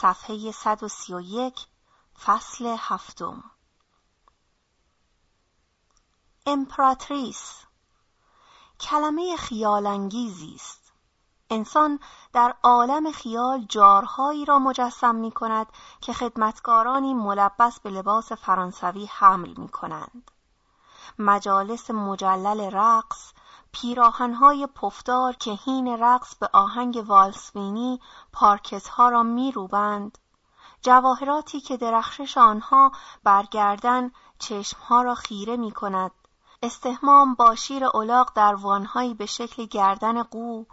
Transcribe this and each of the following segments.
صفحه 131 فصل هفتم. امپراتریس. کلمه خیالانگیزی است. انسان در عالم خیال جارهایی را مجسم می کند که خدمتکارانی ملبس به لباس فرانسوی حمل می کنند. مجالس مجلل رقص پیراهنهای پفدار که هین رقص به آهنگ والسوینی پارکتها را میروبند. جواهراتی که درخشش آنها برگردن چشمها را خیره می کند استهمام با شیر الاغ در وانهایی به شکل گردن قو.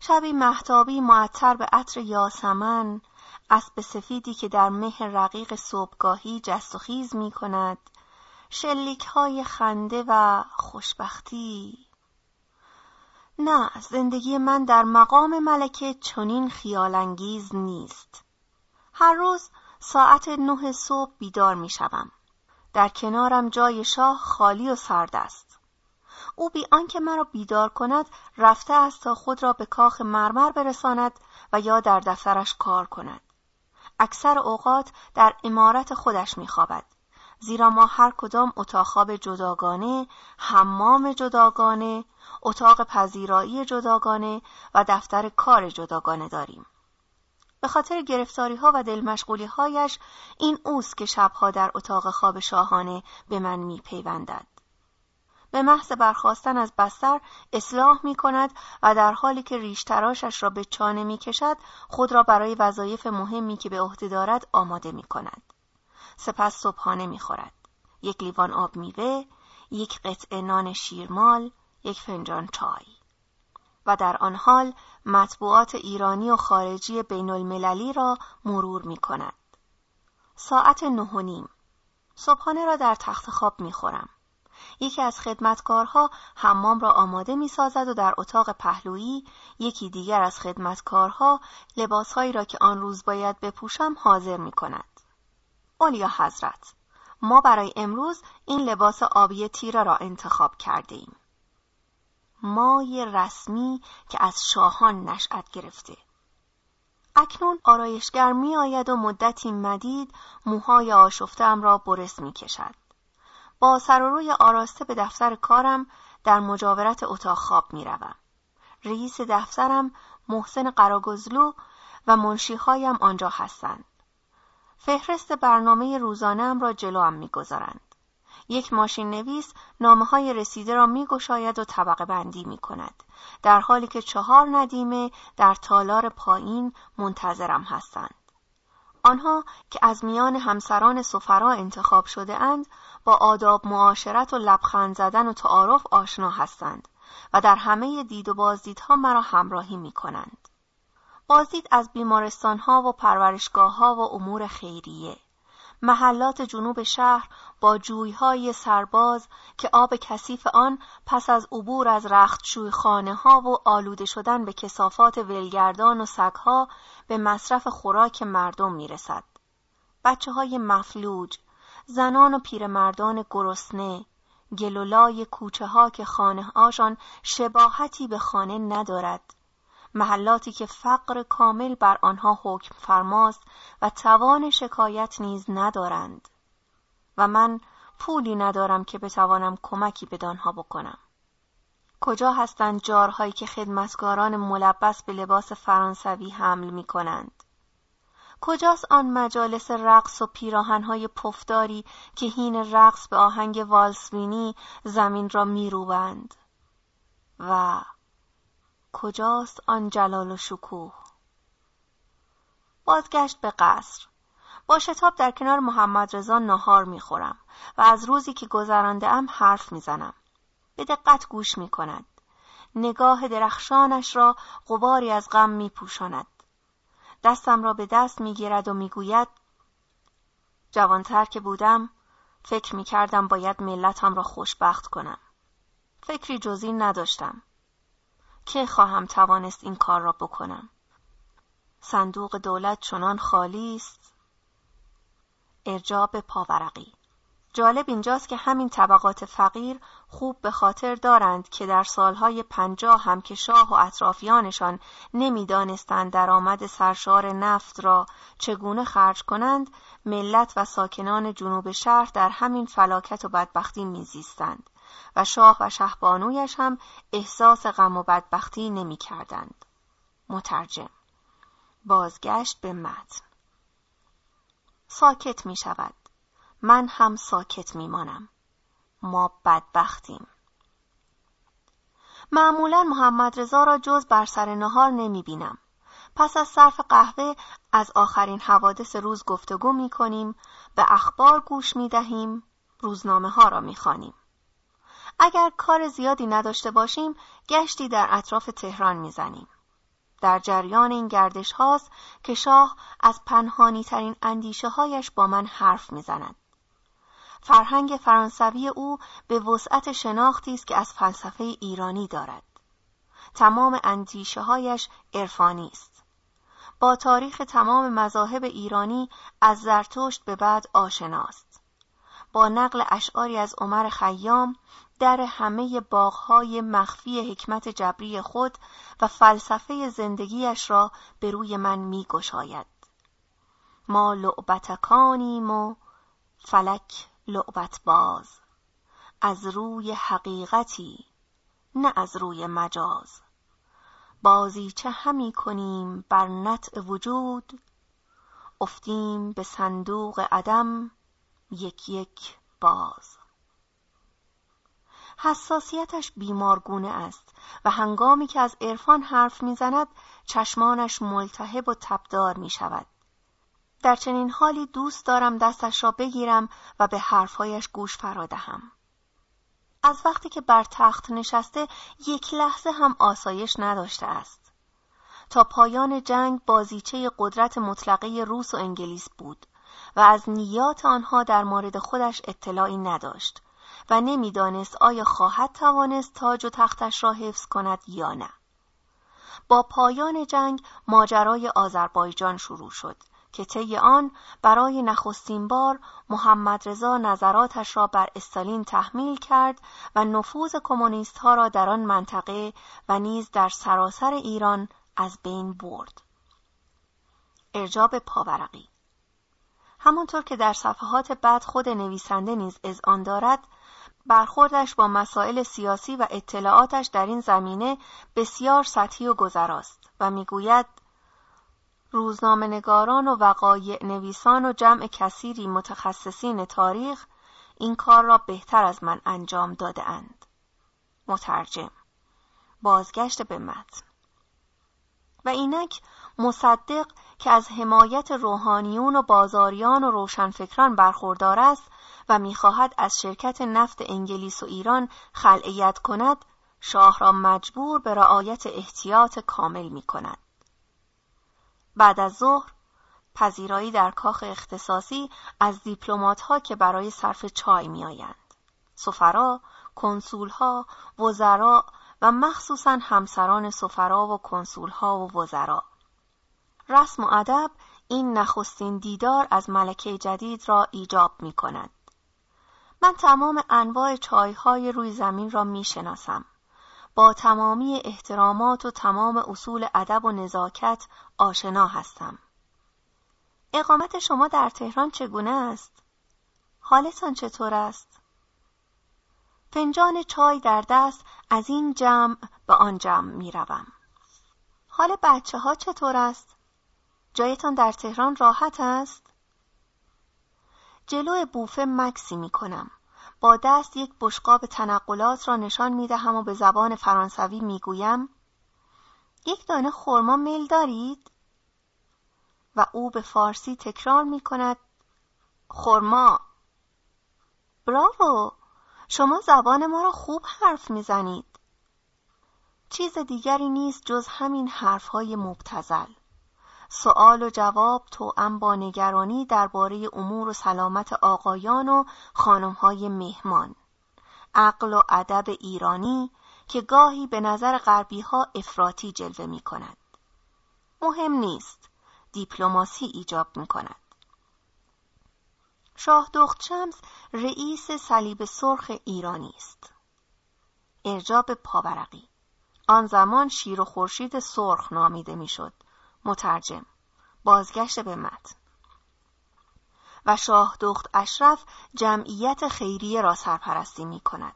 شبی محتابی معطر به عطر یاسمن. اسب سفیدی که در مه رقیق صبحگاهی جست و خیز می کند شلیک های خنده و خوشبختی. نه زندگی من در مقام ملکه چنین خیالانگیز نیست. هر روز ساعت نه صبح بیدار می شوم. در کنارم جای شاه خالی و سرد است. او بی آنکه مرا بیدار کند رفته است تا خود را به کاخ مرمر برساند و یا در دفترش کار کند. اکثر اوقات در امارت خودش میخوابد زیرا ما هر کدام اتاق خواب جداگانه، حمام جداگانه، اتاق پذیرایی جداگانه و دفتر کار جداگانه داریم. به خاطر گرفتاری ها و دلمشغولی هایش این اوست که شبها در اتاق خواب شاهانه به من می پیوندد. به محض برخواستن از بستر اصلاح می کند و در حالی که ریشتراشش را به چانه می کشد خود را برای وظایف مهمی که به عهده دارد آماده می کند. سپس صبحانه می خورد. یک لیوان آب میوه، یک قطعه نان شیرمال، یک فنجان چای. و در آن حال مطبوعات ایرانی و خارجی بین المللی را مرور می کند. ساعت نه و نیم. صبحانه را در تخت خواب می خورم. یکی از خدمتکارها حمام را آماده می سازد و در اتاق پهلویی یکی دیگر از خدمتکارها لباسهایی را که آن روز باید بپوشم حاضر می کند. اولیا حضرت ما برای امروز این لباس آبی تیره را انتخاب کرده ایم. مای رسمی که از شاهان نشأت گرفته اکنون آرایشگر می آید و مدتی مدید موهای آشفتم را برس می کشد. با سر و روی آراسته به دفتر کارم در مجاورت اتاق خواب می روم. رئیس دفترم محسن قراگزلو و منشیهایم آنجا هستند. فهرست برنامه روزانم را جلوام می‌گذارند. یک ماشین نویس نامه های رسیده را می گشاید و طبقه بندی می کند. در حالی که چهار ندیمه در تالار پایین منتظرم هستند. آنها که از میان همسران سفرا انتخاب شده اند با آداب معاشرت و لبخند زدن و تعارف آشنا هستند و در همه دید و بازدیدها مرا همراهی می کنند. بازدید از بیمارستان ها و پرورشگاه ها و امور خیریه محلات جنوب شهر با جویهای سرباز که آب کثیف آن پس از عبور از رختشوی خانه ها و آلوده شدن به کسافات ولگردان و سگها به مصرف خوراک مردم می‌رسد. بچه های مفلوج، زنان و پیرمردان گرسنه، گلولای کوچه ها که خانه هاشان شباهتی به خانه ندارد. محلاتی که فقر کامل بر آنها حکم فرماست و توان شکایت نیز ندارند. و من پولی ندارم که بتوانم کمکی به دانها بکنم. کجا هستند جارهایی که خدمتگاران ملبس به لباس فرانسوی حمل می کنند؟ کجاست آن مجالس رقص و پیراهنهای پفداری که هین رقص به آهنگ والسوینی زمین را میروبند؟ و کجاست آن جلال و شکوه؟ بازگشت به قصر. با شتاب در کنار محمد رضا نهار می‌خورم و از روزی که گذرانده ام حرف می‌زنم. به دقت گوش می‌کند. نگاه درخشانش را غباری از غم میپوشاند. دستم را به دست می‌گیرد و می‌گوید جوانتر که بودم فکر می‌کردم باید ملتم را خوشبخت کنم. فکری جزی نداشتم. که خواهم توانست این کار را بکنم؟ صندوق دولت چنان خالی است. ارجاب پاورقی. جالب اینجاست که همین طبقات فقیر خوب به خاطر دارند که در سالهای پنجاه هم که شاه و اطرافیانشان نمی‌دانستند درآمد سرشار نفت را چگونه خرج کنند ملت و ساکنان جنوب شهر در همین فلاکت و بدبختی میزیستند. و شاه و شهبانویش هم احساس غم و بدبختی نمی کردند. مترجم بازگشت به متن ساکت می شود من هم ساکت میمانم ما بدبختیم معمولا محمد رضا را جز بر سر نهار نمی بینم. پس از صرف قهوه از آخرین حوادث روز گفتگو می کنیم، به اخبار گوش می دهیم، روزنامه ها را می خانیم. اگر کار زیادی نداشته باشیم، گشتی در اطراف تهران می زنیم. در جریان این گردش هاست که شاه از پنهانی ترین اندیشه هایش با من حرف می زند. فرهنگ فرانسوی او به وسعت شناختی است که از فلسفه ایرانی دارد. تمام اندیشه هایش عرفانی است. با تاریخ تمام مذاهب ایرانی از زرتشت به بعد آشناست. با نقل اشعاری از عمر خیام در همه باغهای مخفی حکمت جبری خود و فلسفه زندگیش را به روی من می گشاید. ما لعبتکانیم و فلک لعبت باز. از روی حقیقتی نه از روی مجاز. بازی چه همی کنیم بر نطع وجود؟ افتیم به صندوق عدم یک یک باز. حساسیتش بیمارگونه است و هنگامی که از عرفان حرف می‌زند چشمانش ملتهب و تبدار می شود. در چنین حالی دوست دارم دستش را بگیرم و به حرفهایش گوش فرادهم. از وقتی که بر تخت نشسته یک لحظه هم آسایش نداشته است. تا پایان جنگ بازیچه قدرت مطلقه روس و انگلیس بود و از نیات آنها در مورد خودش اطلاعی نداشت و نمی‌دانست آیا خواهد توانست تاج و تختش را حفظ کند یا نه. با پایان جنگ ماجرای آذربایجان شروع شد که طی آن برای نخستین بار محمد رضا نظراتش را بر استالین تحمیل کرد و نفوذ کمونیست ها را در آن منطقه و نیز در سراسر ایران از بین برد. ارجاب پاورقی همانطور که در صفحات بعد خود نویسنده نیز آن دارد برخوردش با مسائل سیاسی و اطلاعاتش در این زمینه بسیار سطحی و گذراست و می‌گوید روزنامه نگاران و وقایع نویسان و جمع کثیری متخصصین تاریخ این کار را بهتر از من انجام داده اند. مترجم بازگشت به متن و اینک مصدق که از حمایت روحانیون و بازاریان و روشنفکران برخوردار است و می‌خواهد از شرکت نفت انگلیس و ایران خلعیت کند شاه را مجبور به رعایت احتیاط کامل می کند. بعد از ظهر پذیرایی در کاخ اختصاصی از دیپلمات ها که برای صرف چای می آیند. سفرا، کنسول ها، وزرا و مخصوصا همسران سفرا و کنسول ها و وزرا. رسم و ادب این نخستین دیدار از ملکه جدید را ایجاب می کند. من تمام انواع چایهای روی زمین را می شناسم. با تمامی احترامات و تمام اصول ادب و نزاکت آشنا هستم. اقامت شما در تهران چگونه است؟ حالتان چطور است؟ فنجان چای در دست از این جمع به آن جمع می روم. حال بچه ها چطور است؟ جایتان در تهران راحت است؟ جلو بوفه مکسی می کنم. با دست یک بشقاب تنقلات را نشان می دهم و به زبان فرانسوی می گویم یک دانه خورما میل دارید؟ و او به فارسی تکرار می کند خورما براوو شما زبان ما را خوب حرف می‌زنید. چیز دیگری نیست جز همین حرفهای مبتزل. سوال و جواب توأم با نگرانی درباره امور و سلامت آقایان و خانمهای مهمان عقل و ادب ایرانی که گاهی به نظر غربی ها افراطی جلوه می کند. مهم نیست. دیپلماسی ایجاب می کند. شاه دخت شمس رئیس صلیب سرخ ایرانی است ارجاب پاورقی آن زمان شیر و خورشید سرخ نامیده می‌شد مترجم بازگشت به متن و شاه دخت اشرف جمعیت خیریه را سرپرستی می کند.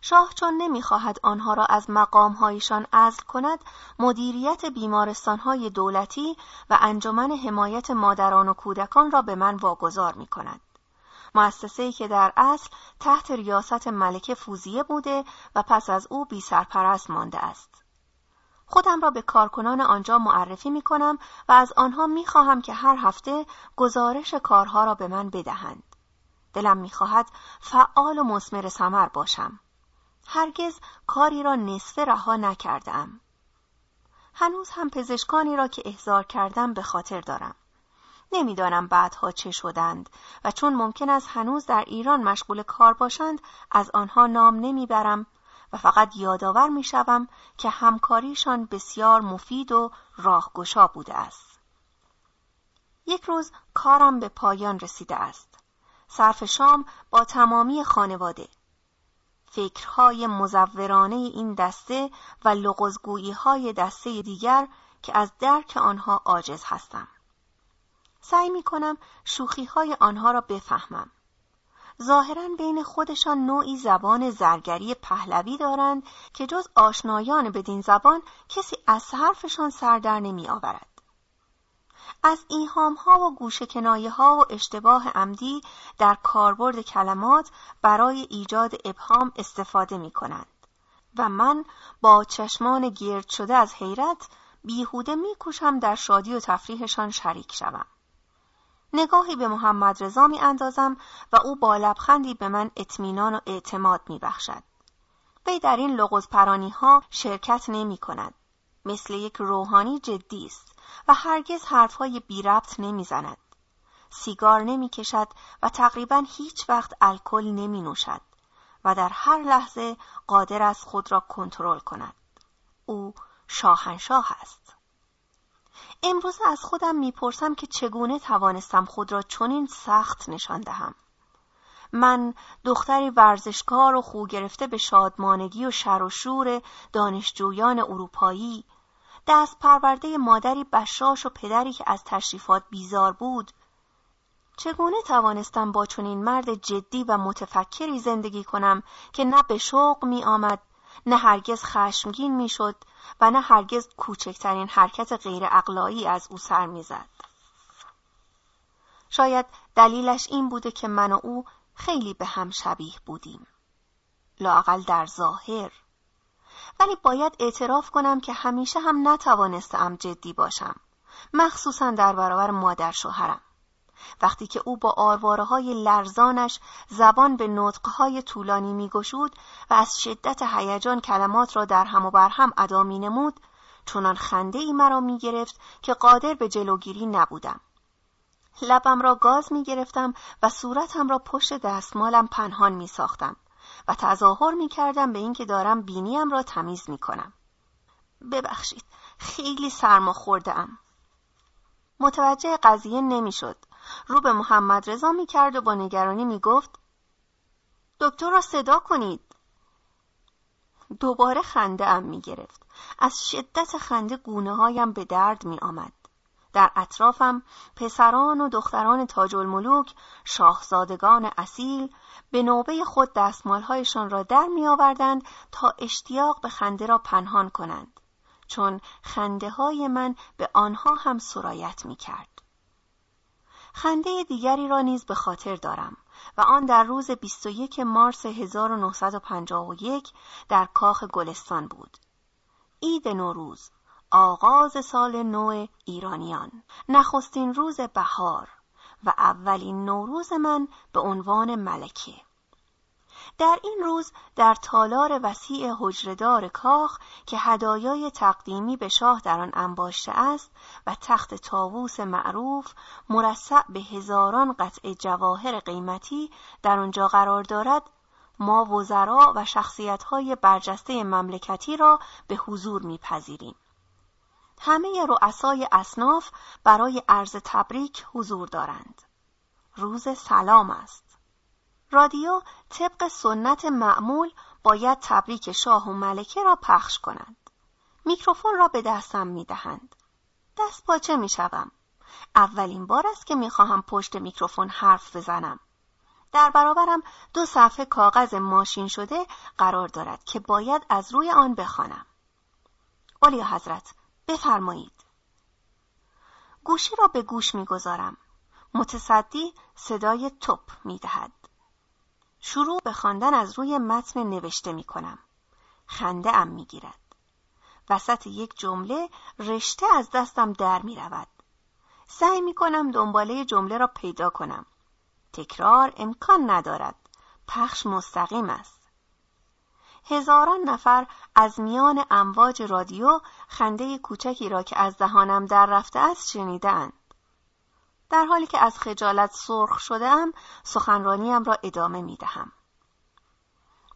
شاه چون نمی‌خواهد آنها را از مقامهایشان عزل کند مدیریت بیمارستانهای دولتی و انجمن حمایت مادران و کودکان را به من واگذار می کند. مؤسسه‌ای که در اصل تحت ریاست ملکه فوزیه بوده و پس از او بی سرپرست مانده است. خودم را به کارکنان آنجا معرفی می کنم و از آنها می خواهم که هر هفته گزارش کارها را به من بدهند. دلم می خواهد فعال و مسمر سمر باشم. هرگز کاری را نصفه رها نکردم. هنوز هم پزشکانی را که احضار کردم به خاطر دارم. نمی‌دانم بعدها چه شدند و چون ممکن است هنوز در ایران مشغول کار باشند از آنها نام نمی‌برم و فقط یادآور می‌شوم که همکاریشان بسیار مفید و راهگشا بوده است. یک روز کارم به پایان رسیده است. صرف شام با تمامی خانواده فکرهای مزورانه این دسته و لغزگویی های دسته دیگر که از درک آنها عاجز هستم. سعی می کنم شوخی های آنها را بفهمم. ظاهرا بین خودشان نوعی زبان زرگری پهلوی دارند که جز آشنایان بدین زبان کسی از حرفشان سر در نمی آورد. از ایهام ها و گوشه ها و اشتباه عمدی در کاربرد کلمات برای ایجاد ابهام استفاده می کنند و من با چشمان گرد شده از حیرت بیهوده میکوشم در شادی و تفریحشان شریک شوم. نگاهی به محمد رضا می اندازم و او با لبخندی به من اطمینان و اعتماد می بخشد. وی در این لغز پرانی ها شرکت نمی کند. مثل یک روحانی جدی است و هرگز حرفهای بی ربط نمی زند. سیگار نمی کشد و تقریبا هیچ وقت الکل نمی نوشد و در هر لحظه قادر است خود را کنترل کند. او شاهنشاه است. امروز از خودم می‌پرسم که چگونه توانستم خود را چنین سخت نشان دهم. من دختری ورزشکار و خو گرفته به شادمانگی و شر و شور دانشجویان اروپایی دست پرورده مادری بشاش و پدری که از تشریفات بیزار بود. چگونه توانستم با چنین مرد جدی و متفکری زندگی کنم که نه به شوق می آمد نه هرگز خشمگین می‌شد و نه هرگز کوچکترین حرکت غیر اقلایی از او سر می‌زد. شاید دلیلش این بوده که من و او خیلی به هم شبیه بودیم. لاقل در ظاهر. ولی باید اعتراف کنم که همیشه هم نتوانستم جدی باشم. مخصوصا در برابر مادر شوهرم. وقتی که او با آرواره های لرزانش زبان به نطقهای طولانی میگشود و از شدت هیجان کلمات را در هم و بر هم ادا می نمود چنان خنده ای مرا می گرفت که قادر به جلوگیری نبودم. لبم را گاز می گرفتم و صورتم را پشت دستمالم پنهان می ساختم و تظاهر می کردم به اینکه دارم بینیم را تمیز می کنم. ببخشید خیلی سرما خورده ام. متوجه قضیه نمی‌شد رو به محمد رضا می کرد و با نگرانی می گفت دکتر را صدا کنید. دوباره خنده ام می گرفت از شدت خنده گونه هایم به درد می آمد در اطرافم پسران و دختران تاج الملوک شاهزادگان اصیل به نوبه خود دستمالهایشان را در می آوردند تا اشتیاق به خنده را پنهان کنند چون خنده های من به آنها هم سرایت می کرد. خنده دیگری را نیز به خاطر دارم و آن در روز 21 مارس 1951 در کاخ گلستان بود. عید نوروز، آغاز سال نو ایرانیان، نخستین روز بهار و اولین نوروز من به عنوان ملکه. در این روز در تالار وسیع حجردار کاخ که هدایای تقدیمی به شاه در آن انباشته است و تخت تاووس معروف مرصع به هزاران قطع جواهر قیمتی در آنجا قرار دارد ما وزرا و شخصیت‌های برجسته مملکتی را به حضور میپذیریم. همه رؤسای اصناف برای عرض تبریک حضور دارند. روز سلام است رادیو طبق سنت معمول باید تبریک شاه و ملکه را پخش کنند میکروفون را به دستم می‌دهند دست پاچه می‌شوم اولین بار است که می‌خواهم پشت میکروفون حرف بزنم در برابرم دو صفحه کاغذ ماشین شده قرار دارد که باید از روی آن بخوانم. اولیا حضرت بفرمایید. گوشی را به گوش می‌گذارم. متصدی صدای توپ می‌دهد. شروع به خواندن از روی متن نوشته می کنم. خنده ام می گیرد. وسط یک جمله رشته از دستم در می رود. سعی می کنم دنباله جمله را پیدا کنم. تکرار امکان ندارد. پخش مستقیم است. هزاران نفر از میان امواج رادیو خنده کوچکی را که از دهانم در رفته است شنیدند. در حالی که از خجالت سرخ شدم سخنرانیم را ادامه می دهم.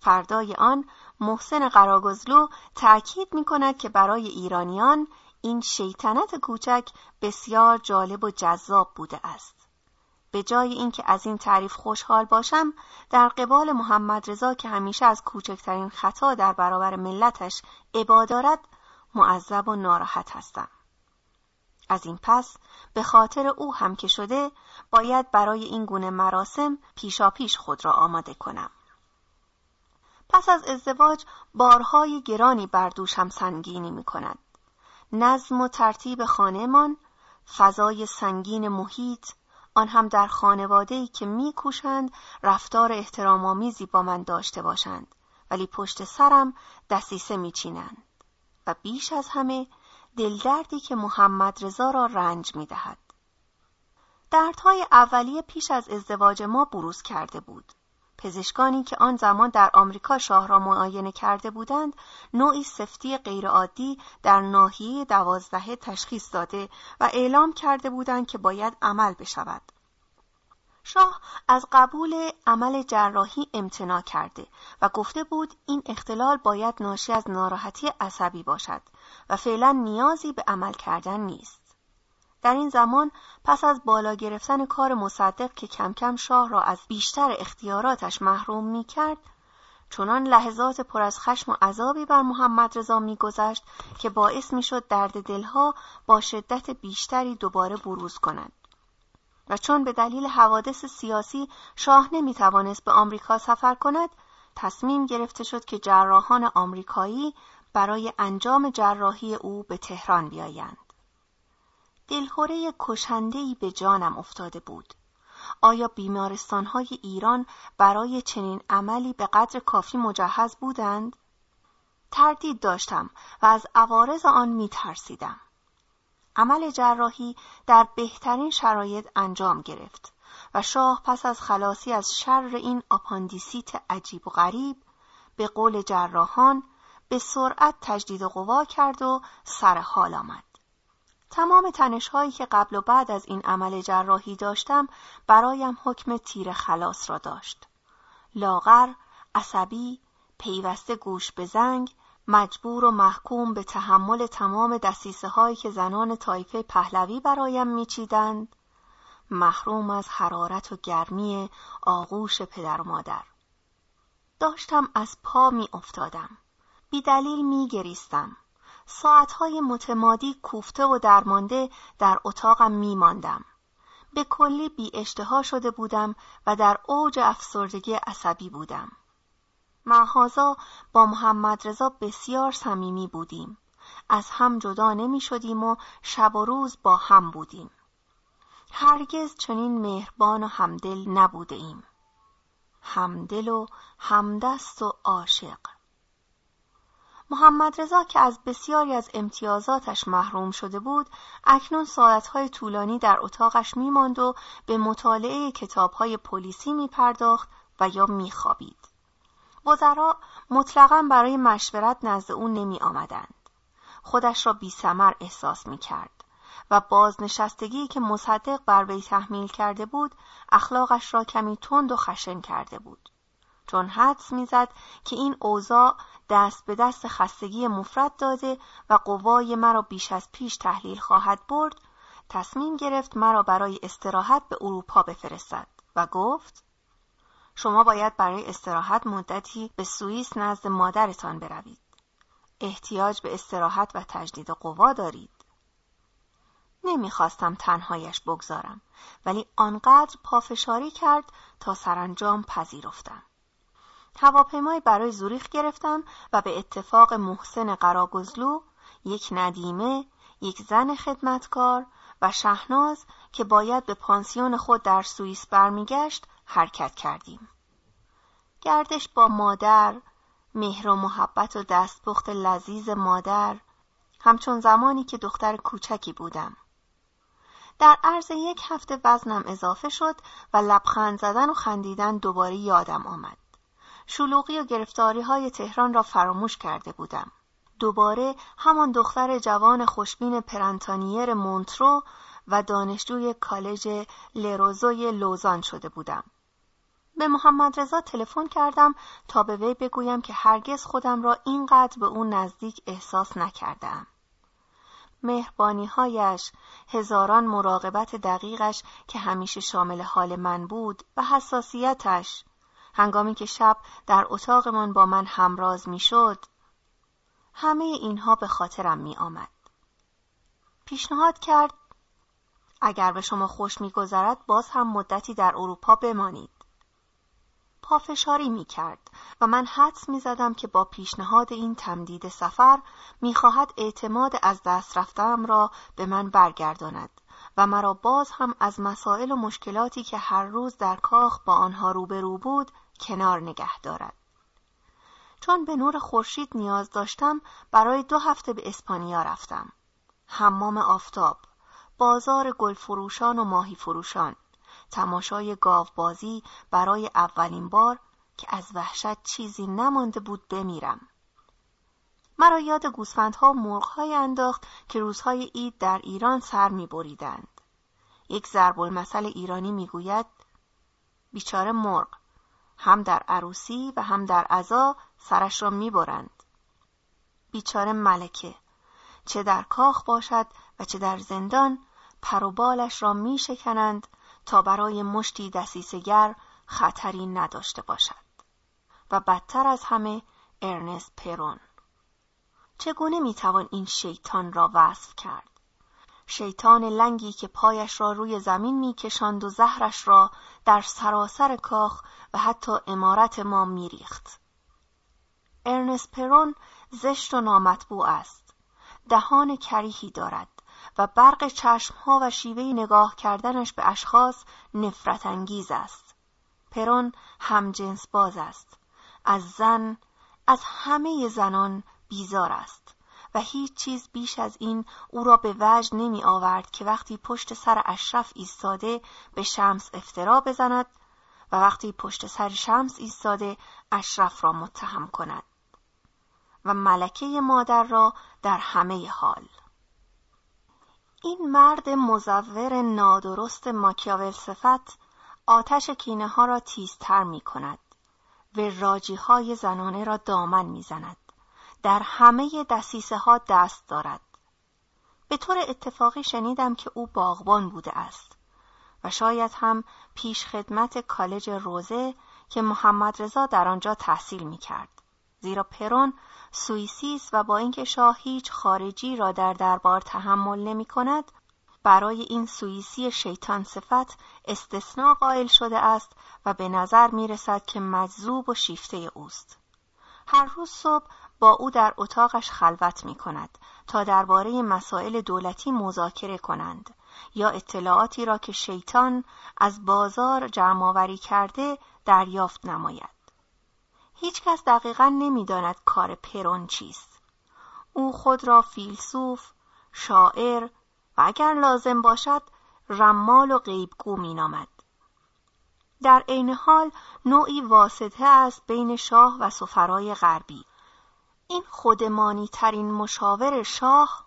فردای آن محسن قراگزلو تأکید می کند که برای ایرانیان این شیطنت کوچک بسیار جالب و جذاب بوده است. به جای اینکه از این تعریف خوشحال باشم در قبال محمد رضا که همیشه از کوچکترین خطا در برابر ملتش عبا دارد معذب و ناراحت هستم از این پس به خاطر او هم که شده باید برای این گونه مراسم پیشاپیش خود را آماده کنم. پس از ازدواج بارهای گرانی بر دوشم سنگینی می کند. نظم و ترتیب خانهمان، فضای سنگین محیط، آن هم در خانواده‌ای که میکوشند رفتار احترامآمیزی با من داشته باشند. ولی پشت سرم دسیسه میچینند و بیش از همه دلدردی که محمد رضا را رنج می‌دهد. دردهای اولیه پیش از ازدواج ما بروز کرده بود. پزشکانی که آن زمان در آمریکا شاه را معاینه کرده بودند نوعی سفتی غیرعادی در ناحیه دوازدهه تشخیص داده و اعلام کرده بودند که باید عمل بشود. شاه از قبول عمل جراحی امتناع کرده و گفته بود این اختلال باید ناشی از ناراحتی عصبی باشد و فعلا نیازی به عمل کردن نیست. در این زمان پس از بالا گرفتن کار مصدق که کم کم شاه را از بیشتر اختیاراتش محروم می کرد چنان لحظات پر از خشم و عذابی بر محمد رضا میگذشت که باعث می‌شد درد دلها با شدت بیشتری دوباره بروز کند. و چون به دلیل حوادث سیاسی شاه نمی توانست به آمریکا سفر کند تصمیم گرفته شد که جراحان آمریکایی برای انجام جراحی او به تهران بیایند دلخوره کشندهی به جانم افتاده بود. آیا بیمارستانهای ایران برای چنین عملی به قدر کافی مجهز بودند؟ تردید داشتم و از عوارض آن می ترسیدم. عمل جراحی در بهترین شرایط انجام گرفت و شاه پس از خلاصی از شر این آپاندیسیت عجیب و غریب به قول جراحان به سرعت تجدید قوا کرد و سر حال آمد. تمام تنشهایی که قبل و بعد از این عمل جراحی داشتم برایم حکم تیر خلاص را داشت. لاغر، عصبی، پیوسته گوش به زنگ، مجبور و محکوم به تحمل تمام دستیسه هایی که زنان تایفه پهلوی برایم میچیدند، محروم از حرارت و گرمی آغوش پدر و مادر. داشتم از پا می افتادم. بی دلیل می گریستم. ساعتهای متمادی کوفته و درمانده در اتاقم میماندم. به کلی بی اشتها شده بودم و در اوج افسردگی عصبی بودم. معهازا با محمد رضا بسیار صمیمی بودیم. از هم جدا نمی شدیم و شب و روز با هم بودیم. هرگز چنین مهربان و همدل نبوده ایم. همدل و همدست و عاشق. محمد رضا که از بسیاری از امتیازاتش محروم شده بود اکنون ساعتهای طولانی در اتاقش میماند و به مطالعه کتابهای پلیسی میپرداخت و یا میخوابید وزرا مطلقا برای مشورت نزد او نمی آمدند. خودش را بی سمر احساس می کرد و بازنشستگی که مصدق بر وی تحمیل کرده بود اخلاقش را کمی تند و خشن کرده بود. چون حدس می‌زد که این اوضاع دست به دست خستگی مفرد داده و قوای مرا بیش از پیش تحلیل خواهد برد تصمیم گرفت مرا برای استراحت به اروپا بفرستد و گفت شما باید برای استراحت مدتی به سوئیس نزد مادرتان بروید. احتیاج به استراحت و تجدید قوا دارید. نمی‌خواستم تنهایش بگذارم ولی آنقدر پافشاری کرد تا سرانجام پذیرفتم. هواپیمای برای زوریخ گرفتم و به اتفاق محسن قراگزلو یک ندیمه، یک زن خدمتکار و شهناز که باید به پانسیون خود در سوئیس برمیگشت حرکت کردیم. گردش با مادر، مهر و محبت و دستپخت لذیذ مادر، همچون زمانی که دختر کوچکی بودم. در عرض یک هفته وزنم اضافه شد و لبخند زدن و خندیدن دوباره یادم آمد. شلوغی و گرفتاری های تهران را فراموش کرده بودم. دوباره همان دختر جوان خوشبین پرنتانیر مونترو و دانشجوی کالج لروزوی لوزان شده بودم. به محمد رضا تلفن کردم تا به وی بگویم که هرگز خودم را اینقدر به اون نزدیک احساس نکردم. مهربانیهایش، هزاران مراقبت دقیقش که همیشه شامل حال من بود و حساسیتش، هنگامی که شب در اتاقمان با من همراز می‌شد، همه اینها به خاطرم می آمد. پیشنهاد کرد اگر به شما خوش میگذرد باز هم مدتی در اروپا بمانید. پافشاری می کرد و من حدس می زدم که با پیشنهاد این تمدید سفر می خواهد اعتماد از دست رفتم را به من برگرداند و مرا باز هم از مسائل و مشکلاتی که هر روز در کاخ با آنها روبرو بود کنار نگه دارد. چون به نور خورشید نیاز داشتم برای دو هفته به اسپانیا رفتم. حمام آفتاب، بازار گل فروشان و ماهی فروشان، تماشای گاوبازی برای اولین بار که از وحشت چیزی نمانده بود بمیرم. مرا یاد گوسفندها و مرغهای انداخت که روزهای عید در ایران سر می بریدند. یک ضرب المثل ایرانی می‌گوید بیچاره مرغ هم در عروسی و هم در عزا سرش را می‌برند. بیچاره ملکه چه در کاخ باشد و چه در زندان پر و بالش را میشکنند تا برای مشتی دسیسگر خطری نداشته باشد. و بدتر از همه ارنست پرون. چگونه می‌توان این شیطان را وصف کرد؟ شیطان لنگی که پایش را روی زمین میکشاند و زهرش را در سراسر کاخ و حتی امارت ما میریخت. ارنست پرون زشت و نامطبوع است. دهان کریهی دارد. و برق چشمها و شیوه نگاه کردنش به اشخاص نفرت انگیز است. پرون هم جنس باز است. از زن، از همه زنان بیزار است و هیچ چیز بیش از این او را به وجد نمی آورد که وقتی پشت سر اشرف ایستاده به شمس افترا بزند و وقتی پشت سر شمس ایستاده اشرف را متهم کند و ملکه مادر را در همه حال این مرد مزور نادرست ماکیاول صفت آتش کینه ها را تیزتر می کند و راجی های زنانه را دامن می زند. در همه دسیسه ها دست دارد. به طور اتفاقی شنیدم که او باغبان بوده است و شاید هم پیش خدمت کالج روزه که محمد رضا در آنجا تحصیل می کرد. زیرا پرون سوئیسی و با اینکه شاه هیچ خارجی را در دربار تحمل نمی کند برای این سوئیسی شیطان صفت استثناء قائل شده است و به نظر می رسد که مجذوب و شیفته اوست. هر روز صبح با او در اتاقش خلوت می کند تا درباره مسائل دولتی مذاکره کنند یا اطلاعاتی را که شیطان از بازار جمعآوری کرده دریافت نماید. هیچکس دقیقا نمی‌داند کار پرون چیست. او خود را فیلسوف، شاعر و اگر لازم باشد رمال و غیبگو مینامد. در عین حال نوعی واسطه است بین شاه و سفرای غربی. این خودمانی ترین مشاور شاه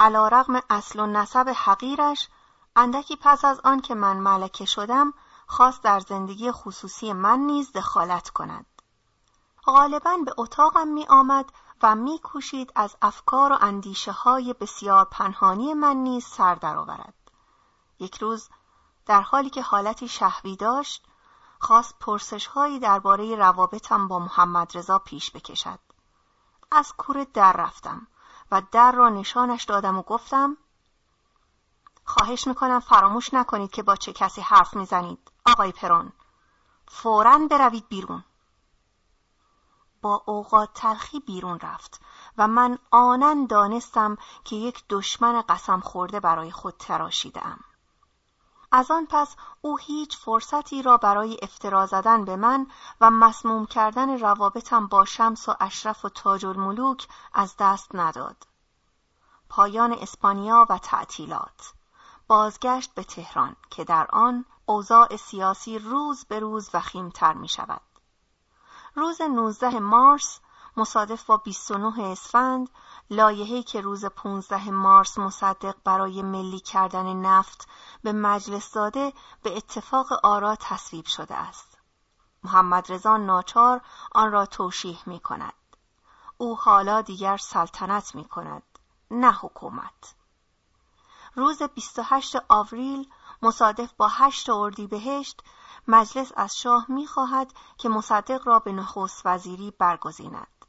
علا رغم اصل و نسب حقیرش اندکی پس از آن که من ملکه شدم خواست در زندگی خصوصی من نیز دخالت کند. غالبا به اتاقم می آمد و می کوشید از افکار و اندیشه های بسیار پنهانی من نیز سر درآورد. یک روز در حالی که حالتی شهوی داشت خواست پرسش هایی درباره روابطم با محمد رضا پیش بکشد. از کوره در رفتم و در را نشانش دادم و گفتم خواهش می‌کنم فراموش نکنید که با چه کسی حرف می‌زنید. آقای پرون فورا بروید بیرون. با اوقات تلخی بیرون رفت و من آنن دانستم که یک دشمن قسم خورده برای خود تراشیدم. از آن پس او هیچ فرصتی را برای افترا زدن به من و مسموم کردن روابطم با شمس و اشرف و تاج الملوک از دست نداد. پایان اسپانیا و تعطیلات بازگشت به تهران که در آن اوضاع سیاسی روز به روز وخیمتر می شود. روز 19 مارس مصادف با 29 اسفند لایحه‌ای که روز 15 مارس مصدق برای ملی کردن نفت به مجلس داده به اتفاق آرا تصویب شده است. محمد رضا ناچار آن را توشیح می کند. او حالا دیگر سلطنت می کند نه حکومت. روز 28 آوریل مصادف با 8 اردیبهشت مجلس از شاه می‌خواهد که مصدق را به نخست وزیری برگزیند.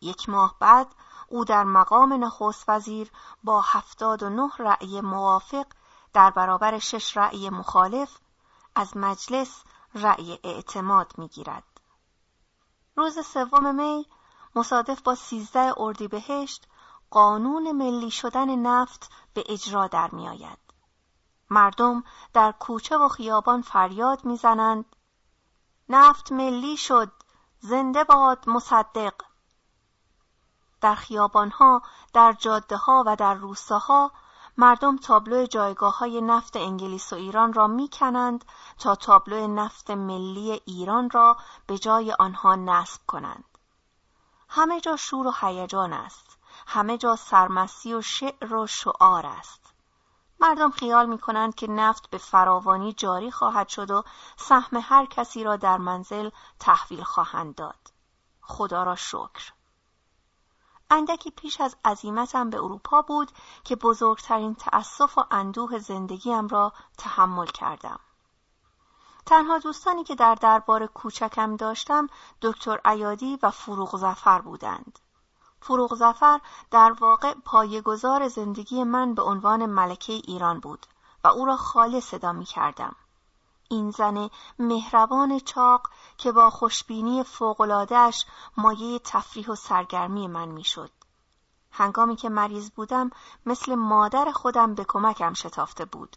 یک ماه بعد او در مقام نخست وزیر با هفتاد و نه رأی موافق در برابر شش رأی مخالف از مجلس رأی اعتماد می‌گیرد. روز سوم می مصادف با سیزده اردیبهشت قانون ملی شدن نفت به اجرا در میآید. مردم در کوچه و خیابان فریاد می‌زنند. نفت ملی شد. زنده باد مصدق. در خیابانها در جاده ها و در روستاها مردم تابلو جایگاه های نفت انگلیس و ایران را می‌کنند تا تابلو نفت ملی ایران را به جای آنها نصب کنند. همه جا شور و هیجان است. همه جا سرمسی و شعر و شعار است. مردم خیال می کنند که نفت به فراوانی جاری خواهد شد و سهم هر کسی را در منزل تحویل خواهند داد. خدا را شکر. اندکی پیش از عزیمتم به اروپا بود که بزرگترین تأسف و اندوه زندگیم را تحمل کردم. تنها دوستانی که در دربار کوچکم داشتم دکتر ایادی و فروغ زفر بودند. فروغ زفر در واقع پایگزار زندگی من به عنوان ملکه ایران بود و او را خاله صدا می کردم. این زن مهربان چاق که با خوشبینی فوقلادهش مایه تفریح و سرگرمی من می‌شد. هنگامی که مریض بودم مثل مادر خودم به کمکم شتافته بود.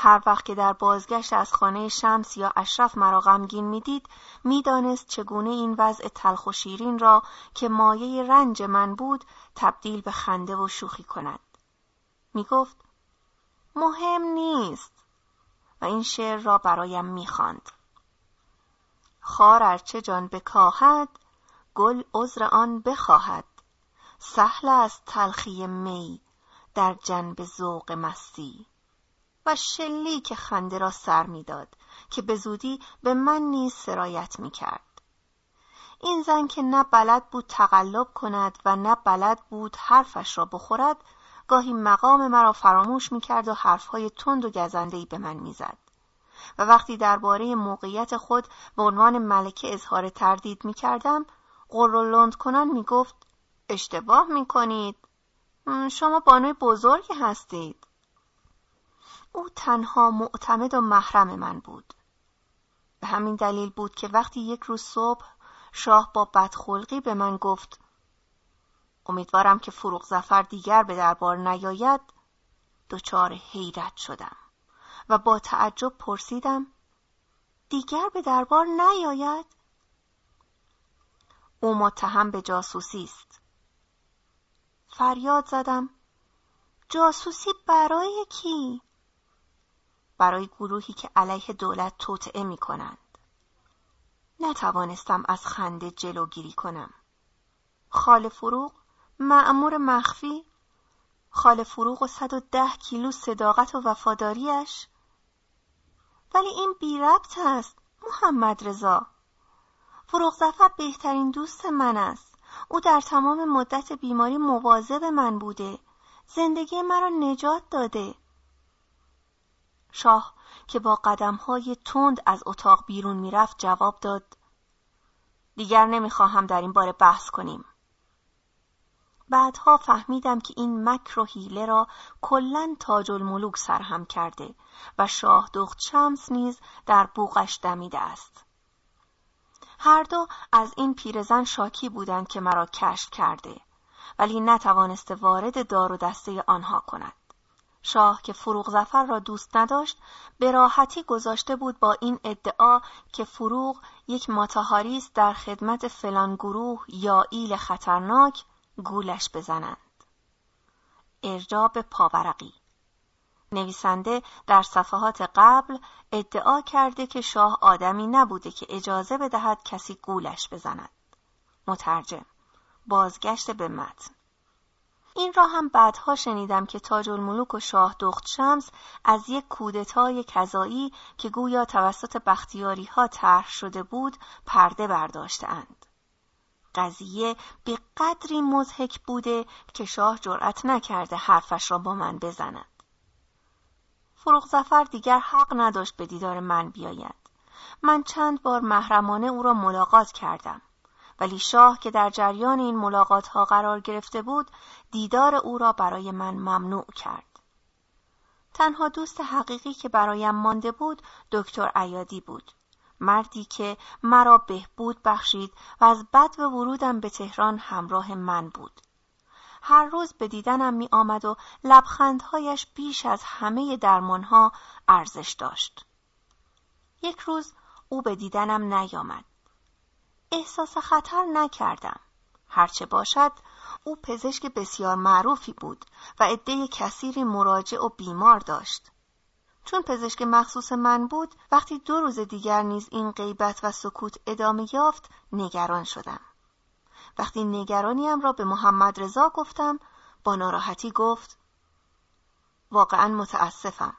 هر وقت که در بازگشت از خانه شمس یا اشرف مرا غمگین می‌دید می‌دانست چگونه این وضع تلخ و شیرین را که مایه رنج من بود تبدیل به خنده و شوخی کند. می‌گفت مهم نیست و این شعر را برایم می‌خواند. خار ارچه جان بکاهد گل عذر آن بخواهد. سهل است تلخی می در جنب ذوق مستی. و که خنده را سر می‌داد که به زودی به من نیز سرایت می کرد. این زن که نه بلد بود تقلب کند و نه بلد بود حرفش را بخورد گاهی مقام مرا فراموش می کرد و حرفهای تند و گزندهی به من می‌زد. و وقتی درباره موقعیت خود به عنوان ملکه اظهار تردید می کردم قر و لند کنان می گفت اشتباه می کنید شما بانوی بزرگی هستید او تنها معتمد و محرم من بود. به همین دلیل بود که وقتی یک روز صبح شاه با بدخلقی به من گفت امیدوارم که فروغ زفر دیگر به دربار نیاید دچار حیرت شدم و با تعجب پرسیدم دیگر به دربار نیاید؟ او متهم به جاسوسی است. فریاد زدم جاسوسی برای کی؟ برای گروهی که علیه دولت توطعه می کنند. نتوانستم از خنده جلوگیری کنم. خال فروغ معمور مخفی خال فروغ و 110 کیلو صداقت و وفاداریش. ولی این بی ربط است محمد رضا. فروغ زفر بهترین دوست من است. او در تمام مدت بیماری مواظب من بوده. زندگی مرا نجات داده. شاه که با قدمهای تند از اتاق بیرون می‌رفت جواب داد دیگر نمی‌خواهم در این باره بحث کنیم. بعدها فهمیدم که این مکر و حیله را کلا تاج الملوک سرهم کرده و شاه دخت شمس نیز در بوغش دمیده است. هر دو از این پیرزن شاکی بودند که مرا کشف کرده ولی نتوانسته وارد دار و دسته آنها کند. شاه که فروغ زفر را دوست نداشت به راحتی گذاشته بود با این ادعا که فروغ یک ماتهاری است در خدمت فلان گروه یا ایل خطرناک گولش بزنند. ارجاب پاورقی. نویسنده در صفحات قبل ادعا کرده که شاه آدمی نبوده که اجازه بدهد کسی گولش بزند. مترجم. بازگشت به متن. این را هم بعدها شنیدم که تاج الملوک و شاه دخت شمس از یک کودتای کذایی که گویا توسط بختیاری ها طرح شده بود پرده برداشتهاند. قضیه به قدری مزهک بوده که شاه جرأت نکرده حرفش را با من بزند. فروغ زفر دیگر حق نداشت به دیدار من بیاید. من چند بار محرمانه او را ملاقات کردم. ولی شاه که در جریان این ملاقات ها قرار گرفته بود دیدار او را برای من ممنوع کرد. تنها دوست حقیقی که برایم مانده بود دکتر ایادی بود. مردی که مرا بهبود بخشید و از بد و ورودم به تهران همراه من بود. هر روز به دیدنم می آمد و لبخندهایش بیش از همه درمانها ارزش داشت. یک روز او به دیدنم نیامد. احساس خطر نکردم. هرچه باشد او پزشک بسیار معروفی بود و عده کثیری مراجع و بیمار داشت. چون پزشک مخصوص من بود وقتی دو روز دیگر نیز این غیبت و سکوت ادامه یافت نگران شدم. وقتی نگرانیم را به محمد رضا گفتم با ناراحتی گفت واقعا متاسفم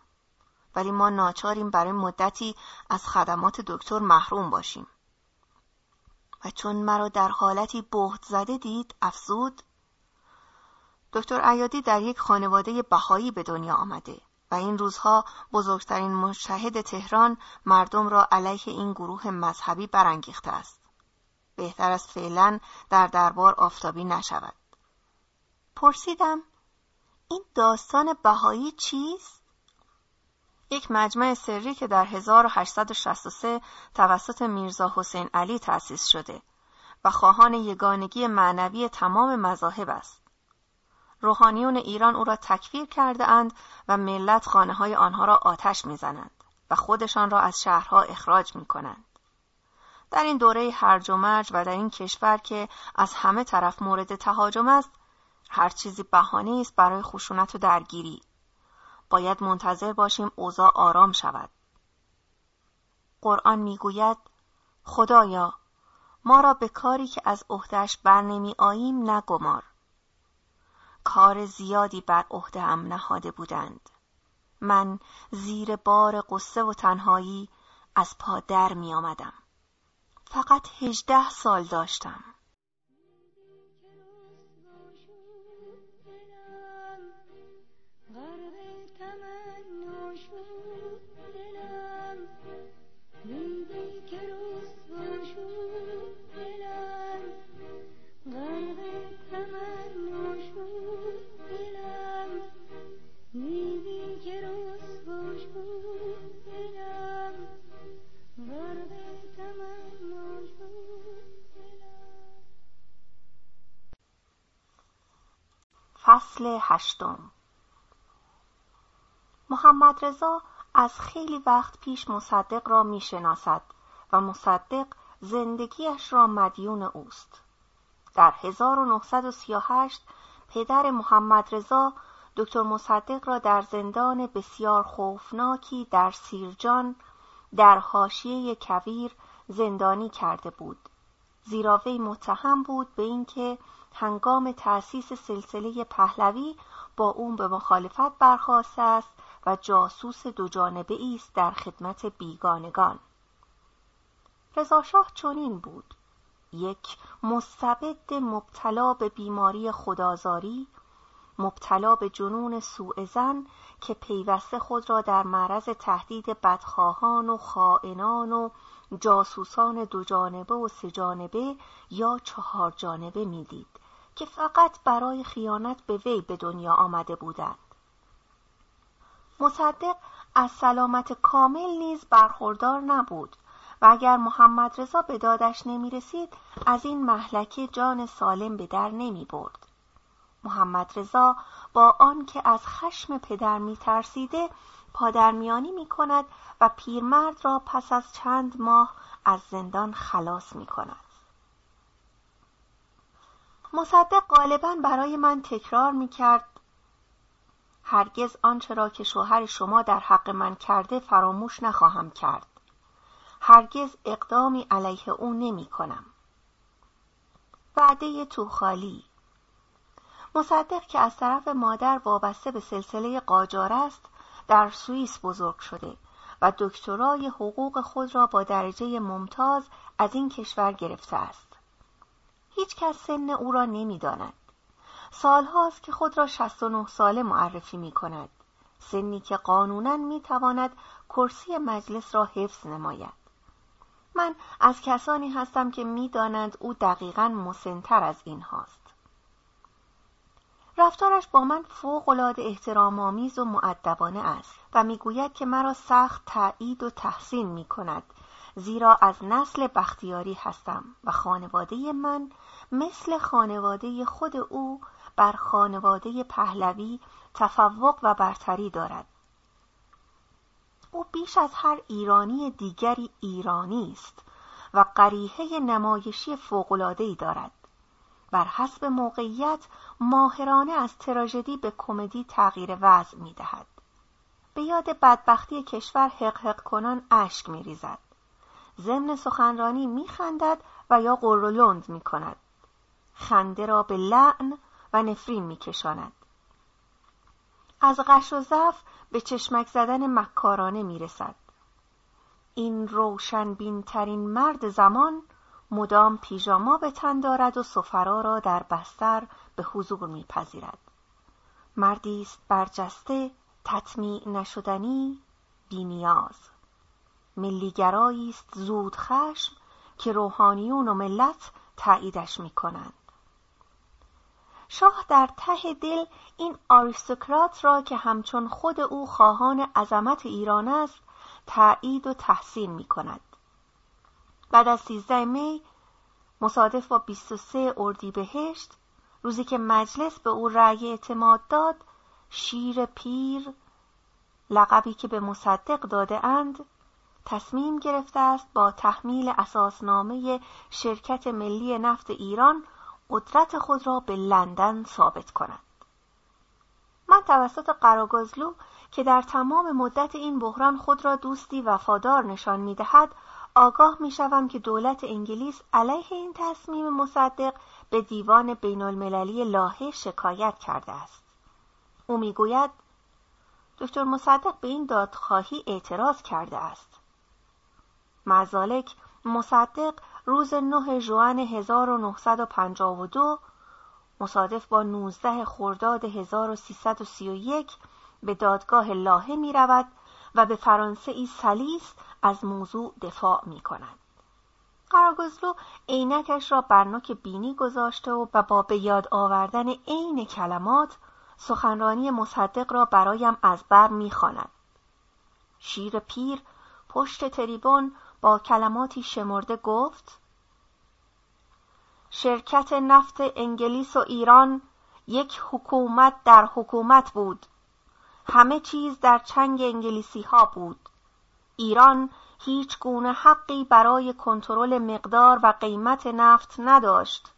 ولی ما ناچاریم برای مدتی از خدمات دکتر محروم باشیم. و چون مرا در حالتی بهت زده دید افزود دکتر ایادی در یک خانواده بهایی به دنیا آمده و این روزها بزرگترین مشهد تهران مردم را علیه این گروه مذهبی برانگیخته است. بهتر است فعلا در دربار آفتابی نشود. پرسیدم این داستان بهایی چیست؟ یک مجمع سری که در 1863 توسط میرزا حسین علی تأسیس شده و خواهان یگانگی معنوی تمام مذاهب است. روحانیون ایران او را تکفیر کرده اند و ملت خانه های آنها را آتش می‌زنند و خودشان را از شهرها اخراج می کنند. در این دوره هرج و مرج و در این کشور که از همه طرف مورد تهاجم است هر چیزی بهانه است برای خشونت و درگیری باید منتظر باشیم اوضاع آرام شود. قرآن می‌گوید خدایا ما را به کاری که از عهدهش بر نمی آییم نگمار. کار زیادی بر عهده هم نهاده بودند. من زیر بار قصه و تنهایی از پا در می آمدم. فقط هجده سال داشتم. فصل هشتم محمد رضا از خیلی وقت پیش مصدق را می شناسد و مصدق زندگیش را مدیون اوست. در 1938 پدر محمد رضا دکتر مصدق را در زندان بسیار خوفناکی در سیرجان در حاشیه کویر زندانی کرده بود زیرا وی متهم بود به اینکه هنگام تأسیس سلسله پهلوی با اون به مخالفت برخواسته است و جاسوس دو جانبه است در خدمت بیگانگان. رضاشاه چنین بود. یک مستبد مبتلا به بیماری خدازاری مبتلا به جنون سوء زن که پیوسته خود را در معرض تهدید بدخواهان و خائنان و جاسوسان دو جانبه و سه جانبه یا چهار جانبه می‌دید. که فقط برای خیانت به وی به دنیا آمده بودند مصدق از سلامت کامل نیز برخوردار نبود و اگر محمد رضا به دادش نمی رسید از این محلکه جان سالم به در نمی برد. محمد رضا با آنکه از خشم پدر می ترسیده پادرمیانی می کند و پیرمرد را پس از چند ماه از زندان خلاص می کند. مصدق غالبا برای من تکرار می کرد هرگز آنچه را که شوهر شما در حق من کرده فراموش نخواهم کرد. هرگز اقدامی علیه او نمی کنم. وعده توخالی مصدق که از طرف مادر وابسته به سلسله قاجار است در سوئیس بزرگ شده و دکترای حقوق خود را با درجه ممتاز از این کشور گرفته است. هیچ کس سن او را نمی‌داند. سالهاست که خود را 69 ساله معرفی می کند. سنی که قانونا می تواند کرسی مجلس را حفظ نماید. من از کسانی هستم که می‌دانند او دقیقا مسنتر از این هاست. رفتارش با من فوق احترام آمیز و معدبانه است و می‌گوید که مرا سخت تایید و تحسین می کند زیرا از نسل بختیاری هستم و خانواده من مثل خانواده خود او بر خانواده پهلوی تفوق و برتری دارد او بیش از هر ایرانی دیگری ایرانی است و قریحه نمایشی فوق‌العاده‌ای دارد بر حسب موقعیت ماهرانه از تراژدی به کمدی تغییر وضع می دهد. به یاد بدبختی کشور حق حق کنان اشک می ریزد. ضمن سخنرانی می خندد و یا قرولند می کند. خنده را به لعن و نفرین می کشاند. از غش و ضعف به چشمک زدن مکارانه می رسد. این روشن بینترین مرد زمان مدام پیژاما به تن دارد و سفرا را در بستر به حضور میپذیرد مردی است برجسته تطمیع نشدنی بینیاز ملیگرایی است زود خشم که روحانیون و ملت تاییدش می‌کنند شاه در ته دل این آریستوکرات را که همچون خود او خواهان عظمت ایران است تایید و تحسین می کند. بعد از 13 می مصادف با 23 اردیبهشت روزی که مجلس به او رأی اعتماد داد شیر پیر لقبی که به مصدق داده اند تصمیم گرفته است با تحمیل اساسنامه شرکت ملی نفت ایران قدرت خود را به لندن ثابت کند. من توسط قراگازلو که در تمام مدت این بحران خود را دوستی وفادار نشان می‌دهد آگاه می‌شوم که دولت انگلیس علیه این تصمیم مصدق به دیوان بین المللی لاهه شکایت کرده است. او می‌گوید دکتر مصدق به این دادخواهی اعتراض کرده است. مزالک مصدق روز 9 ژوئن 1952 مصادف با 19 خرداد 1331 به دادگاه لاهه می رود و به فرانسه ای سلیس از موضوع دفاع می کند. قراگزلو عینکش را بر نوک بینی گذاشته و با به یاد آوردن عین کلمات سخنرانی مصدق را برایم از بر می‌خواند شیر پیر پشت تریبون با کلماتی شمرده گفت شرکت نفت انگلیس و ایران یک حکومت در حکومت بود. همه چیز در چنگ انگلیسی ها بود. ایران هیچ گونه حقی برای کنترل مقدار و قیمت نفت نداشت.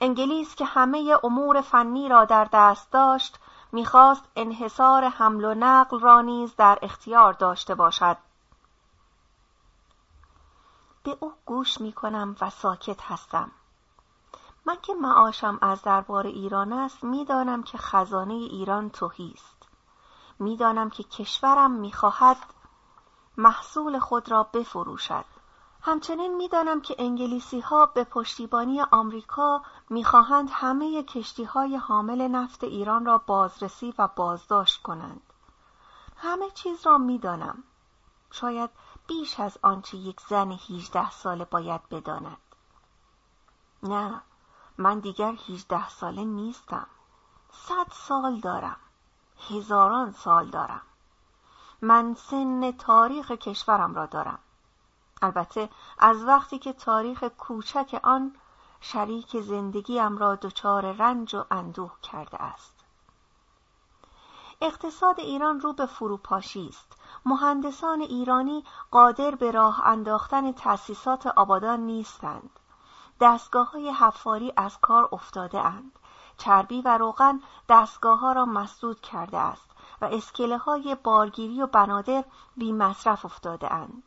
انگلیس که همه امور فنی را در دست داشت می‌خواست انحصار حمل و نقل را نیز در اختیار داشته باشد. به او گوش می‌کنم و ساکت هستم من که معاشم از دربار ایران است می‌دانم که خزانه ایران توهی است می‌دانم که کشورم می‌خواهد محصول خود را بفروشد همچنین می‌دانم که انگلیسی ها به پشتیبانی آمریکا می‌خواهند همه کشتی های حامل نفت ایران را بازرسی و بازداشت کنند. همه چیز را می‌دانم. شاید بیش از آنچه یک زن هیچده ساله باید بداند. نه، من دیگر هیچده ساله نیستم. صد سال دارم. هزاران سال دارم. من سن تاریخ کشورم را دارم. البته از وقتی که تاریخ کوچک آن شریک زندگیم را دچار رنج و اندوه کرده است اقتصاد ایران رو به فروپاشی است مهندسان ایرانی قادر به راه انداختن تأسیسات آبادان نیستند. دستگاه های حفاری از کار افتاده اند. چربی و روغن دستگاه ها را مسدود کرده است و اسکله های بارگیری و بنادر بی مصرف افتاده اند.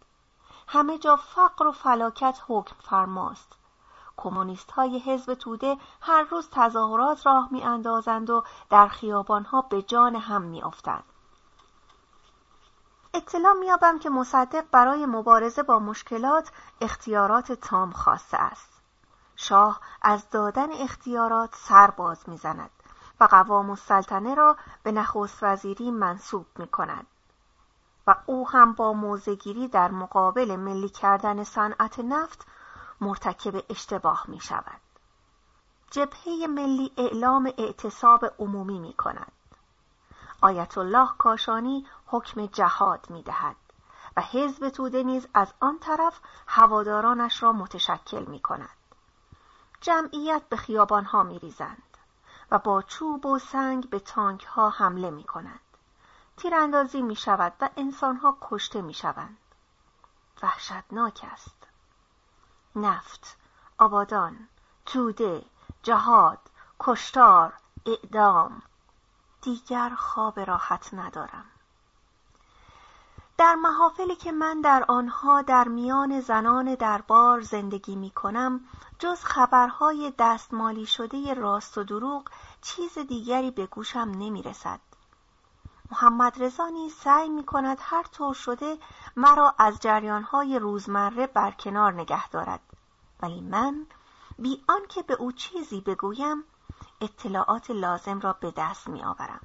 همه جا فقر و فلاکت حکم فرماست. کمونیست های حزب توده هر روز تظاهرات راه می اندازند و در خیابان ها به جان هم می افتند. اطلاع میابم که مصدق برای مبارزه با مشکلات اختیارات تام خواسته است. شاه از دادن اختیارات سر باز می‌زند و قوام السلطنه را به نخست وزیری منصوب می کند. و او هم با موزگیری در مقابل ملی کردن صنعت نفت مرتکب اشتباه می شود. جبهه ملی اعلام اعتصاب عمومی می کند. آیت الله کاشانی حکم جهاد می دهد و حزب توده نیز از آن طرف هوادارانش را متشکل می کند. جمعیت به خیابان ها می ریزند و با چوب و سنگ به تانک ها حمله می کنند. تیراندازی می شود و انسانها کشته می شوند. وحشتناک است. نفت، آبادان، توده، جهاد، کشتار، اعدام. دیگر خواب راحت ندارم. در محافلی که من در آنها در میان زنان دربار زندگی می کنم جز خبرهای دستمالی شده راست و دروغ چیز دیگری به گوشم نمی رسد. محمد رضا سعی می کند هر طور شده مرا از جریانهای روزمره برکنار نگه دارد ولی من بی آنکه به او چیزی بگویم اطلاعات لازم را به دست می آورم.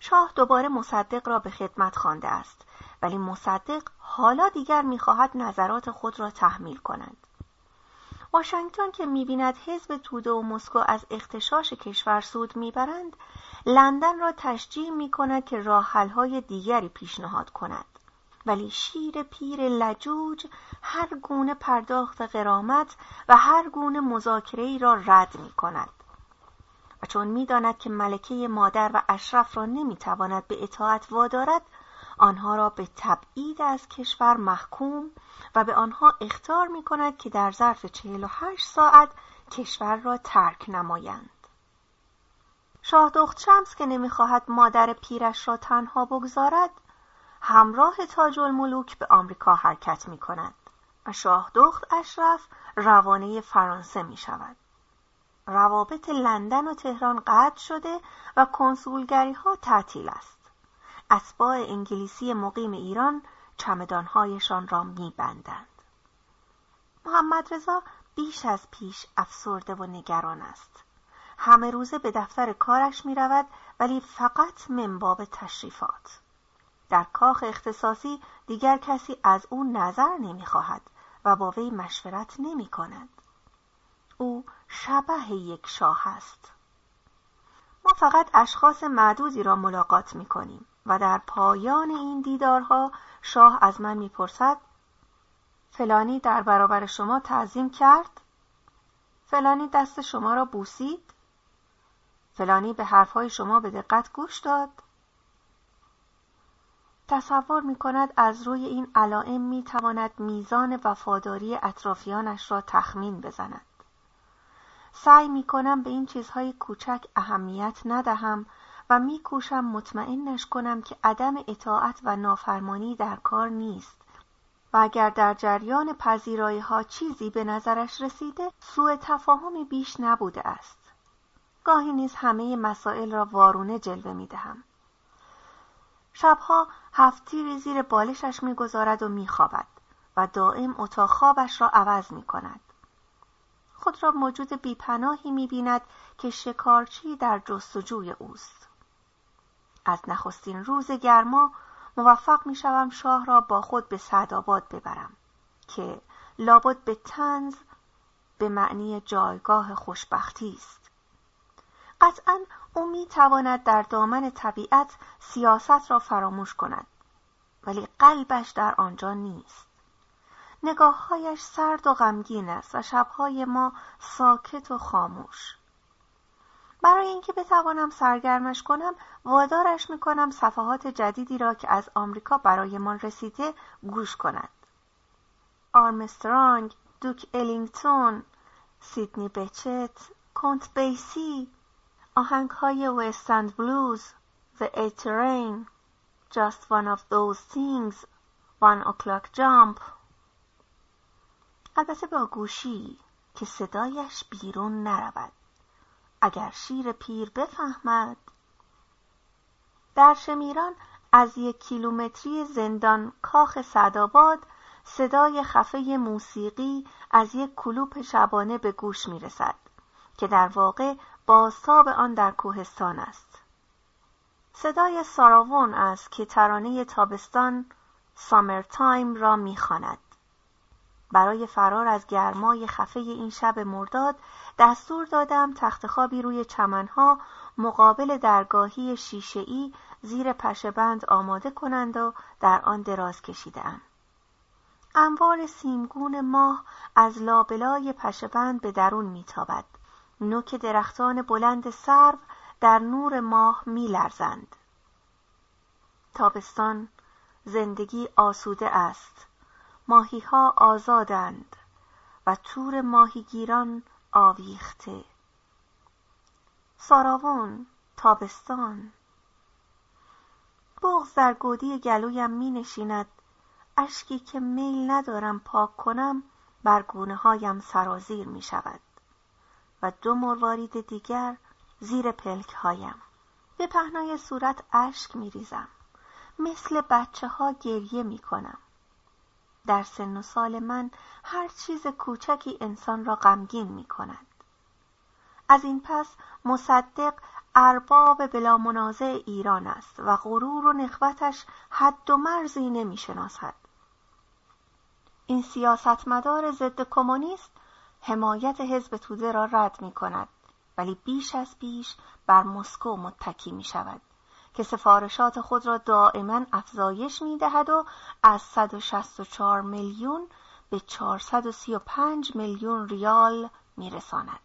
شاه دوباره مصدق را به خدمت خوانده است. ولی مصدق حالا دیگر می‌خواهد نظرات خود را تحمیل کند. واشنگتن که می‌بیند حزب توده و مسکو از اختشاش کشور سود می‌برند لندن را تشجیع می کند که های دیگری پیشنهاد کند. ولی شیر پیر لجوج هر گونه پرداخت قرامت و هر گونه مذاکره را رد می کند و چون می‌داند که ملکه مادر و اشرف را نمی‌تواند به اطاعت وادارد آنها را به تبعید از کشور محکوم و به آنها اختار می کند که در ظرف 48 ساعت کشور را ترک نمایند شاه دخت شمس که نمی‌خواهد مادر پیرش را تنها بگذارد همراه تاج الملوک به آمریکا حرکت می کند و شاه دخت اشرف روانه فرانسه می شود. روابط لندن و تهران قطع شده و کنسولگری ها تعطیل است. اسباع انگلیسی مقیم ایران چمدانهایشان را می بندند. محمد رضا بیش از پیش افسرده و نگران است. همه روزه به دفتر کارش می رود ولی فقط منباب تشریفات. در کاخ اختصاصی دیگر کسی از او نظر نمی خواهد و با وی مشورت نمی کند. او شبه یک شاه است. ما فقط اشخاص معدودی را ملاقات می کنیم و در پایان این دیدارها شاه از من می‌پرسد فلانی در برابر شما تعظیم کرد؟ فلانی دست شما را بوسید؟ فلانی به حرفهای شما به دقت گوش داد؟ تصور می کند از روی این علائم می تواند میزان وفاداری اطرافیانش را تخمین بزند. سعی می کنم به این چیزهای کوچک اهمیت ندهم و می کوشم مطمئنش کنم که عدم اطاعت و نافرمانی در کار نیست و اگر در جریان پذیرایی ها چیزی به نظرش رسیده سوء تفاهمی بیش نبوده است. گاهی نیز همه مسائل را وارونه جلوه می دهم. شبها هفتیری زیر بالشش می‌گذارد و میخوابد و دائم اتاق خوابش را عوض می کند. خود را موجود بیپناهی می بیند که شکارچی در جستجوی اوست. از نخستین روز گرما موفق می شوم شاه را با خود به سعدآباد ببرم که لابد به تنز به معنی جایگاه خوشبختی است. قطعا او می تواند در دامن طبیعت سیاست را فراموش کند ولی قلبش در آنجا نیست. نگاههایش سرد و غمگین است و شبهای ما ساکت و خاموش. برای اینکه بتوانم سرگرمش کنم وادارش می‌کنم صفحات جدیدی را که از آمریکا برایمان رسیده گوش کند آرمسترانگ دوک الینگتون سیدنی بچت کنت بیسی آهنگ های وستند بلوز The A Train Just One of Those Things One O'Clock Jump البته با گوشی که صدایش بیرون نرود. اگر شیر پیر بفهمد. در شمیران از یک کیلومتری زندان کاخ سعدآباد صدای خفه موسیقی از یک کلوپ شبانه به گوش می رسد که در واقع بازتاب آن در کوهستان است. صدای ساراون است که ترانه تابستان سامر تایم را می‌خواند. برای فرار از گرمای خفه این شب مرداد دستور دادم تخت خوابی روی چمنها مقابل درگاهی شیشهای زیر پشهبند آماده کنند و در آن دراز کشیدهام. انوار سیمگون ماه از لابلای پشهبند به درون میتابد. نوک درختان بلند سرو در نور ماه میلرزند. تابستان زندگی آسوده است. ماهیها آزادند و تور ماهیگیران آویخته. ساراون تابستان. بغز در گودی گلویم می نشیند. اشکی که میل ندارم پاک کنم بر گونه هایم سرازیر می شود. و دو مروارید دیگر زیر پلک هایم به پهنای صورت اشک می ریزم. مثل بچه ها گریه می کنم. در سن و سال من هر چیز کوچکی انسان را غمگین می کند. از این پس مصدق ارباب بلا منازع ایران است و غرور و نخوتش حد و مرزی نمی شناسد. این سیاستمدار ضد کمونیست حمایت حزب توده را رد می کند ولی بیش از بیش بر مسکو متکی می شود. که سفارشات خود را دائما افزایش می دهد و از 164 میلیون به 435 میلیون ریال می رساند.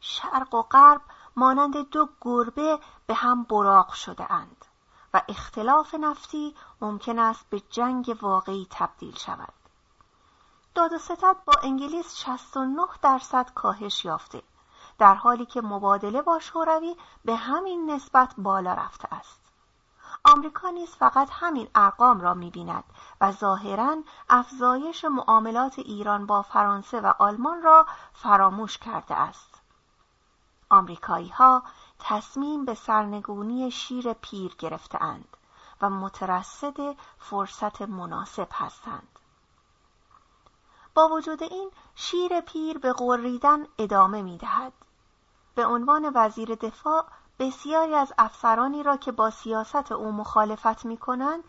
شرق و غرب مانند دو گربه به هم براق شده اند و اختلاف نفتی ممکن است به جنگ واقعی تبدیل شود. داد با انگلیس 69 درصد کاهش یافته در حالی که مبادله با شوروی به همین نسبت بالا رفته است. آمریکا نیز فقط همین ارقام را می‌بیند و ظاهرا افزایش معاملات ایران با فرانسه و آلمان را فراموش کرده است. آمریکایی ها تصمیم به سرنگونی شیر پیر گرفتهاند و مترصد فرصت مناسب هستند. با وجود این شیر پیر به قریدن ادامه می دهد. به عنوان وزیر دفاع بسیاری از افسرانی را که با سیاست او مخالفت می کنند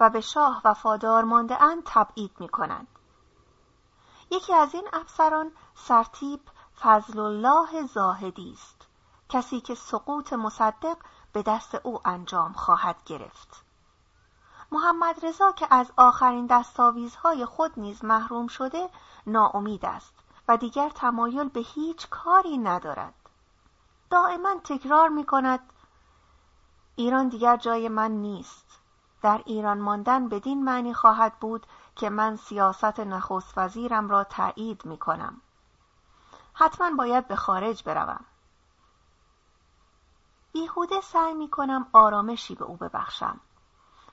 و به شاه وفادار مانده اند تبعید می کنند. یکی از این افسران سرتیپ فضل الله زاهدی است کسی که سقوط مصدق به دست او انجام خواهد گرفت محمد رضا که از آخرین دستاویزهای خود نیز محروم شده ناامید است و دیگر تمایل به هیچ کاری ندارد دائما تکرار می کند ایران دیگر جای من نیست. در ایران ماندن بدین معنی خواهد بود که من سیاست نخست وزیرم را تایید می کنم حتما باید به خارج بروم. بیهوده سعی می کنم آرامشی به او ببخشم.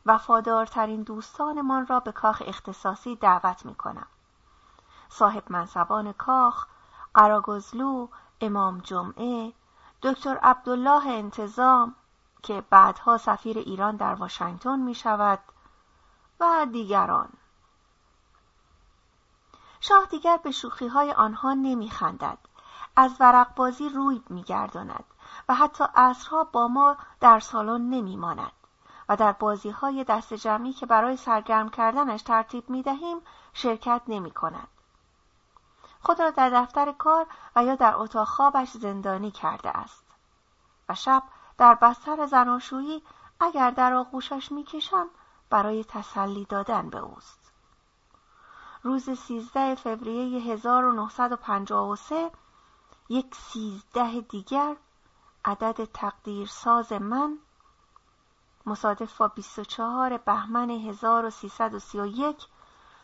وفادارترین دوستانمان را به کاخ اختصاصی دعوت می کنم صاحب منصبان کاخ قراگزلو امام جمعه دکتر عبدالله انتظام که بعدها سفیر ایران در واشنگتن می شود و دیگران شاه دیگر به شوخی های آنها نمی خندد. از ورق بازی روی می گرداند و حتی اصرها با ما در سالن نمی ماند و در بازی های دست جمعی که برای سرگرم کردنش ترتیب می دهیم شرکت نمی کند. خود را در دفتر کار و یا در اتاق خوابش زندانی کرده است. و شب در بستر زناشویی اگر در آغوشش می‌کشم برای تسلی دادن به اوست. روز سیزده فوریه 1953 یک سیزده دیگر عدد تقدیر ساز من مصادف با 24 بهمن 1331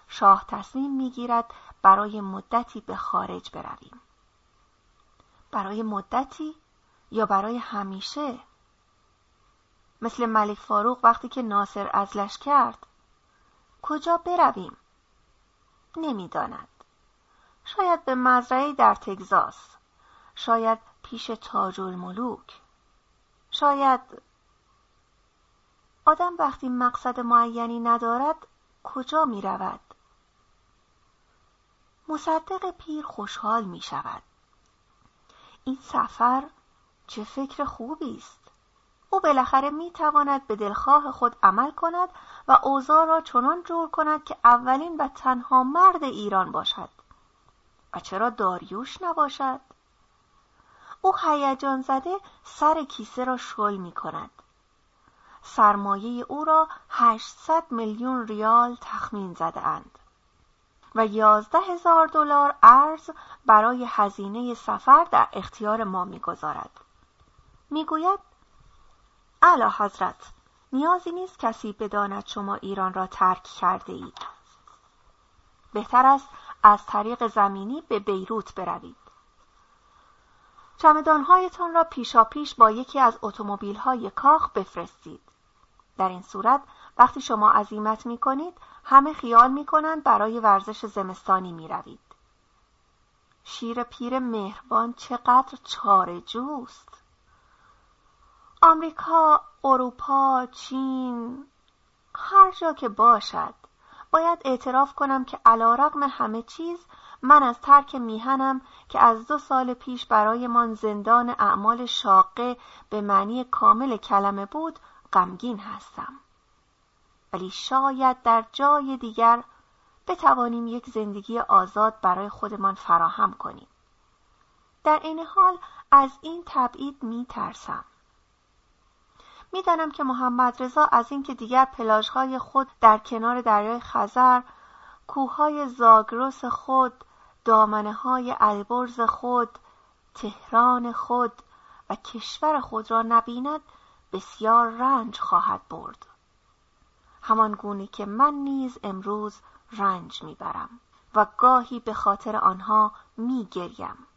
شاه تصمیم می‌گیرد برای مدتی به خارج برویم. برای مدتی یا برای همیشه؟ مثل ملک فاروق وقتی که ناصر ازلش کرد کجا برویم؟ نمی‌داند. شاید به مزرعه در تگزاس شاید پیش تاج الملوک شاید آدم وقتی مقصد معینی ندارد کجا می رود؟ مصدق پیر خوشحال می شود. این سفر چه فکر خوبی است. او بالاخره می تواند به دلخواه خود عمل کند و اوضاع را چنان جور کند که اولین و تنها مرد ایران باشد. و چرا داریوش نباشد؟ او هیجان زده سر کیسه را شل می کند. سرمایه او را 800 میلیون ریال تخمین زده اند. و یازده هزار دلار ارز برای هزینه سفر در اختیار ما می‌گذارد. می‌گوید اعلی حضرت نیازی نیست کسی بداند شما ایران را ترک کرده اید. بهتر است از طریق زمینی به بیروت بروید. چمدانهایتان را پیشاپیش با یکی از اتومبیل‌های کاخ بفرستید. در این صورت وقتی شما عزیمت می کنید همه خیال می کنند برای ورزش زمستانی می روید. شیر پیر مهربان چقدر چارجوست. آمریکا، اروپا، چین، هر جا که باشد باید اعتراف کنم که علا رقم همه چیز من از ترک میهنم که از دو سال پیش برایمان زندان اعمال شاقه به معنی کامل کلمه بود غمگین هستم. ولی شاید در جای دیگر بتوانیم یک زندگی آزاد برای خودمان فراهم کنیم. در این حال از این تبعید می ترسم. می‌دانم که محمد رضا از اینکه دیگر پلاژهای خود در کنار دریای خزر، کوههای زاگرس خود، دامنه های البرز خود، تهران خود و کشور خود را نبیند بسیار رنج خواهد برد. همان گونه که من نیز امروز رنج می‌برم و گاهی به خاطر آنها میگریم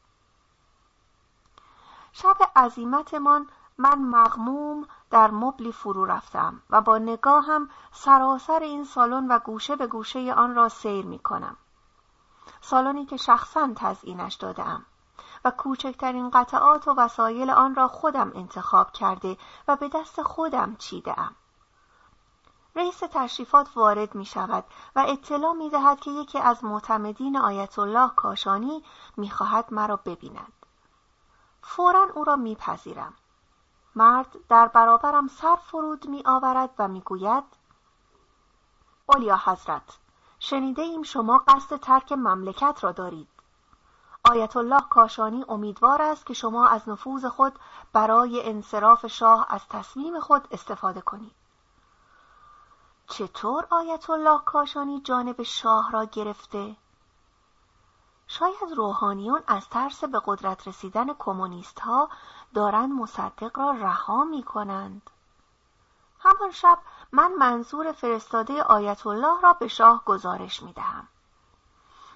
شب عزیمتمان من مغموم در مبلی فرو رفتم و با نگاهم سراسر این سالن و گوشه به گوشه آن را سیر می کنم. سالنی که شخصا تزئینش دادم و کوچکترین قطعات و وسایل آن را خودم انتخاب کرده و به دست خودم چیده ام. رئیس تشریفات وارد می شود و اطلاع می دهد که یکی از معتمدین آیت الله کاشانی می خواهد مرا ببیند. فورا او را میپذیرم. مرد در برابرم سر فرود می آورد و می گوید اولیا حضرت شنیده ایم شما قصد ترک مملکت را دارید. آیت الله کاشانی امیدوار است که شما از نفوذ خود برای انصراف شاه از تصمیم خود استفاده کنید. چطور آیت الله کاشانی جانب شاه را گرفته؟ شاید روحانیون از ترس به قدرت رسیدن کمونیست ها دارند مصدق را رها می کنند. همان شب من منظور فرستاده آیت الله را به شاه گزارش می دهم.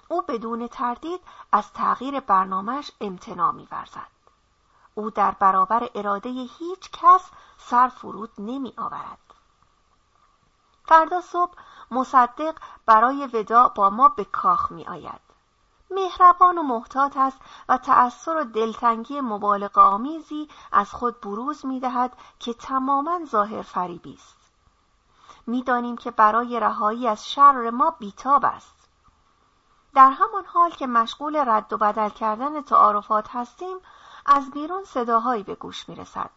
او بدون تردید از تغییر برنامهش امتناع می ورزد. او در برابر اراده هیچ کس سر فرود نمی آورد. فردا صبح مصدق برای ودا با ما به کاخ می آید. مهربان و محتاط است و تأثیر و دلتنگی مبالغ آمیزی از خود بروز می دهد که تماما ظاهر فریبی است. می‌دانیم که برای رهایی از شر ما بیتاب است. در همان حال که مشغول رد و بدل کردن تعارفات هستیم از بیرون صداهایی به گوش می رسد.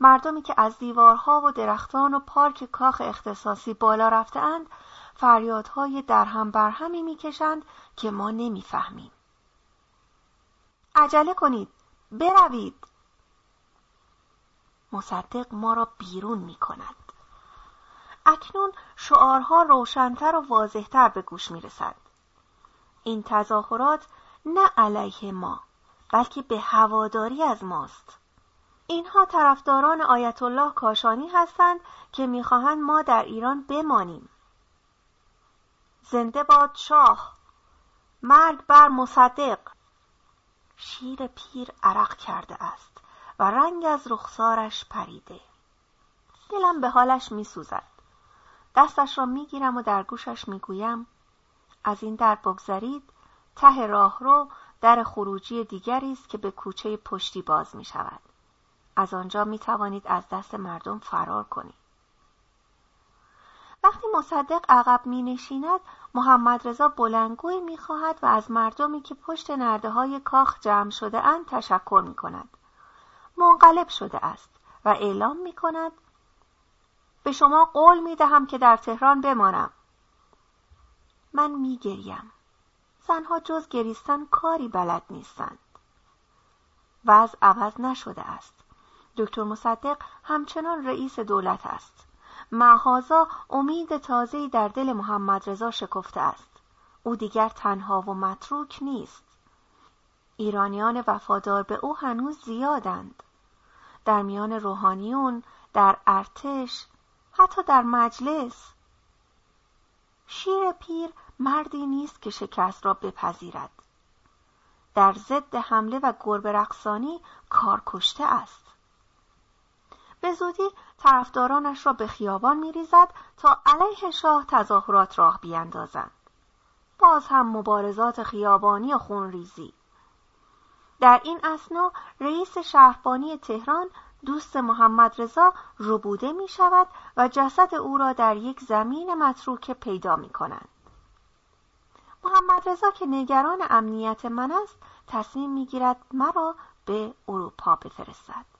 مردمی که از دیوارها و درختان و پارک کاخ اختصاصی بالا رفتهاند فریادهای درهم برهمی می‌کشند که ما نمی‌فهمیم. عجله کنید بروید مصدق ما را بیرون می کند. اکنون شعارها روشنتر و واضحتر به گوش می رسد. این تظاهرات نه علیه ما بلکه به هواداری از ماست. اینها طرفداران آیت الله کاشانی هستند که می‌خواهند ما در ایران بمانیم. زنده باد شاه مرگ بر مصدق شیر پیر عرق کرده است و رنگ از رخسارش پریده دلم به حالش میسوزد دستش را می‌گیرم و در گوشش می‌گویم از این در بگذرید ته راهرو در خروجی دیگری است که به کوچه پشتی باز می شود. از آنجا می توانید از دست مردم فرار کنید. وقتی مصدق عقب می نشیند محمد رضا بلنگوی می خواهد و از مردمی که پشت نرده های کاخ جمع شده اند تشکر می کند. منقلب شده است و اعلام می کند به شما قول می دهم که در تهران بمانم. من می گریم. زنها جز گریستن کاری بلد نیستند. وضع عوض نشده است. دکتر مصدق همچنان رئیس دولت است. معهازا امید تازه‌ای در دل محمد رضا شکفته است. او دیگر تنها و متروک نیست. ایرانیان وفادار به او هنوز زیادند. در میان روحانیون، در ارتش، حتی در مجلس. شیر پیر مردی نیست که شکست را بپذیرد. در ضد حمله و گربه رقصانی کار کشته است. به زودی طرفدارانش را به خیابان میریزد تا علیه شاه تظاهرات راه بیاندازند. باز هم مبارزات خیابانی و خونریزی. در این اسنا رئیس شهربانی تهران دوست محمد رضا ربوده می شود و جسد او را در یک زمین متروکه پیدا می کنند. محمد رضا که نگران امنیت من است تصمیم می گیرد مرا به اروپا بفرستد.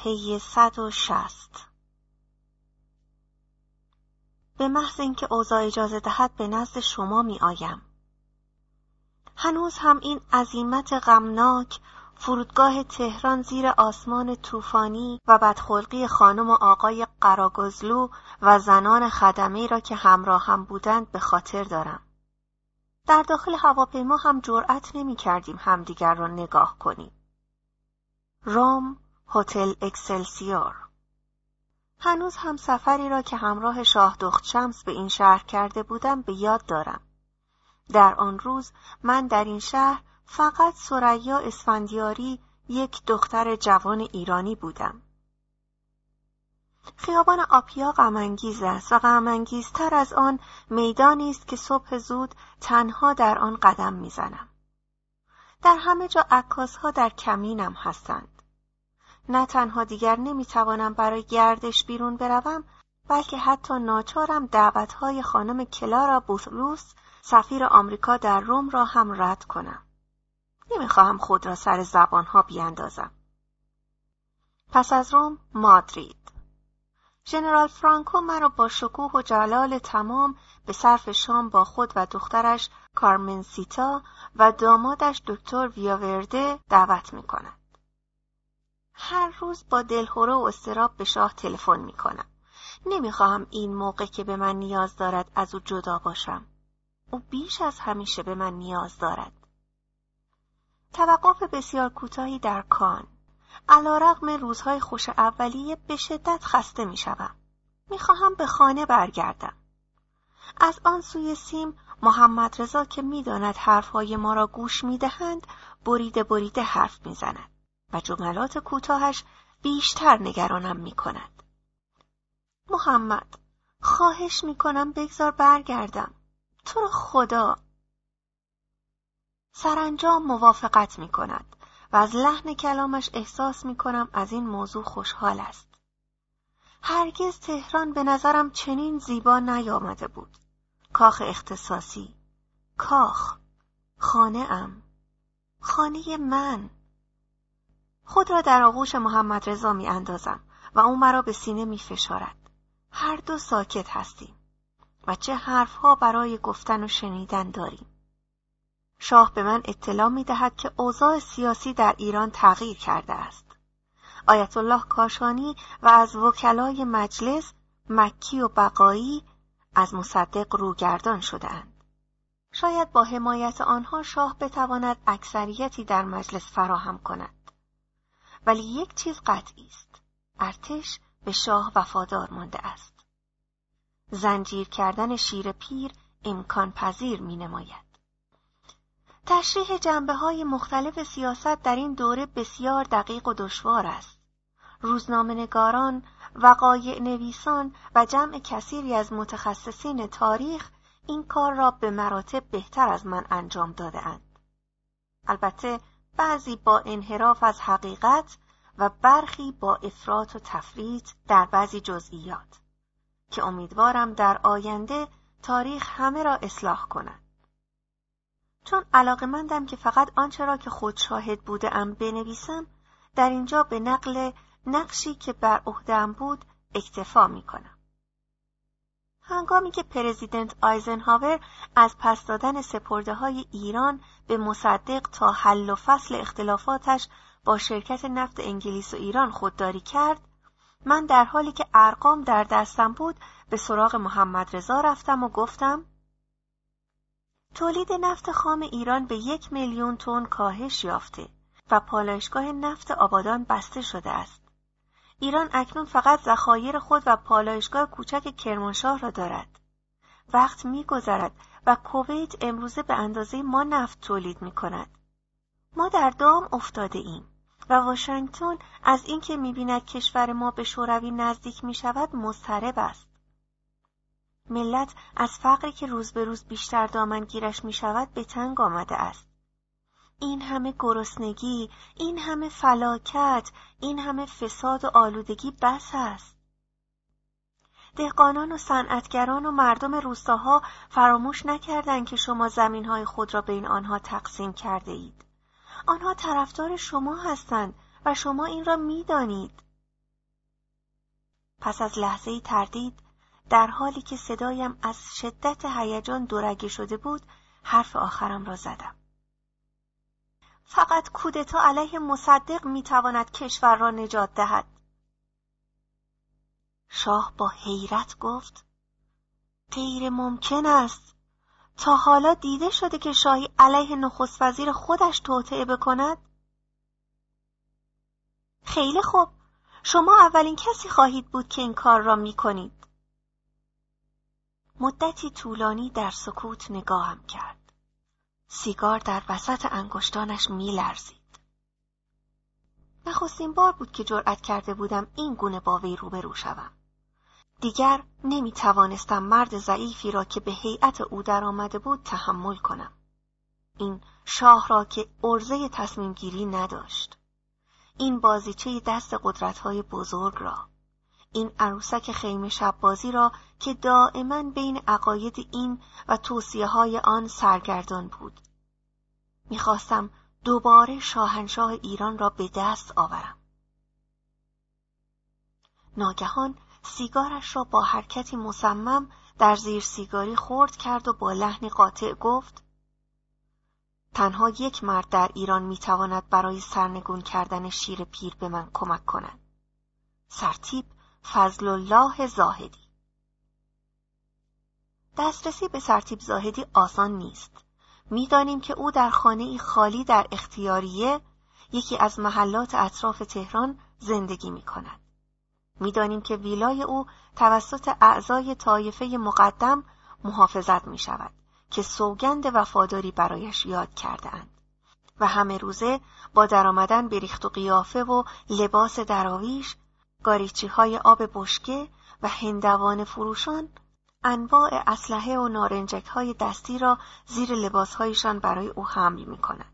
صفحه 160 به محض اینکه اوضاع اجازه دهد به نزد شما می آیم. هنوز هم این عظیمت غمناک فرودگاه تهران زیر آسمان طوفانی و بدخلقی خانم و آقای قراگزلو و زنان خدمه را که همراه هم بودند به خاطر دارم. در داخل هواپیما هم جرأت نمی کردیم همدیگر را نگاه کنیم. روم هتل اکسلسیور هنوز هم سفری را که همراه شاه دخت شمس به این شهر کرده بودم به یاد دارم. در آن روز من در این شهر فقط سریا اسفندیاری یک دختر جوان ایرانی بودم. خیابان آپیا غمانگیز است و غمانگیزتر از آن میدانی است که صبح زود تنها در آن قدم می‌زنم. در همه جا عکاسها در کمینم هستند. نه تنها دیگر نمی‌توانم برای گردش بیرون بروم بلکه حتی ناچارم دعوتهای خانم کلارا بوثلوس سفیر آمریکا در روم را هم رد کنم. نمی‌خواهم خود را سر زبانها بیاندازم. پس از روم مادرید. ژنرال فرانکو مرا با شکوه و جلال تمام به صرف شام با خود و دخترش کارمنسیتا و دامادش دکتر ویاورده دعوت می کند. هر روز با دلهوره و استراب به شاه تلفن می کنم. نمی‌خواهم این موقع که به من نیاز دارد از او جدا باشم. او بیش از همیشه به من نیاز دارد. توقف بسیار کوتاهی در کان. علا رقم روزهای خوش اولیه به شدت خسته می شوم. می خواهم به خانه برگردم. از آن سوی سیم محمد رضا که می‌داند حرفهای ما را گوش می‌دهند بریده بریده حرف می‌زند و جملات کوتاهش بیشتر نگرانم می کند. محمد خواهش می کنم بگذار برگردم. تو رو خدا سرانجام موافقت می کند و از لحن کلامش احساس می کنم از این موضوع خوشحال است. هرگز تهران به نظرم چنین زیبا نیامده بود. کاخ اختصاصی کاخ خانه ام خانه من خود را در آغوش محمد رضا می اندازم و او مرا به سینه می فشارد. هر دو ساکت هستیم و چه حرفها برای گفتن و شنیدن داریم. شاه به من اطلاع می دهد که اوضاع سیاسی در ایران تغییر کرده است. آیت الله کاشانی و از وکلای مجلس مکی و بقایی از مصدق روگردان شدهاند. شاید با حمایت آنها شاه بتواند اکثریتی در مجلس فراهم کند. ولی یک چیز قطعی است. ارتش به شاه وفادار مانده است. زنجیر کردن شیر پیر امکان پذیر می نماید. تشریح جنبه های مختلف سیاست در این دوره بسیار دقیق و دشوار است. روزنامهنگاران، وقایع نویسان و جمع کثیری از متخصصین تاریخ این کار را به مراتب بهتر از من انجام داده اند. البته بعضی با انحراف از حقیقت و برخی با افراط و تفریط در بعضی جزئیات که امیدوارم در آینده تاریخ همه را اصلاح کند. چون علاقمندم که فقط آنچه را که خود شاهد بودم بنویسم در اینجا به نقل نقشی که بر عهدهام بود اکتفا می کنم. هنگامی که پرزیدنت آیزنهاور از پس دادن سپرده های ایران به مصدق تا حل و فصل اختلافاتش با شرکت نفت انگلیس و ایران خودداری کرد من در حالی که ارقام در دستم بود به سراغ محمد رضا رفتم و گفتم تولید نفت خام ایران به یک میلیون تن کاهش یافته و پالایشگاه نفت آبادان بسته شده است. ایران اکنون فقط ذخایر خود و پالایشگاه کوچک کرمانشاه را دارد. وقت میگذرد و کویت امروزه به اندازه ما نفت تولید می کند. ما در دام افتاده ایم. و واشنگتن از اینکه می‌بیند کشور ما به شوروی نزدیک می شود مضطرب است. ملت از فقری که روز به روز بیشتر دامنگیرش می شود به تنگ آمده است. این همه گرسنگی، این همه فلاکت، این همه فساد و آلودگی بس است. دهقانان و صنعتگران و مردم روستاها فراموش نکردند که شما زمینهای خود را بین آنها تقسیم کرده اید. آنها طرفدار شما هستند و شما این را می‌دانید. پس از لحظه تردید در حالی که صدایم از شدت هیجان دورگه شده بود حرف آخرم را زدم. فقط کودتا علیه مصدق می‌تواند کشور را نجات دهد. شاه با حیرت گفت غیر ممکن است. تا حالا دیده شده که شاهی علیه نخست وزیر خودش توطعه بکند؟ خیلی خوب شما اولین کسی خواهید بود که این کار را می کنید. مدتی طولانی در سکوت نگاهم کرد. سیگار در وسط انگشتانش می لرزید. نخستین بار بود که جرأت کرده بودم این گونه با وی روبرو شوم. دیگر نمی توانستم مرد ضعیفی را که به هیئت او در آمده بود تحمل کنم. این شاه را که ارزه تصمیم گیری نداشت. این بازیچه دست قدرتهای بزرگ را. این عروسک خیمه شبازی را که دائما بین عقاید این و توصیه های آن سرگردان بود. می‌خواستم دوباره شاهنشاه ایران را به دست آورم. ناگهان سیگارش را با حرکتی مصمم در زیر سیگاری خورد کرد و با لحنی قاطع گفت تنها یک مرد در ایران می‌تواند برای سرنگون کردن شیر پیر به من کمک کند. سرتیب فضل الله زاهدی دسترسی به سرتیب زاهدی آسان نیست. می‌دانیم که او در خانه ای خالی در اختیاریه یکی از محلات اطراف تهران زندگی می کند. می‌دانیم که ویلای او توسط اعضای طایفه مقدم محافظت می شود که سوگند وفاداری برایش یاد کرده اند. و همه روزه با درآمدن به و قیافه و لباس دراویش گاریچی های آب بشکه و هندوان فروشان انواع اسلحه و نارنجک های دستی را زیر لباسهایشان برای او حمل می کند.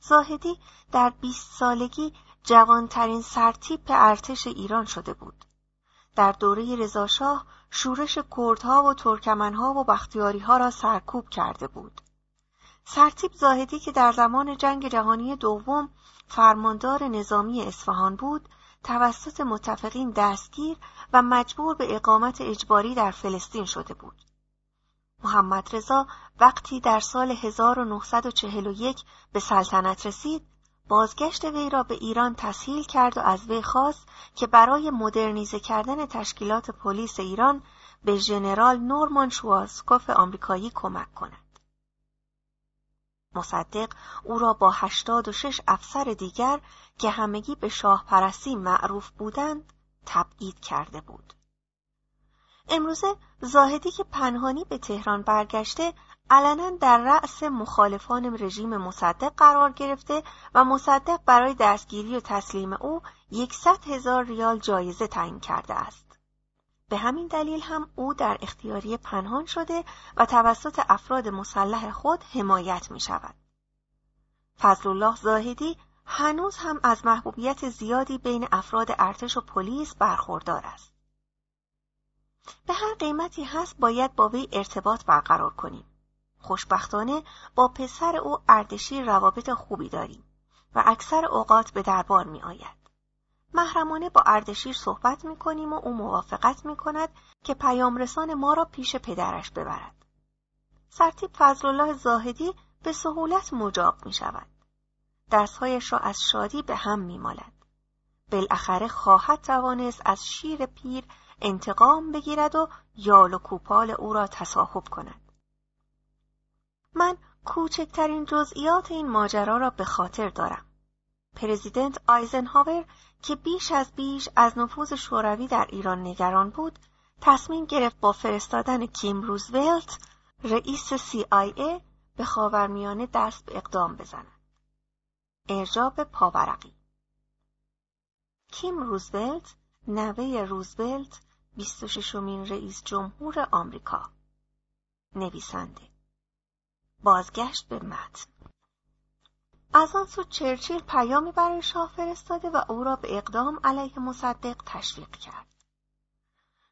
زاهدی در بیست سالگی جوانترین سرتیپ ارتش ایران شده بود. در دوره رضاشاه شورش کردها و ترکمنها و بختیاریها را سرکوب کرده بود. سرتیپ زاهدی که در زمان جنگ جهانی دوم فرماندار نظامی اصفهان بود، توسط متفقین دستگیر و مجبور به اقامت اجباری در فلسطین شده بود. محمد رضا وقتی در سال 1941 به سلطنت رسید، بازگشت وی را به ایران تسهیل کرد و از وی خواست که برای مدرنیزه کردن تشکیلات پلیس ایران به ژنرال نورمان شوازکوف آمریکایی کمک کند. مصدق او را با هشتاد و شش افسر دیگر که همگی به شاه پرستی معروف بودند تبعید کرده بود. امروزه زاهدی که پنهانی به تهران برگشته علنا در رأس مخالفان رژیم مصدق قرار گرفته و مصدق برای دستگیری و تسلیم او یکصد هزار ریال جایزه تعیین کرده است. به همین دلیل هم او در اختیاری پنهان شده و توسط افراد مسلح خود حمایت می شود. فضل الله زاهدی هنوز هم از محبوبیت زیادی بین افراد ارتش و پلیس برخوردار است. به هر قیمتی هست باید با وی ارتباط برقرار کنیم. خوشبختانه با پسر او اردشیر روابط خوبی داریم و اکثر اوقات به دربار می آید. محرمانه با اردشیر صحبت می کنیم و او موافقت می کند که پیامرسان ما را پیش پدرش ببرد. سرتیب فضل الله زاهدی به سهولت مجاب می شود. دستهایش را از شادی به هم می مالد. بالاخره خواهد توانست از شیر پیر انتقام بگیرد و یال و کوپال او را تصاحب کند. من کوچکترین جزئیات این ماجرا را به خاطر دارم. پرزیدنت آیزنهاور که بیش از بیش از نفوذ شوروی در ایران نگران بود، تصمیم گرفت با فرستادن کیم روزولت رئیس CIA به خاورمیانه دست به اقدام بزند. ارجاب پاورقی. کیم روزولت نوه روزولت 26 مین رئیس جمهور آمریکا. نویسنده. بازگشت به متن. از آن سو چرچیل پیامی برای شاه فرستاده و او را به اقدام علیه مصدق تشویق کرد.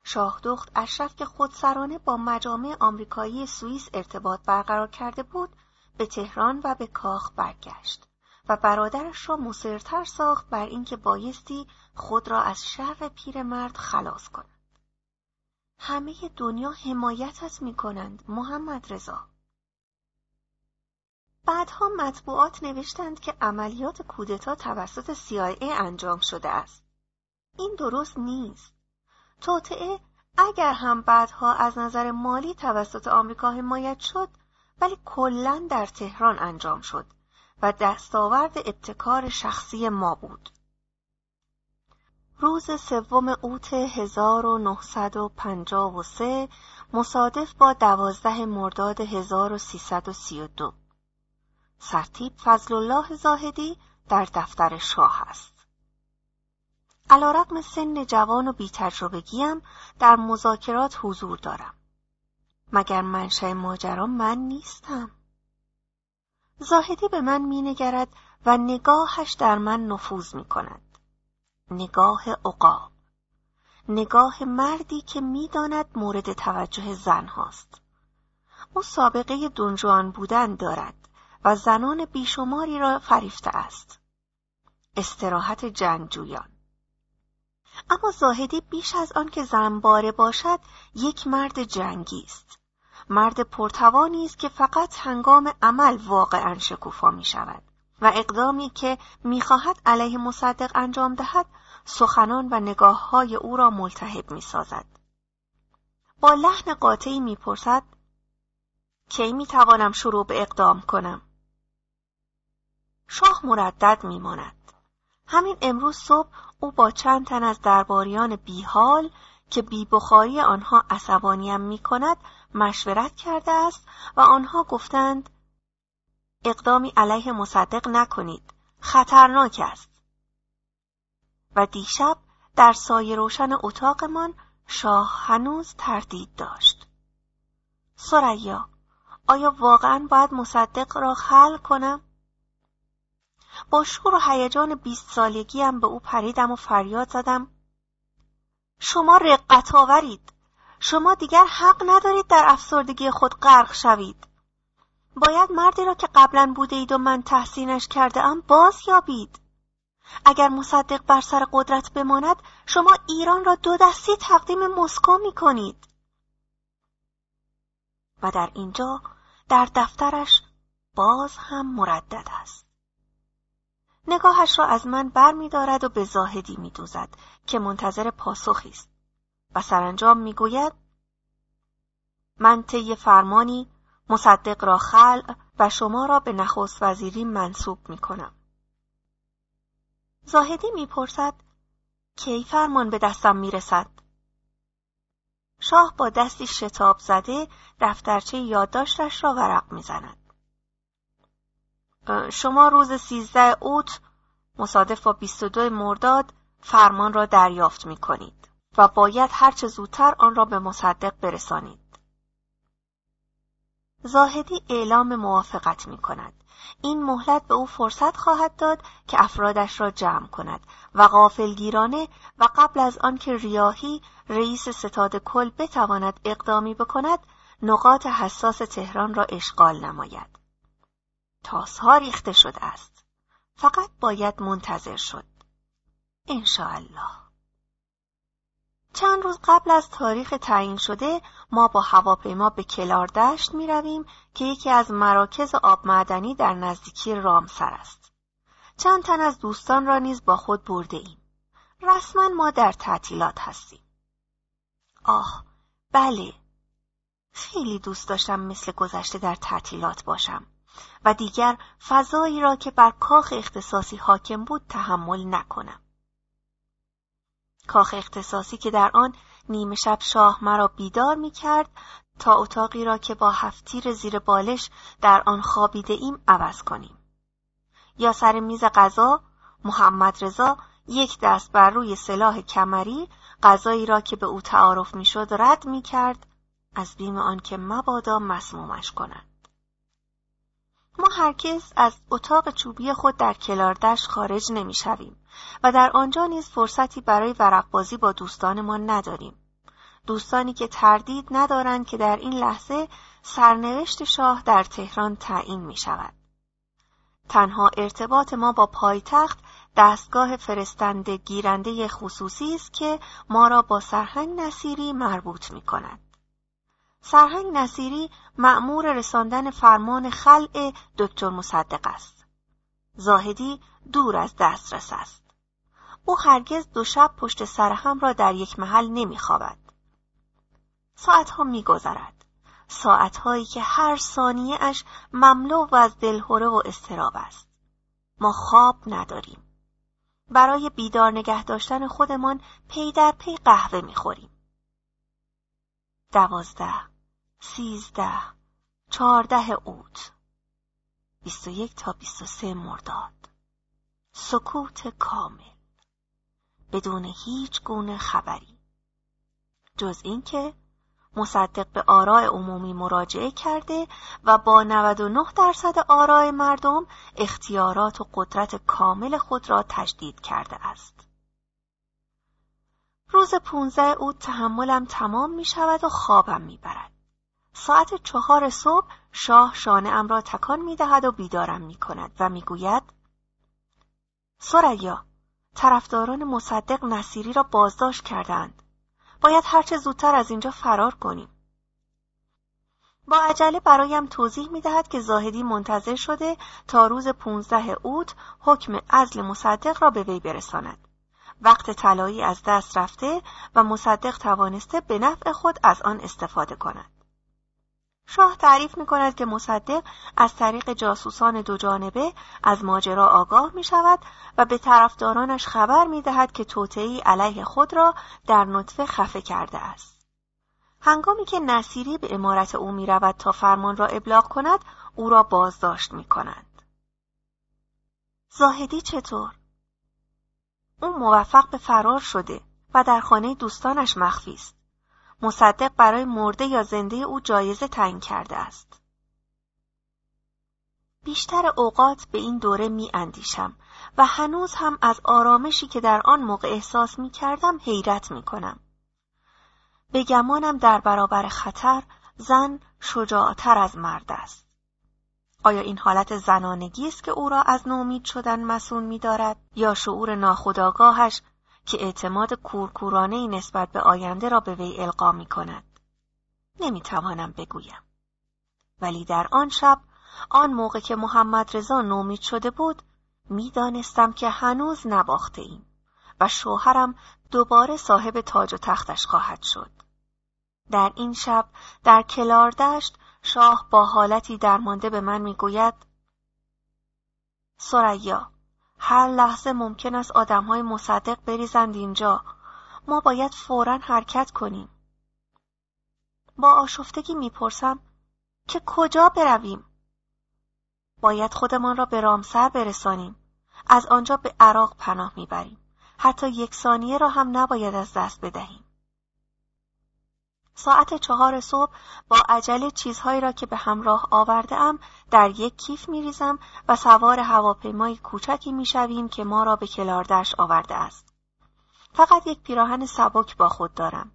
شاه دخت اشرف که خودسرانه با مجامع آمریکایی سوئیس ارتباط برقرار کرده بود به تهران و به کاخ برگشت و برادرش را مصرتر ساخت بر اینکه بایستی خود را از شر پیرمرد خلاص کند. همه دنیا حمایتت می کنند محمد رضا. بعدها مطبوعات نوشتند که عملیات کودتا توسط CIA انجام شده است. این درست نیست. توطعه اگر هم بعدها از نظر مالی توسط آمریکا حمایت شد ولی کلا در تهران انجام شد و دستاورد ابتکار شخصی ما بود. روز سوم اوت 1953 مصادف با دوازده مرداد 1332 سرتیب فضل الله زاهدی در دفتر شاه است. علا سن جوان و بیتجربگیم در مذاکرات حضور دارم. مگر منشأ ماجرا من نیستم. زاهدی به من مینگرد و نگاهش در من نفوذ می کند. نگاه عقاب. نگاه مردی که می‌داند مورد توجه زن هاست. او سابقه دنجوان بودن دارد. و زنان بیشماری را فریفته است. استراحت جنگجویان اما زاهدی بیش از آن که زنباره باشد یک مرد جنگی است. مرد پرتوانی است که فقط هنگام عمل واقعا شکوفا می شود و اقدامی که می‌خواهد علیه مصدق انجام دهد سخنان و نگاه های او را ملتهب می سازد. با لحن قاطعی می‌پرسد کی می‌توانم شروع به اقدام کنم شاه مردد میماند. همین امروز صبح او با چند تن از درباریان بیحال که بیبخاری آنها عصبانیم می کند مشورت کرده است و آنها گفتند اقدامی علیه مصدق نکنید خطرناک است. و دیشب در سایه روشن اتاقمان شاه هنوز تردید داشت. سریا آیا واقعا باید مصدق را خل کنم؟ با شور و هیجان بیست سالگیم به او پریدم و فریاد زدم. شما رقت آورید. شما دیگر حق ندارید در افسردگی خود غرق شوید. باید مردی را که قبلا بوده اید و من تحسینش کرده ام باز یابید اگر مصدق بر سر قدرت بماند شما ایران را دو دستی تقدیم مسکو می کنید و در اینجا در دفترش باز هم مردد است. نگاهش را از من بر می دارد و به زاهدی می دوزد که منتظر پاسخی است. و سرانجام می گوید من طی فرمانی مصدق را خلع و شما را به نخست وزیری منصوب می کنم. زاهدی می‌پرسد کی فرمان به دستم می‌رسد؟ شاه با دستی شتاب زده دفترچه یادداشتش را ورق می‌زند. شما روز سیزده اوت مصادف با 22 مرداد فرمان را دریافت می کنید و باید هرچه زودتر آن را به مصدق برسانید. زاهدی اعلام موافقت می کند. این مهلت به او فرصت خواهد داد که افرادش را جمع کند و غافلگیرانه و قبل از آنکه ریاهی رئیس ستاد کل بتواند اقدامی بکند نقاط حساس تهران را اشغال نماید. تاسها ریخته شده است. فقط باید منتظر شد. انشاءالله. چند روز قبل از تاریخ تعیین شده ما با هواپیما به کلاردشت می رویم که یکی از مراکز آب معدنی در نزدیکی رامسر است. چند تن از دوستان را نیز با خود برده ایم. رسما ما در تعطیلات هستیم. آه بله خیلی دوست داشتم مثل گذشته در تعطیلات باشم و دیگر فضایی را که بر کاخ اختصاصی حاکم بود تحمل نکنم. کاخ اختصاصی که در آن نیمه شب شاه مرا بیدار می کرد تا اتاقی را که با هفتیر زیر بالش در آن خوابیده ایم عوض کنیم. یا سر میز غذا محمد رضا یک دست بر روی سلاح کمری غذایی را که به او تعارف می‌شد رد می کرد از بیم آنکه مبادا مسمومش کنند. ما هرگز از اتاق چوبی خود در کلاردش خارج نمی شویم و در آنجا نیز فرصتی برای ورقبازی با دوستانمان نداریم. دوستانی که تردید ندارند که در این لحظه سرنوشت شاه در تهران تعیین می شود. تنها ارتباط ما با پایتخت دستگاه فرستنده گیرنده خصوصی است که ما را با سرهنگ نصیری مربوط می کند. سرهنگ نصیری مأمور رساندن فرمان خلع دکتر مصدق است. زاهدی دور از دسترس است. او هرگز دو شب پشت سر هم را در یک محل نمیخوابد. ساعتها میگذرد. ساعتهایی که هر ثانیه اش مملو و از دلهوره و استراب است. ما خواب نداریم. برای بیدار نگه داشتن خودمان پی در پی قهوه می‌خوریم. دوازده، سیزده، چهارده اوت، بیست و یک تا بیست و سه مرداد. سکوت کامل. بدون هیچ گونه خبری. جز اینکه مصدق به آراء عمومی مراجعه کرده و با 99 درصد آراء مردم اختیارات و قدرت کامل خود را تجدید کرده است. روز پونزه او تحملم تمام می شود و خوابم می برد. ساعت چهار صبح شاه شانه ام را تکان می دهد و بیدارم می کند و می گوید سریا طرفداران مصدق نصیری را بازداشت کردند. باید هرچه زودتر از اینجا فرار کنیم. با عجله برایم توضیح می دهد که زاهدی منتظر شده تا روز پونزده اوت حکم ازل مصدق را به وی برساند وقت طلایی از دست رفته و مصدق توانسته به نفع خود از آن استفاده کند. شاه تعریف می کند که مصدق از طریق جاسوسان دو جانبه از ماجرا آگاه می شود و به طرفدارانش خبر می دهد که توتعی علیه خود را در نطفه خفه کرده است. هنگامی که نصیری به امارت او می رود تا فرمان را ابلاغ کند او را بازداشت می کند. زاهدی چطور؟ او موفق به فرار شده و در خانه دوستانش مخفی است. مصدق برای مرده یا زنده او جایزه تعیین کرده است. بیشتر اوقات به این دوره می اندیشم و هنوز هم از آرامشی که در آن موقع احساس می کردم حیرت می کنم. به گمانم در برابر خطر زن شجاعتر از مرد است. آیا این حالت زنانگی است که او را از نومید شدن مسون می دارد یا شعور ناخداگاهش که اعتماد کورکورانه نسبت به آینده را به وی القا می کند. نمی توانم بگویم. ولی در آن شب آن موقع که محمد رضا نومید شده بود می‌دانستم که هنوز نباخته ایم و شوهرم دوباره صاحب تاج و تختش خواهد شد. در این شب در کلاردشت شاه با حالتی درمانده به من می‌گوید سریا هر لحظه ممکن است آدمهای مصدق بریزند اینجا. ما باید فورا حرکت کنیم. با آشفتگی می‌پرسم که کجا برویم؟ باید خودمان را به رامسر برسانیم. از آنجا به عراق پناه می‌بریم. حتی یک ثانیه را هم نباید از دست بدهیم. ساعت چهار صبح با عجله چیزهایی را که به همراه آورده ام در یک کیف می ریزم و سوار هواپیمای کوچکی می شویم که ما را به کلاردش آورده است. فقط یک پیراهن سبک با خود دارم.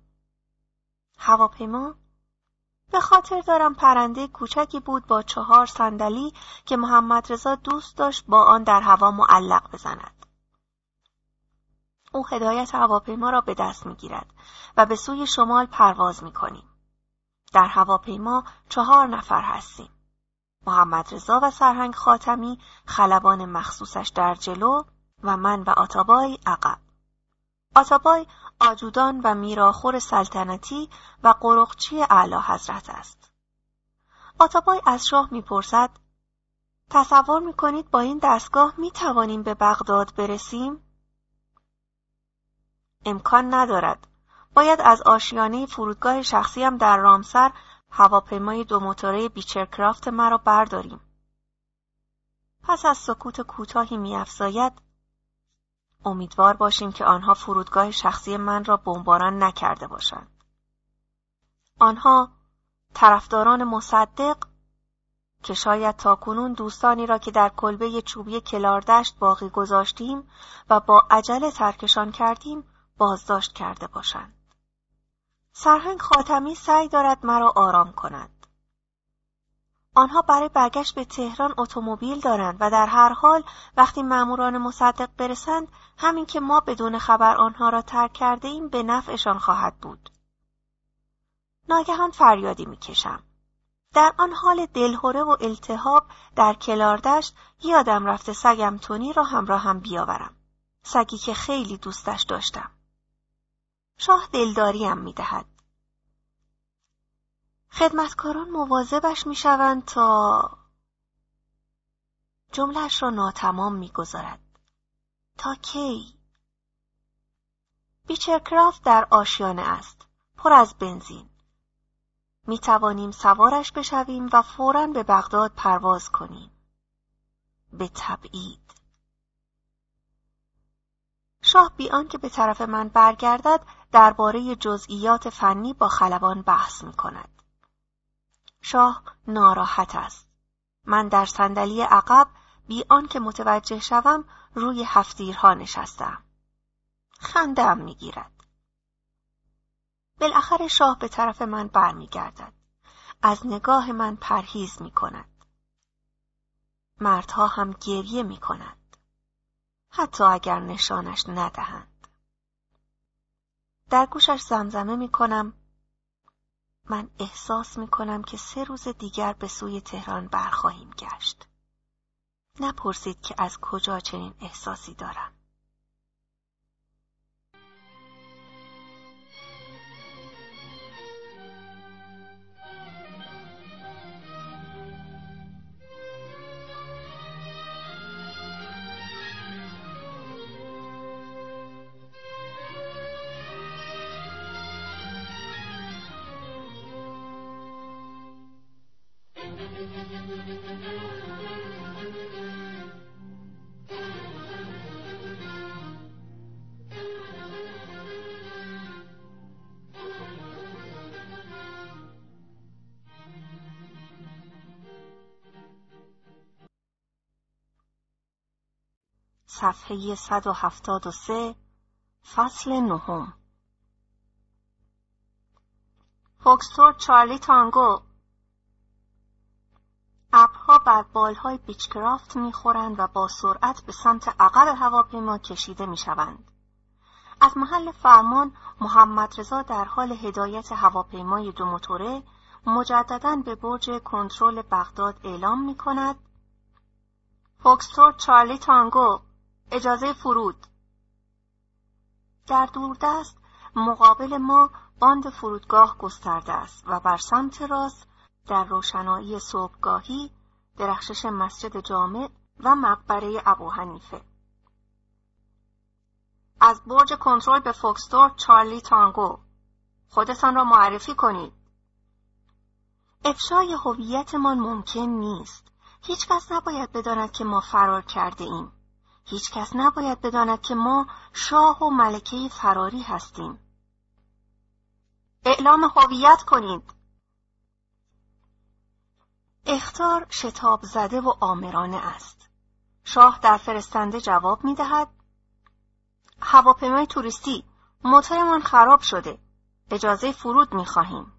هواپیما؟ به خاطر دارم پرنده کوچکی بود با چهار صندلی که محمد رضا دوست داشت با آن در هوا معلق بزند. او هدایت هواپیما را به دست می‌گیرد و به سوی شمال پرواز می‌کنیم. در هواپیما چهار نفر هستیم. محمد رضا و سرهنگ خاتمی خلبان مخصوصش در جلو و من و آتابای عقب. آتابای آجودان و میراخور سلطنتی و قرقچی اعلی حضرت است. آتابای از شاه می‌پرسد تصور می‌کنید با این دستگاه می توانیم به بغداد برسیم؟ امکان ندارد. باید از آشیانه فرودگاه شخصیم در رامسر هواپیمای دو موتوره بیچرکرافت مرا برداریم. پس از سکوت کوتاهی میافزاید امیدوار باشیم که آنها فرودگاه شخصی من را بمباران نکرده باشند. آنها طرفداران مصدق که شاید تاکنون دوستانی را که در کلبه چوبی کلاردشت باقی گذاشتیم و با عجله ترکشان کردیم بازداشت کرده باشند. سرهنگ خاتمی سعی دارد مرا آرام کند. آنها برای برگشت به تهران اتومبیل دارند و در هر حال وقتی ماموران مصدق برسند همین که ما بدون خبر آنها را ترک کرده ایم به نفعشان خواهد بود. ناگهان فریادی می‌کشم. در آن حال دلهوره و التهاب در کلاردشت یادم رفته سگم تونی را همراه هم بیاورم. سگی که خیلی دوستش داشتم. شاه دلداریم می‌دهد. خدمتکاران مواظبش می‌شوند تا جملش را ناتمام می‌گذارد. تا کی؟ بیچرکرافت در آشیانه است. پر از بنزین. می توانیم سوارش بشویم و فوراً به بغداد پرواز کنیم. به تبعید. شاه بی آنکه به طرف من برگردد درباره جزئیات فنی با خلبان بحث می کند. شاه ناراحت است. من در صندلی عقب بی آنکه متوجه شوم روی هفتیرها نشستم. خندم می‌گیرد. بالاخره شاه به طرف من برمیگردد. از نگاه من پرهیز می کند. مردها هم گریه می کند. حتی اگر نشانش ندهند. در گوشش زمزمه می کنم من احساس می کنم که سه روز دیگر به سوی تهران برخواهیم گشت. نپرسید که از کجا چنین احساسی دارم. صفحه 173 فصل نهم. فوکستور چارلی تانگو. ابرها بر بالهای بیچکرافت می‌خورند و با سرعت به سمت عقب هواپیما کشیده می‌شوند. از محل فرمان محمد رضا در حال هدایت هواپیمای دو موتوره مجددا به برج کنترل بغداد اعلام می کند Foxtrot Charlie Tango. اجازه فرود. در دوردست مقابل ما باند فرودگاه گسترده است و بر سمت راست در روشنایی صبحگاهی درخشش مسجد جامع و مقبره ابو حنیفه. از برج کنترل به Foxtrot Charlie Tango. خودتان را معرفی کنید. افشای هویتمان ممکن نیست. هیچ کس نباید بداند که ما فرار کرده ایم. هیچ کس نباید بداند که ما شاه و ملکه فراری هستیم. اعلام هویت کنید. اختار شتاب زده و آمرانه است. شاه در فرستنده جواب می دهد هواپیمای توریستی موتورمان خراب شده. اجازه فرود می خواهیم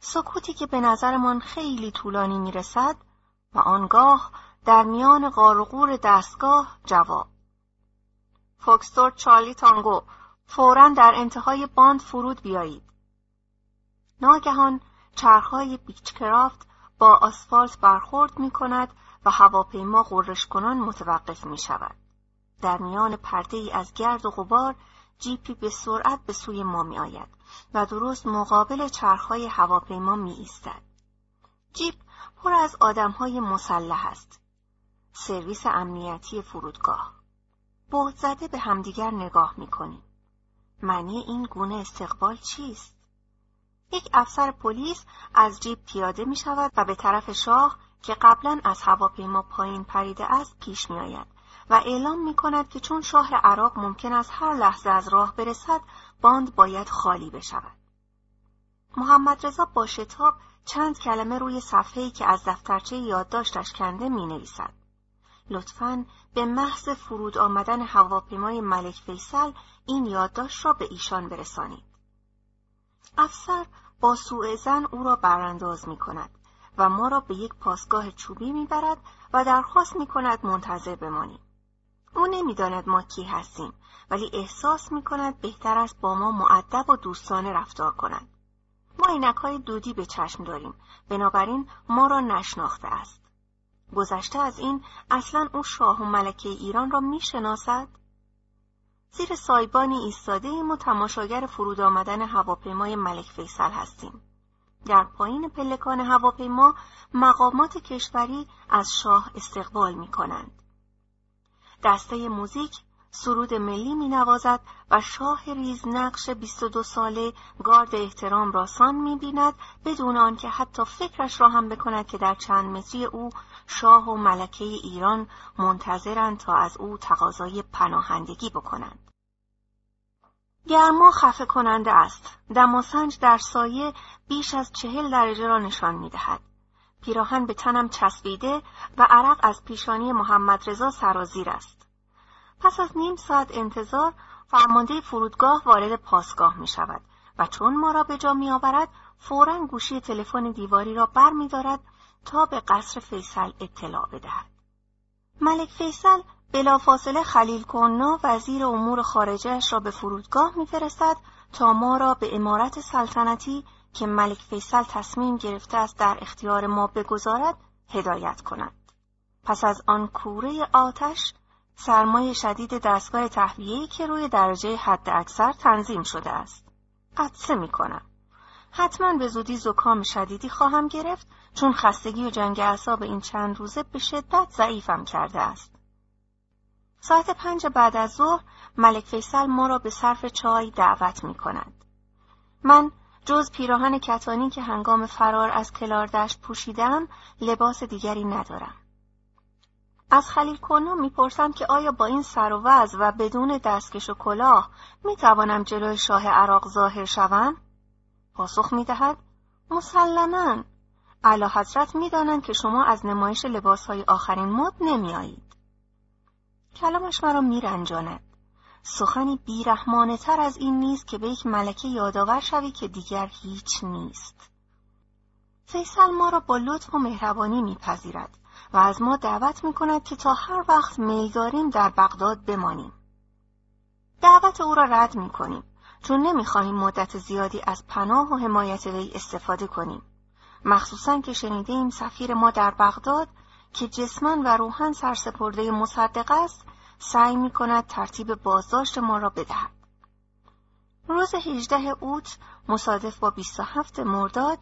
سکوتی که به نظرمان خیلی طولانی می رسد و آنگاه در میان غار دستگاه جواب فوکستور چارلی تانگو فورا در انتهای باند فرود بیایید ناگهان چرخهای بیچکرافت با آسفالت برخورد می کند و هواپیما غرش کنان متوقف می شود. در میان پرده ای از گرد و غبار جیپی به سرعت به سوی ما می آید و درست مقابل چرخهای هواپیما می ایستد. جیپ پر از آدمهای مسلح است. سرویس امنیتی فرودگاه. بهت زده به همدیگر نگاه می کنیم. معنی این گونه استقبال چیست؟ یک افسر پلیس از جیب پیاده می شود و به طرف شاه که قبلا از هواپیما پایین پریده است پیش می آید و اعلام می کند که چون شاه عراق ممکن است هر لحظه از راه برسد باند باید خالی بشود. محمد رضا با شتاب چند کلمه روی صفحه‌ای که از دفترچه یادداشتش کنده می نویسد. لطفاً به محض فرود آمدن هواپیمای ملک فیصل این یادداشت را به ایشان برسانید. افسر با سوء زن او را برانداز می کند و ما را به یک پاسگاه چوبی می برد و درخواست می کند منتظر بمانیم. او نمی‌داند ما کی هستیم ولی احساس می کند بهتر است با ما معدب و دوستانه رفتار کند. ما اینک دودی به چشم داریم بنابراین ما را نشناخته است. گذشته از این اصلا او شاه و ملکه ایران را می شناسد؟ زیر سایبانی ایستاده ایم و تماشاگر فرود آمدن هواپیمای ملک فیصل هستیم. در پایین پلکان هواپیما مقامات کشوری از شاه استقبال می کنند. دسته موزیک سرود ملی می نوازد و شاه ریز نقش 22 ساله گارد احترام را سان می بیند بدون آنکه حتی فکرش را هم بکند که در چند متری او شاه و ملکه ایران منتظرند تا از او تقاضای پناهندگی بکنند. گرما خفه کننده است. دماسنج در سایه بیش از چهل درجه را نشان می دهد. پیراهن به تنم چسبیده و عرق از پیشانی محمد رضا سرازیر است. پس از نیم ساعت انتظار فرمانده فرودگاه وارد پاسگاه می شود و چون ما را به جا می آورد فورا گوشی تلفن دیواری را بر می دارد تا به قصر فیصل اطلاع بدهد. ملک فیصل بلافاصله خلیل کننا وزیر امور خارجهش را به فرودگاه میفرستد تا ما را به امارت سلطنتی که ملک فیصل تصمیم گرفته است در اختیار ما بگذارد هدایت کند. پس از آن کوره آتش سرمایه شدید دستگاه تهویه‌ای که روی درجه حد اکثر تنظیم شده است. قدسه می کنم. حتما به زودی زکام شدیدی خواهم گرفت چون خستگی و جنگ اعصاب این چند روزه به شدت ضعیفم کرده است. ساعت پنج بعد از ظهر ملک فیصل ما را به صرف چای دعوت می کند. من جز پیراهن کتانی که هنگام فرار از کلاردشت پوشیدم لباس دیگری ندارم. از خلیل کنو می‌پرسم که آیا با این سر و وز و بدون دستکش و کلاه می توانم جلوی شاه عراق ظاهر شوم؟ پاسخ می دهد مسلما علا حضرت می دانند که شما از نمایش لباس های آخرین مد نمی آیید. کلامش مرا میرنجاند سخنی بیرحمانه تر از این نیست که به یک ملکه یادآور شوی که دیگر هیچ نیست فیصل ما را با لطف و مهربانی میپذیرد و از ما دعوت می کند که تا هر وقت میل داریم در بغداد بمانیم. دعوت او را رد می کنیم چون نمی‌خواهیم مدت زیادی از پناه و حمایت وی استفاده کنیم. مخصوصا که شنیده سفیر ما در بغداد که جسمن و روحن سرسپرده مصدق است سعی می کند ترتیب بازداشت ما را بدهد. روز 18 اوت مصادف با 27 مرداد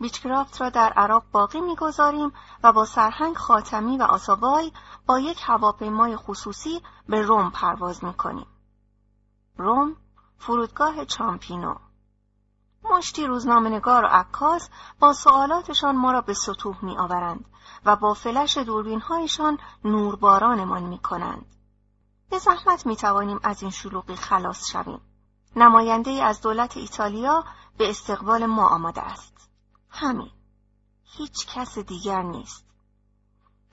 بیچکرافت را در عراق باقی می‌گذاریم و با سرهنگ خاتمی و آسابای با یک هواپیمای خصوصی به روم پرواز می‌کنیم. روم فرودگاه چامپینو مشتی روزنامهنگار و عکاس با سوالاتشان ما را به سطوح می آورند و با فلش دوربین هایشان نوربارانمان می کنند. به زحمت می توانیم از این شلوغی خلاص شویم. نماینده از دولت ایتالیا به استقبال ما آماده است. همین هیچ کس دیگر نیست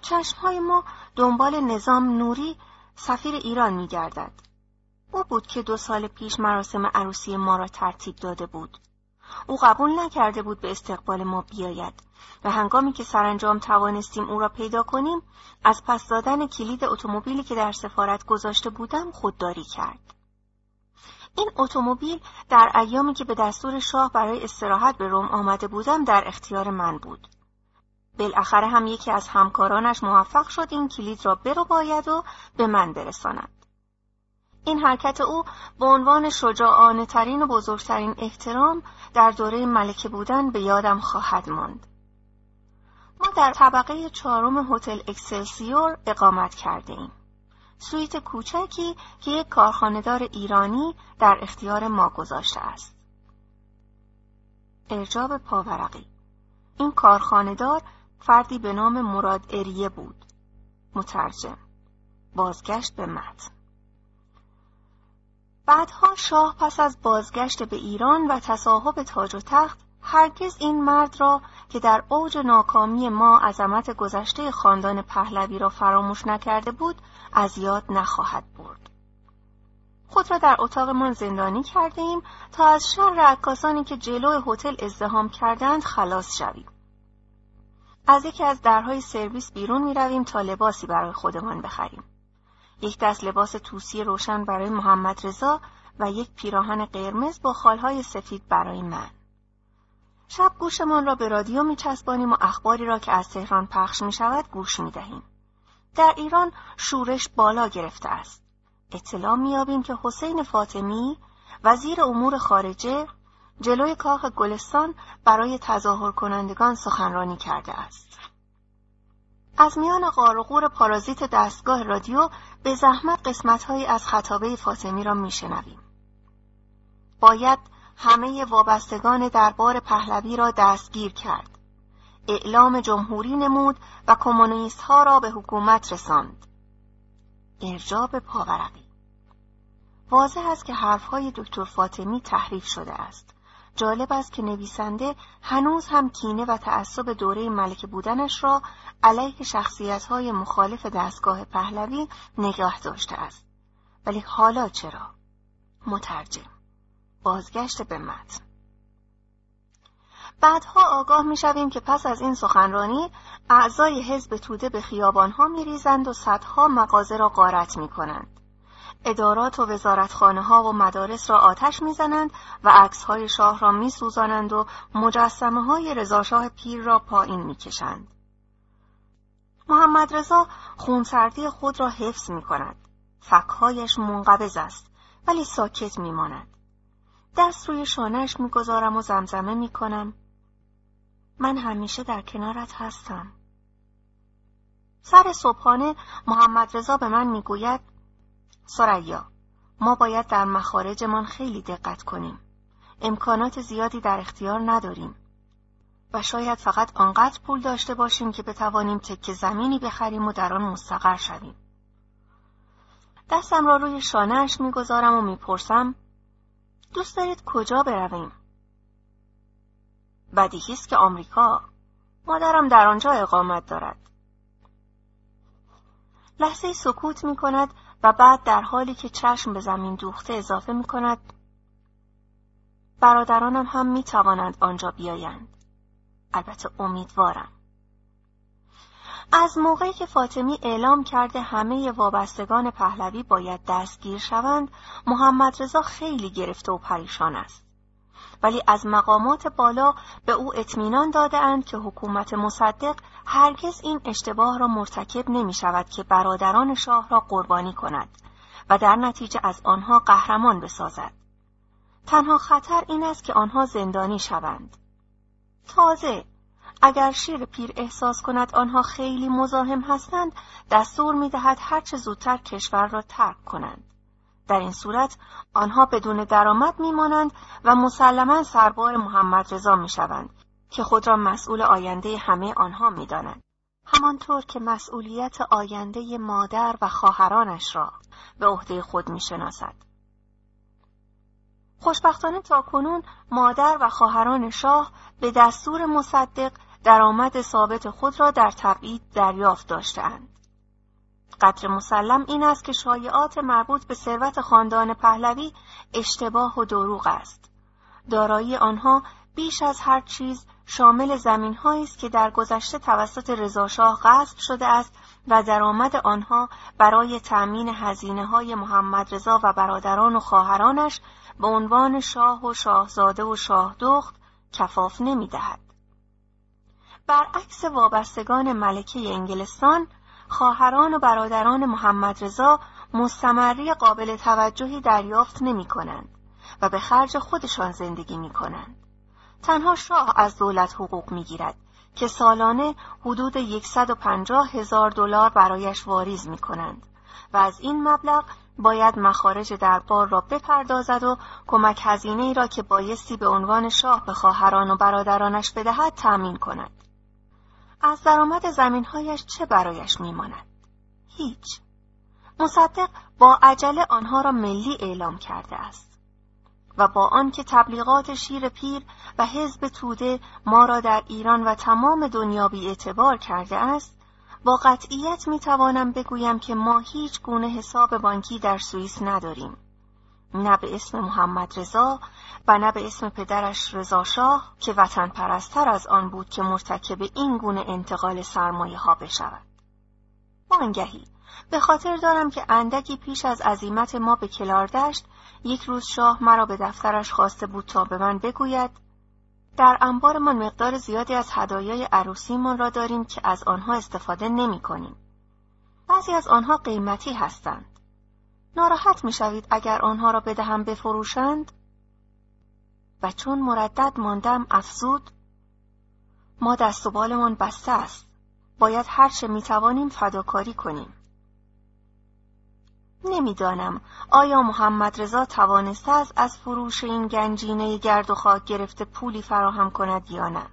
چشمهای ما دنبال نظام نوری سفیر ایران می گردد. او بود که دو سال پیش مراسم عروسی ما را ترتیب داده بود. او قبول نکرده بود به استقبال ما بیاید و هنگامی که سرانجام توانستیم او را پیدا کنیم از پس دادن کلید اتومبیلی که در سفارت گذاشته بودم خودداری کرد. این اتومبیل در ایامی که به دستور شاه برای استراحت به روم آمده بودم در اختیار من بود. بالاخره هم یکی از همکارانش موفق شد این کلید را برو باید و به من برساند. این حرکت او به عنوان شجاعانه ترین و بزرگترین احترام در دوره ملکه بودن به یادم خواهد ماند. ما در طبقه چهارم هتل اکسلسیور اقامت کرده ایم. سویت کوچکی که یک کارخانهدار ایرانی در اختیار ما گذاشته است. ارجاب پاورقی این کارخانهدار فردی به نام مراد اریه بود. مترجم بازگشت به متن بعدها شاه پس از بازگشت به ایران و تصاحب تاج و تخت هرگز این مرد را که در اوج ناکامی ما عظمت گذشته خاندان پهلوی را فراموش نکرده بود از یاد نخواهد برد. خود را در اتاقمان زندانی کرده ایم تا از شر عکاسانی که جلو هتل ازدهام کردند خلاص شویم. از یکی از درهای سرویس بیرون می رویم تا لباسی برای خودمان بخریم. یک دست لباس توسی روشن برای محمد رضا و یک پیراهن قرمز با خالهای سفید برای من. شب گوشمان را به رادیو می چسبانیم و اخباری را که از تهران پخش می شود گوش می دهیم. در ایران شورش بالا گرفته است. اطلاع میابیم که حسین فاطمی وزیر امور خارجه جلوی کاخ گلستان برای تظاهر کنندگان سخنرانی کرده است. از میان قارقور پارازیت دستگاه رادیو به زحمت قسمتهایی از خطابه فاطمی را میشنویم. باید همه وابستگان دربار پهلوی را دستگیر کرد. اعلام جمهوری نمود و کمونیست ها را به حکومت رساند. ارجاب پاورقی واضح است که حرفهای دکتر فاطمی تحریف شده است. جالب است که نویسنده هنوز هم کینه و تعصب دوره ملک بودنش را علیه شخصیت های مخالف دستگاه پهلوی نگاه داشته است. ولی حالا چرا؟ مترجم بازگشت به متن بعدها آگاه می شویم که پس از این سخنرانی اعضای حزب توده به خیابانها می ریزند و صدها مغازه را غارت می کنند. ادارات و وزارتخانه ها و مدارس را آتش می‌زنند و عکس های شاه را می سوزانند و مجسمه های رضاشاه پیر را پایین می کشند. محمد رضا خونسردی خود را حفظ می کند. فکهایش منقبض است ولی ساکت می ماند. دست روی شانهش می‌گذارم و زمزمه می‌کنم من همیشه در کنارت هستم. سر صبحانه محمد رضا به من می‌گوید سریا ما باید در مخارجمان خیلی دقت کنیم. امکانات زیادی در اختیار نداریم. و شاید فقط آنقدر پول داشته باشیم که بتوانیم تکه زمینی بخریم و در آن مستقر شویم. دستم را روی شانهاش می‌گذارم و می‌پرسم دوست دارید کجا برویم؟ بدیهی است که آمریکا مادرم در آنجا اقامت دارد لحظه سکوت می کند و بعد در حالی که چشم به زمین دوخته اضافه می کند برادرانم هم می توانند آنجا بیایند. البته امیدوارم. از موقعی که فاطمی اعلام کرده همه وابستگان پهلوی باید دستگیر شوند محمد رضا خیلی گرفته و پریشان است ولی از مقامات بالا به او اطمینان داده اند که حکومت مصدق هرگز این اشتباه را مرتکب نمی شود که برادران شاه را قربانی کند و در نتیجه از آنها قهرمان بسازد. تنها خطر این است که آنها زندانی شوند. تازه اگر شیر پیر احساس کند آنها خیلی مزاحم هستند دستور می دهد هرچه زودتر کشور را ترک کنند. در این صورت آنها بدون درآمد میمانند و مسلما سربار محمد رضا می شوند که خود را مسئول آینده همه آنها می دانند. همانطور که مسئولیت آینده مادر و خواهرانش را به عهده خود می شناسد. خوشبختانه تا کنون مادر و خواهران شاه به دستور مصدق درآمد ثابت خود را در تبعید دریافت داشتهاند. قدر مسلم این است که شایعات مربوط به ثروت خاندان پهلوی اشتباه و دروغ است. دارایی آنها بیش از هر چیز شامل زمین است که در گذشته توسط رضاشاه غصب شده است و درآمد آنها برای تأمین هزینه های محمد رضا و برادران و خواهرانش به عنوان شاه و شاهزاده و شاهدخت کفاف نمی دهد. برعکس وابستگان ملکه انگلستان خواهران و برادران محمد رضا مستمری قابل توجهی دریافت نمی کنند و به خرج خودشان زندگی می کنند. تنها شاه از دولت حقوق می گیرد که سالانه حدود 150 هزار دلار برایش واریز می کنند و از این مبلغ باید مخارج دربار را بپردازد و کمک هزینه ای را که بایستی به عنوان شاه به خواهران و برادرانش بدهد تأمین کند. از درآمد زمینهایش چه برایش میماند؟ هیچ. مصدق با عجله آنها را ملی اعلام کرده است و با آنکه تبلیغات شیر پیر و حزب توده ما را در ایران و تمام دنیا بی اعتبار کرده است با قطعیت می توانم بگویم که ما هیچ گونه حساب بانکی در سوئیس نداریم نه به اسم محمد رضا و نه به اسم پدرش رضا شاه که وطن پرستر از آن بود که مرتکب این گونه انتقال سرمایه ها بشود. وانگهی به خاطر دارم که اندکی پیش از عزیمت ما به کلاردشت یک روز شاه مرا به دفترش خواسته بود تا به من بگوید در انبارمان مقدار زیادی از هدایای عروسیمان را داریم که از آنها استفاده نمی کنیم. بعضی از آنها قیمتی هستند. ناراحت می شوید اگر آنها را بدهم بفروشند؟ و چون مردد ماندم افزود ما دست و بالمان بسته است. باید هر چه می توانیم فداکاری کنیم. نمی‌دانم آیا محمد رضا توانسته است از فروش این گنجینه گرد و خاک گرفته پولی فراهم کند یا نه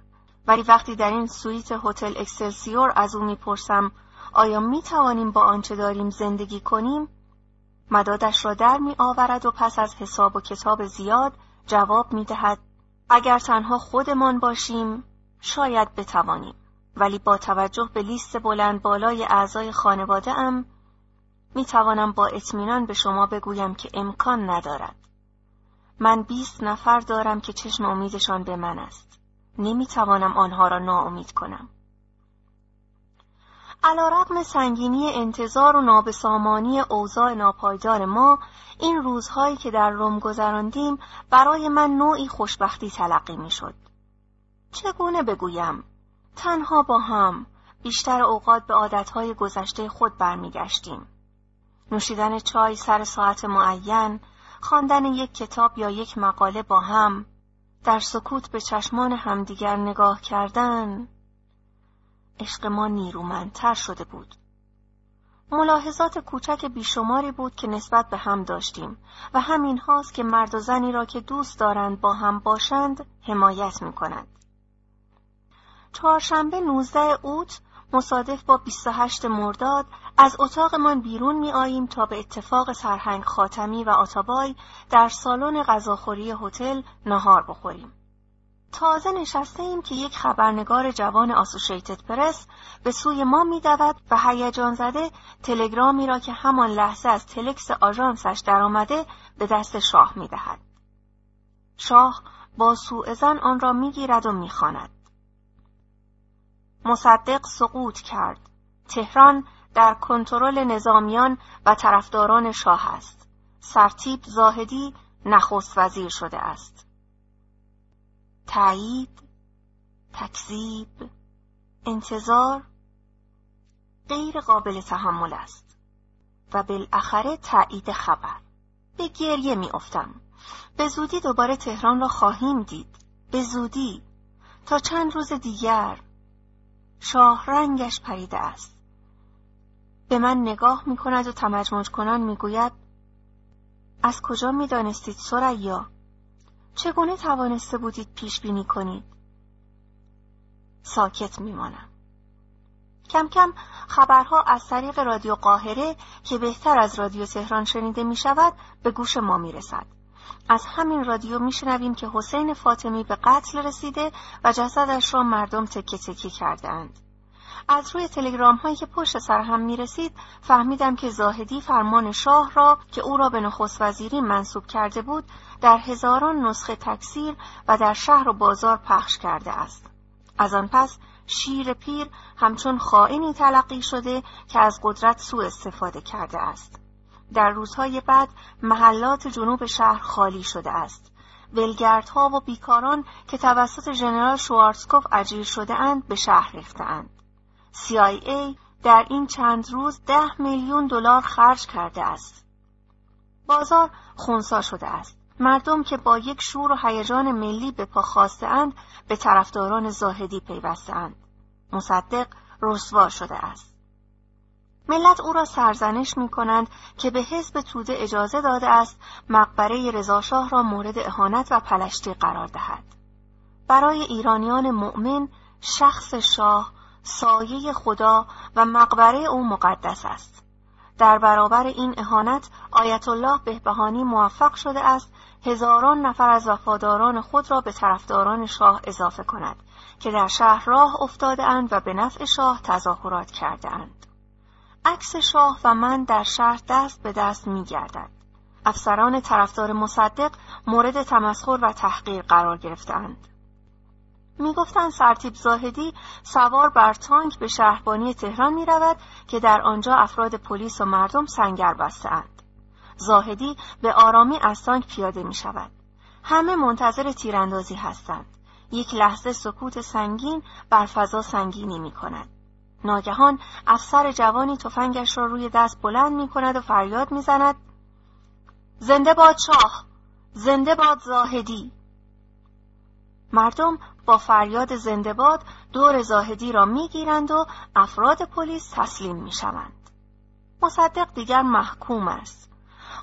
ولی وقتی در این سویت هتل اکسلسیور از او می‌پرسم آیا می توانیم با آنچه داریم زندگی کنیم مدادش را در می آورد و پس از حساب و کتاب زیاد جواب می دهد اگر تنها خودمان باشیم شاید بتوانیم ولی با توجه به لیست بلند بالای اعضای خانواده ام می توانم با اطمینان به شما بگویم که امکان ندارد. من بیست نفر دارم که چشم امیدشان به من است. نمی توانم آنها را ناامید کنم. علا رقم سنگینی انتظار و نابسامانی اوضاع ناپایدار ما این روزهایی که در روم گذراندیم برای من نوعی خوشبختی تلقی می شد. چگونه بگویم؟ تنها با هم بیشتر اوقات به عادتهای گذشته خود برمیگشتیم. نوشیدن چای سر ساعت معین، خواندن یک کتاب یا یک مقاله با هم، در سکوت به چشمان همدیگر نگاه کردن، عشق ما نیرومندتر شده بود. ملاحظات کوچک بیشماری بود که نسبت به هم داشتیم و همین هاست که مرد و زنی را که دوست دارند با هم باشند حمایت می کنند. چهارشنبه 19 اوت مصادف با 28 مرداد از اتاقمان بیرون می آییم تا به اتفاق سرهنگ خاتمی و آتابای در سالن غذاخوری هتل نهار بخوریم. تازه نشسته ایم که یک خبرنگار جوان آسوشیتد پرس به سوی ما میدود و هیجان زده تلگرامی را که همان لحظه از تلکس آژانسش درآمده به دست شاه می‌دهد. شاه با سوء زن آن را می‌گیرد و می‌خواند. مصدق سقوط کرد. تهران در کنترل نظامیان و طرفداران شاه است. سرتیب زاهدی نخست وزیر شده است. تایید، تکذیب، انتظار غیر قابل تحمل است و بالاخره تایید خبر. به گریه می افتم. به زودی دوباره تهران را خواهیم دید. به زودی تا چند روز دیگر شاه رنگش پریده است. به من نگاه می کند و تمجمج کنان می گوید از کجا می دانستید سریا؟ چگونه توانسته بودید پیش بینی کنید؟ ساکت می مانم. کم کم خبرها از طریق رادیو قاهره که بهتر از رادیو تهران شنیده می شود به گوش ما می رسد. از همین رادیو میشنویم که حسین فاطمی به قتل رسیده و جسدش را مردم تکه کرده اند. از روی تلگرام هایی که پشت سر هم می رسید فهمیدم که زاهدی فرمان شاه را که او را به نخست وزیری منصوب کرده بود در هزاران نسخه تکثیر و در شهر و بازار پخش کرده است. از آن پس شیر پیر همچون خائنی تلقی شده که از قدرت سوء استفاده کرده است. در روزهای بعد محلات جنوب شهر خالی شده است. ولگردها و بیکاران که توسط ژنرال شوارتسکوف اجیر شده اند به شهر ریخته اند. CIA در این چند روز ده میلیون دلار خرج کرده است. بازار خونسا شده است. مردم که با یک شور و هیجان ملی به پا خواسته اند به طرفداران زاهدی پیوسته اند. مصدق رسوا شده است. ملت او را سرزنش می کنند که به حزب توده اجازه داده است مقبره رضاشاه را مورد اهانت و پلشتی قرار دهد. برای ایرانیان مؤمن شخص شاه سایه خدا و مقبره او مقدس است. در برابر این اهانت آیت الله بهبهانی موفق شده است هزاران نفر از وفاداران خود را به طرفداران شاه اضافه کند که در شهر راه افتاده اند و به نفع شاه تظاهرات کرده اند. عکس شاه و من در شهر دست به دست می گردد. افسران طرفدار مصدق مورد تمسخر و تحقیر قرار گرفتند. می‌گفتند سرتیب زاهدی سوار بر تانک به شهربانی تهران می رود که در آنجا افراد پلیس و مردم سنگر بستهاند. زاهدی به آرامی از تانک پیاده می شود. همه منتظر تیراندازی هستند. یک لحظه سکوت سنگین بر فضا سنگینی می کند. ناگهان افسر جوانی تفنگش را روی دست بلند می کند و فریاد می زند زنده باد شاه زنده باد زاهدی مردم با فریاد زندهباد دور زاهدی را می‌گیرند و افراد پلیس تسلیم می‌شوند. مصدق دیگر محکوم است.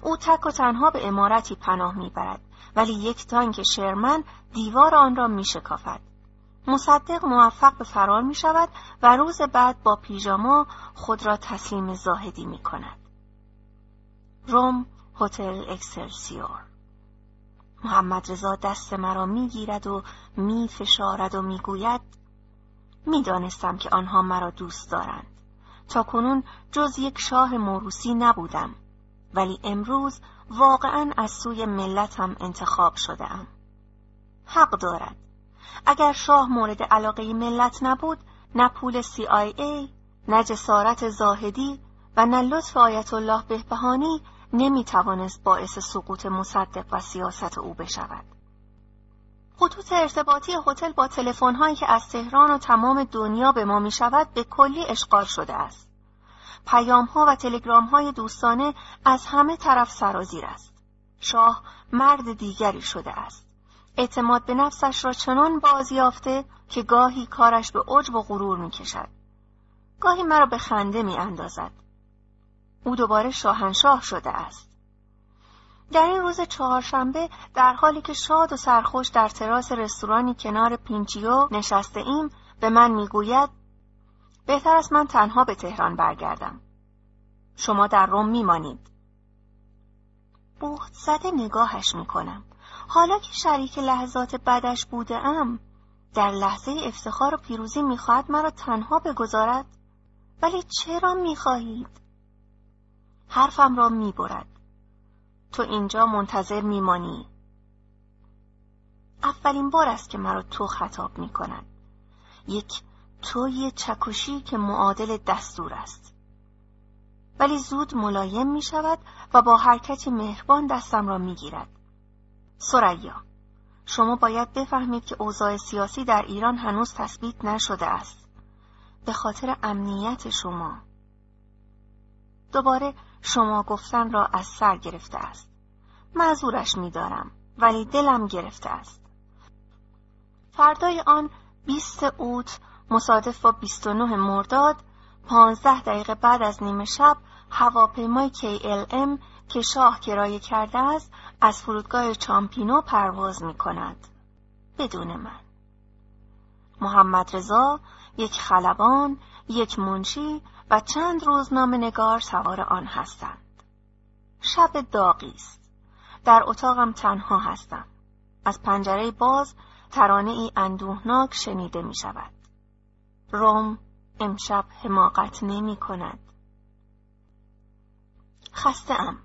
او تک و تنها به امارتی پناه می‌برد ولی یک تانک شرمن دیوار آن را میشکافد. مصدق موفق به فرار می شود و روز بعد با پیژاما خود را تسلیم زاهدی می کند. روم هتل اکسلسیور محمد رضا دست مرا می‌گیرد و میفشارد و می‌گوید می‌دانستم که آنها مرا دوست دارند تا کنون جز یک شاه موروسی نبودم ولی امروز واقعا از سوی ملتم انتخاب شدم حق دارد اگر شاه مورد علاقه ملت نبود نه پول CIA نه جسارت زاهدی و نه لطف آیت الله بهبهانی نمی توانست باعث سقوط مصدق و سیاست او بشود. خطوط ارتباطی هتل با هایی که از تهران و تمام دنیا به ما می شود به کلی اشغال شده است. پیام ها و تلگرام های دوستانه از همه طرف سرازیر است. شاه مرد دیگری شده است. اعتماد به نفسش را چنان بازیافته که گاهی کارش به عجب و غرور می کشد. گاهی مرا به خنده می اندازد. او دوباره شاهنشاه شده است. در این روز چهارشنبه در حالی که شاد و سرخوش در تراس رستورانی کنار پینچیو نشسته ایم به من می‌گوید بهتر است من تنها به تهران برگردم. شما در روم میمانید. بهت زده نگاهش می‌کنم. حالا که شریک لحظات بدش بوده ام در لحظه افتخار و پیروزی می‌خواهد مرا تنها بگذارد ولی چرا می‌خواهید حرفم را می‌برد تو اینجا منتظر میمانی اولین بار است که مرا تو خطاب می‌کند یک توی چکشی که معادل دستور است ولی زود ملایم می شود و با حرکتی مهربان دستم را می گیرد. سریا شما باید بفهمید که اوضاع سیاسی در ایران هنوز تثبیت نشده است. به خاطر امنیت شما. دوباره شما گفتن را از سر گرفته است. معذورش می دارم ولی دلم گرفته است. فردای آن 20 اوت مصادف با 29 مرداد 15 دقیقه بعد از نیمه شب هواپیمای KLM که شاه کرایه کرده است از فرودگاه چامپینو پرواز می کند. بدون من. محمد رضا، یک خلبان، یک منشی و چند روزنامه نگار سوار آن هستند. شب داغی است. در اتاقم تنها هستم. از پنجره باز ترانه ای اندوهناک شنیده می شود. روم امشب حماقت نمی کند. خسته ام.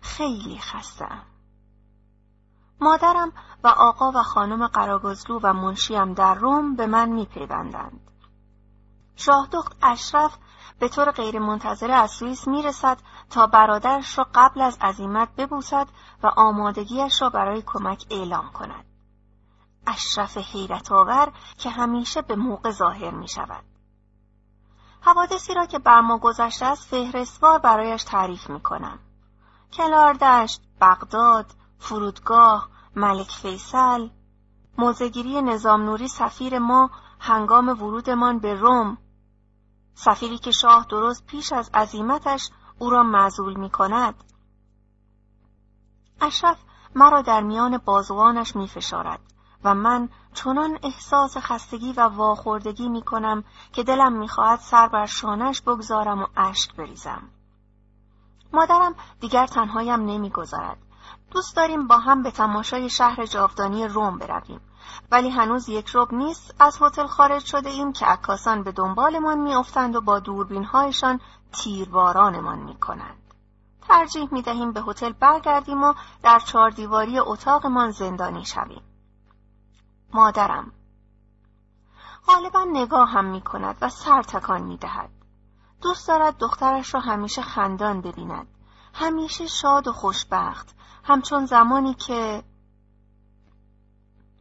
خیلی خسته ام. مادرم و آقا و خانم قراگزلو و منشیم در روم به من میپیوندند. شاهدخت اشرف به طور غیرمنتظره از سوئیس می‌رسد تا برادرش را قبل از عزیمت ببوسد و آمادگیش را برای کمک اعلام کند. اشرف حیرت آور که همیشه به موقع ظاهر می شود. حوادثی را که بر ما گذشته است فهرستوار برایش تعریف می کنم. کلاردشت، بغداد، فرودگاه، ملک فیصل، موزگیری نظام نوری سفیر ما هنگام ورودمان به روم، سفیری که شاه درست پیش از عزیمتش او را معذول می کند. اشرف مرا در میان بازوانش می فشارد. و من چنان احساس خستگی و واخوردگی می کنم که دلم می‌خواهد سر بر شانش بگذارم و اشک بریزم. مادرم دیگر تنهایم نمی‌گذارد. دوست داریم با هم به تماشای شهر جاودانی روم برویم. ولی هنوز یک رب نیست از هتل خارج شده ایم که عکاسان به دنبالمان میافتند و با دوربینهایشان تیربارانمان می‌کنند. ترجیح می دهیم به هتل برگردیم و در چهار دیواری اتاقمان زندانی شویم. مادرم غالبا نگاه هم می کند و سر تکان می دهد. دوست دارد دخترش را همیشه خندان ببیند. همیشه شاد و خوشبخت. همچون زمانی که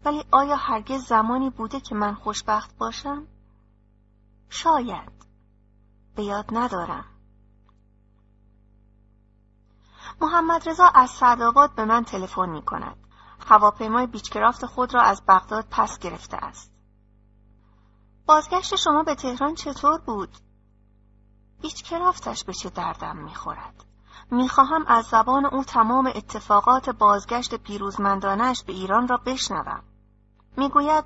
ولی آیا هرگز زمانی بوده که من خوشبخت باشم؟ شاید. به یاد ندارم. محمد رضا از سعدآباد به من تلفن می کند. هواپیمای بیچکرافت خود را از بغداد پس گرفته است. بازگشت شما به تهران چطور بود؟ بیچکرافتش به چه دردم می‌خورد؟ می‌خواهم از زبان او تمام اتفاقات بازگشت پیروزمندانش به ایران را بشنوم. می‌گوید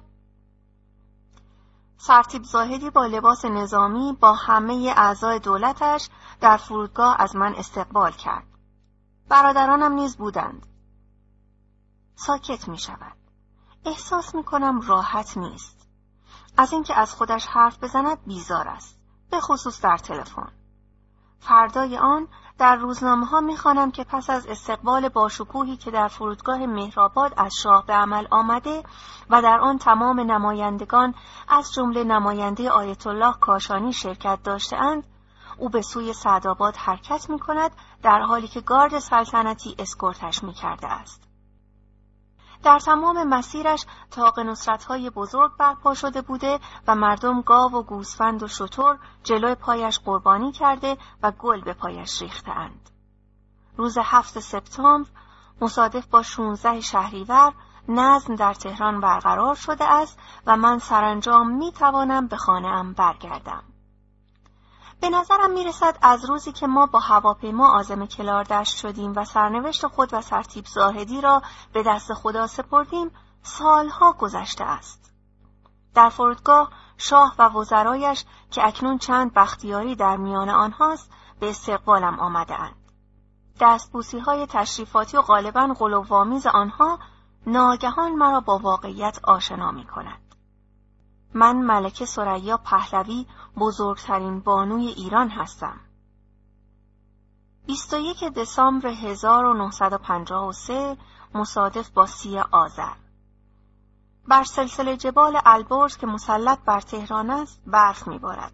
سرتیب زاهدی با لباس نظامی با همه اعضای دولتش در فرودگاه از من استقبال کرد. برادرانم نیز بودند. ساکت می شود. احساس می کنم راحت نیست. از اینکه از خودش حرف بزند بیزار است. به خصوص در تلفن. فردای آن در روزنامه ها می خانم که پس از استقبال باشکوهی که در فرودگاه مهرآباد از شاه به عمل آمده و در آن تمام نمایندگان از جمله نماینده آیت الله کاشانی شرکت داشتهاند او به سوی سعدآباد حرکت می کند در حالی که گارد سلطنتی اسکورتش می کرده است. در تمام مسیرش تاق های بزرگ برپا شده بوده و مردم گاو و گوسفند و شتر جلوی پایش قربانی کرده و گل به پایش ریختهاند. روز هفت سپتامبر مصادف با 16 شهریور نظم در تهران برقرار شده است و من سرانجام می توانم به خانه برگردم. به نظرم می‌رسد از روزی که ما با هواپیما آزم کلاردشت شدیم و سرنوشت خود و سرتیب زاهدی را به دست خدا سپردیم سالها گذشته است. در فرودگاه شاه و وزرایش که اکنون چند بختیاری در میان آنهاست به استقبالم آمده اند. دستبوسی های تشریفاتی و غالبا غلووامیز آنها ناگهان مرا با واقعیت آشنا می کند. من ملکه سریا پهلوی بزرگترین بانوی ایران هستم. 21 دسامبر 1953 مصادف با سی آذر بر سلسله جبال البرز که مسلط بر تهران است برف میبارد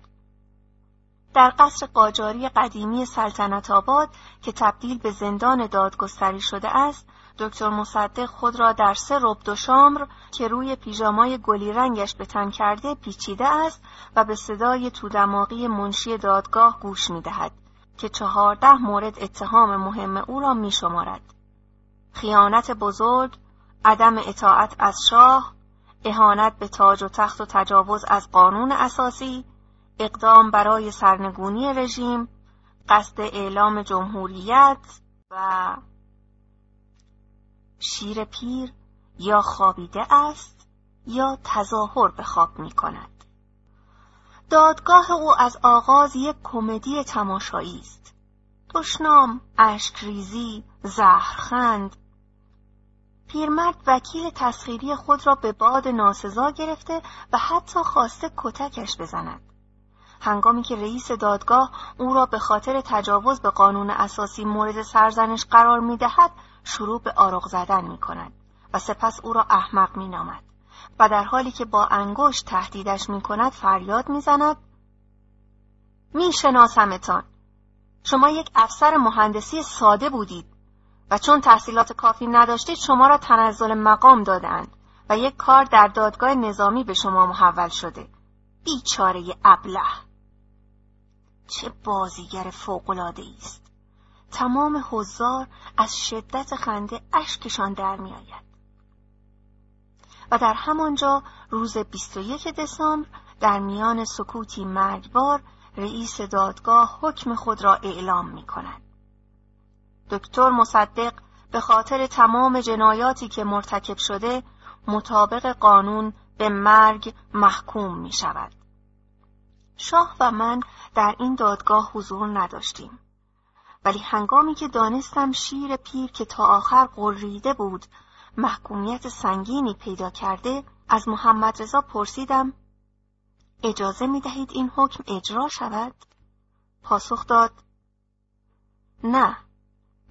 در قصر قاجاری قدیمی سلطنت آباد که تبدیل به زندان دادگستری شده است دکتر مصدق خود را در سه رب دو شامر که روی پیژامای گلی رنگش به تن کرده پیچیده است و به صدای تودماغی منشی دادگاه گوش می دهد که چهارده مورد اتهام مهم او را می شمارد. خیانت بزرگ، عدم اطاعت از شاه، اهانت به تاج و تخت و تجاوز از قانون اساسی، اقدام برای سرنگونی رژیم، قصد اعلام جمهوریت و شیر پیر یا خوابیده است یا تظاهر به خواب می کند. دادگاه او از آغاز یک کمدی تماشایی است. تشنام، اشکریزی، زهرخند. پیرمرد وکیل تسخیری خود را به باد ناسزا گرفته و حتی خواسته کتکش بزند. هنگامی که رئیس دادگاه او را به خاطر تجاوز به قانون اساسی مورد سرزنش قرار می دهد، شروع به آرق زدن می کند و سپس او را احمق می نامد و در حالی که با انگشت تهدیدش می کند فریاد می زند می شناسمتان شما یک افسر مهندسی ساده بودید و چون تحصیلات کافی نداشتید شما را تنزل مقام دادند و یک کار در دادگاه نظامی به شما محول شده. بیچاره ابله! چه بازیگر فوقلاده است! تمام حضار از شدت خنده اشکشان در میآید و در همانجا روز 21 دسامبر در میان سکوتی مرگبار رئیس دادگاه حکم خود را اعلام می کند. دکتر مصدق به خاطر تمام جنایاتی که مرتکب شده مطابق قانون به مرگ محکوم می شود. شاه و من در این دادگاه حضور نداشتیم. ولی هنگامی که دانستم شیر پیر که تا آخر قریده بود محکومیت سنگینی پیدا کرده از محمد رضا پرسیدم اجازه می دهید این حکم اجرا شود؟ پاسخ داد نه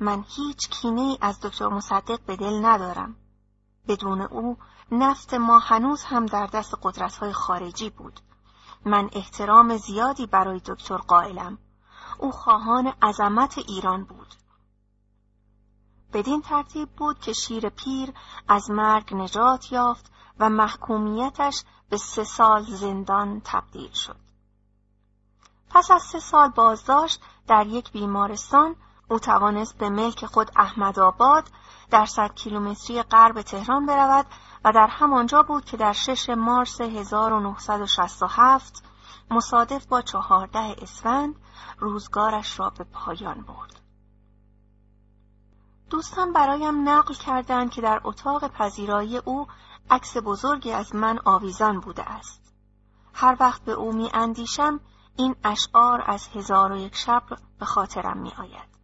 من هیچ کینه ای از دکتر مصدق به دل ندارم. بدون او نفت ما هنوز هم در دست قدرت های خارجی بود. من احترام زیادی برای دکتر قائلم. او خواهان عظمت ایران بود بدین ترتیب بود که شیر پیر از مرگ نجات یافت و محکومیتش به سه سال زندان تبدیل شد. پس از سه سال بازداشت در یک بیمارستان او توانست به ملک خود احمد آباد در صد کیلومتری غرب تهران برود و در همانجا بود که در 6 مارس 1967 مصادف با چهارده اسفند روزگارش را به پایان برد. دوستان برایم نقل کردند که در اتاق پذیرایی او عکس بزرگی از من آویزان بوده است. هر وقت به او می اندیشم این اشعار از هزار و یک شب به خاطرم می آید.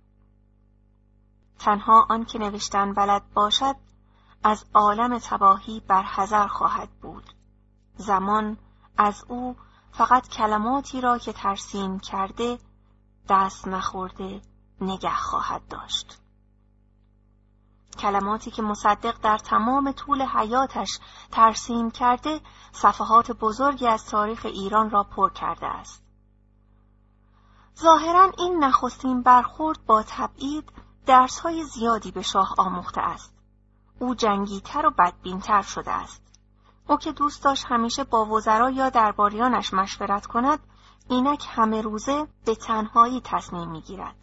تنها آن که نوشتن بلد باشد از عالم تباهی برحذر خواهد بود. زمان از او فقط کلماتی را که ترسیم کرده دست نخورده نگه خواهد داشت. کلماتی که مصدق در تمام طول حیاتش ترسیم کرده صفحات بزرگی از تاریخ ایران را پر کرده است. ظاهرا این نخستین برخورد با تبعید درسهای زیادی به شاه آموخته است. او جنگیتر و بدبینتر شده است. او که دوست داشت همیشه با وزرا یا درباریانش مشورت کند اینک همه روزه به تنهایی تصمیم می‌گیرد.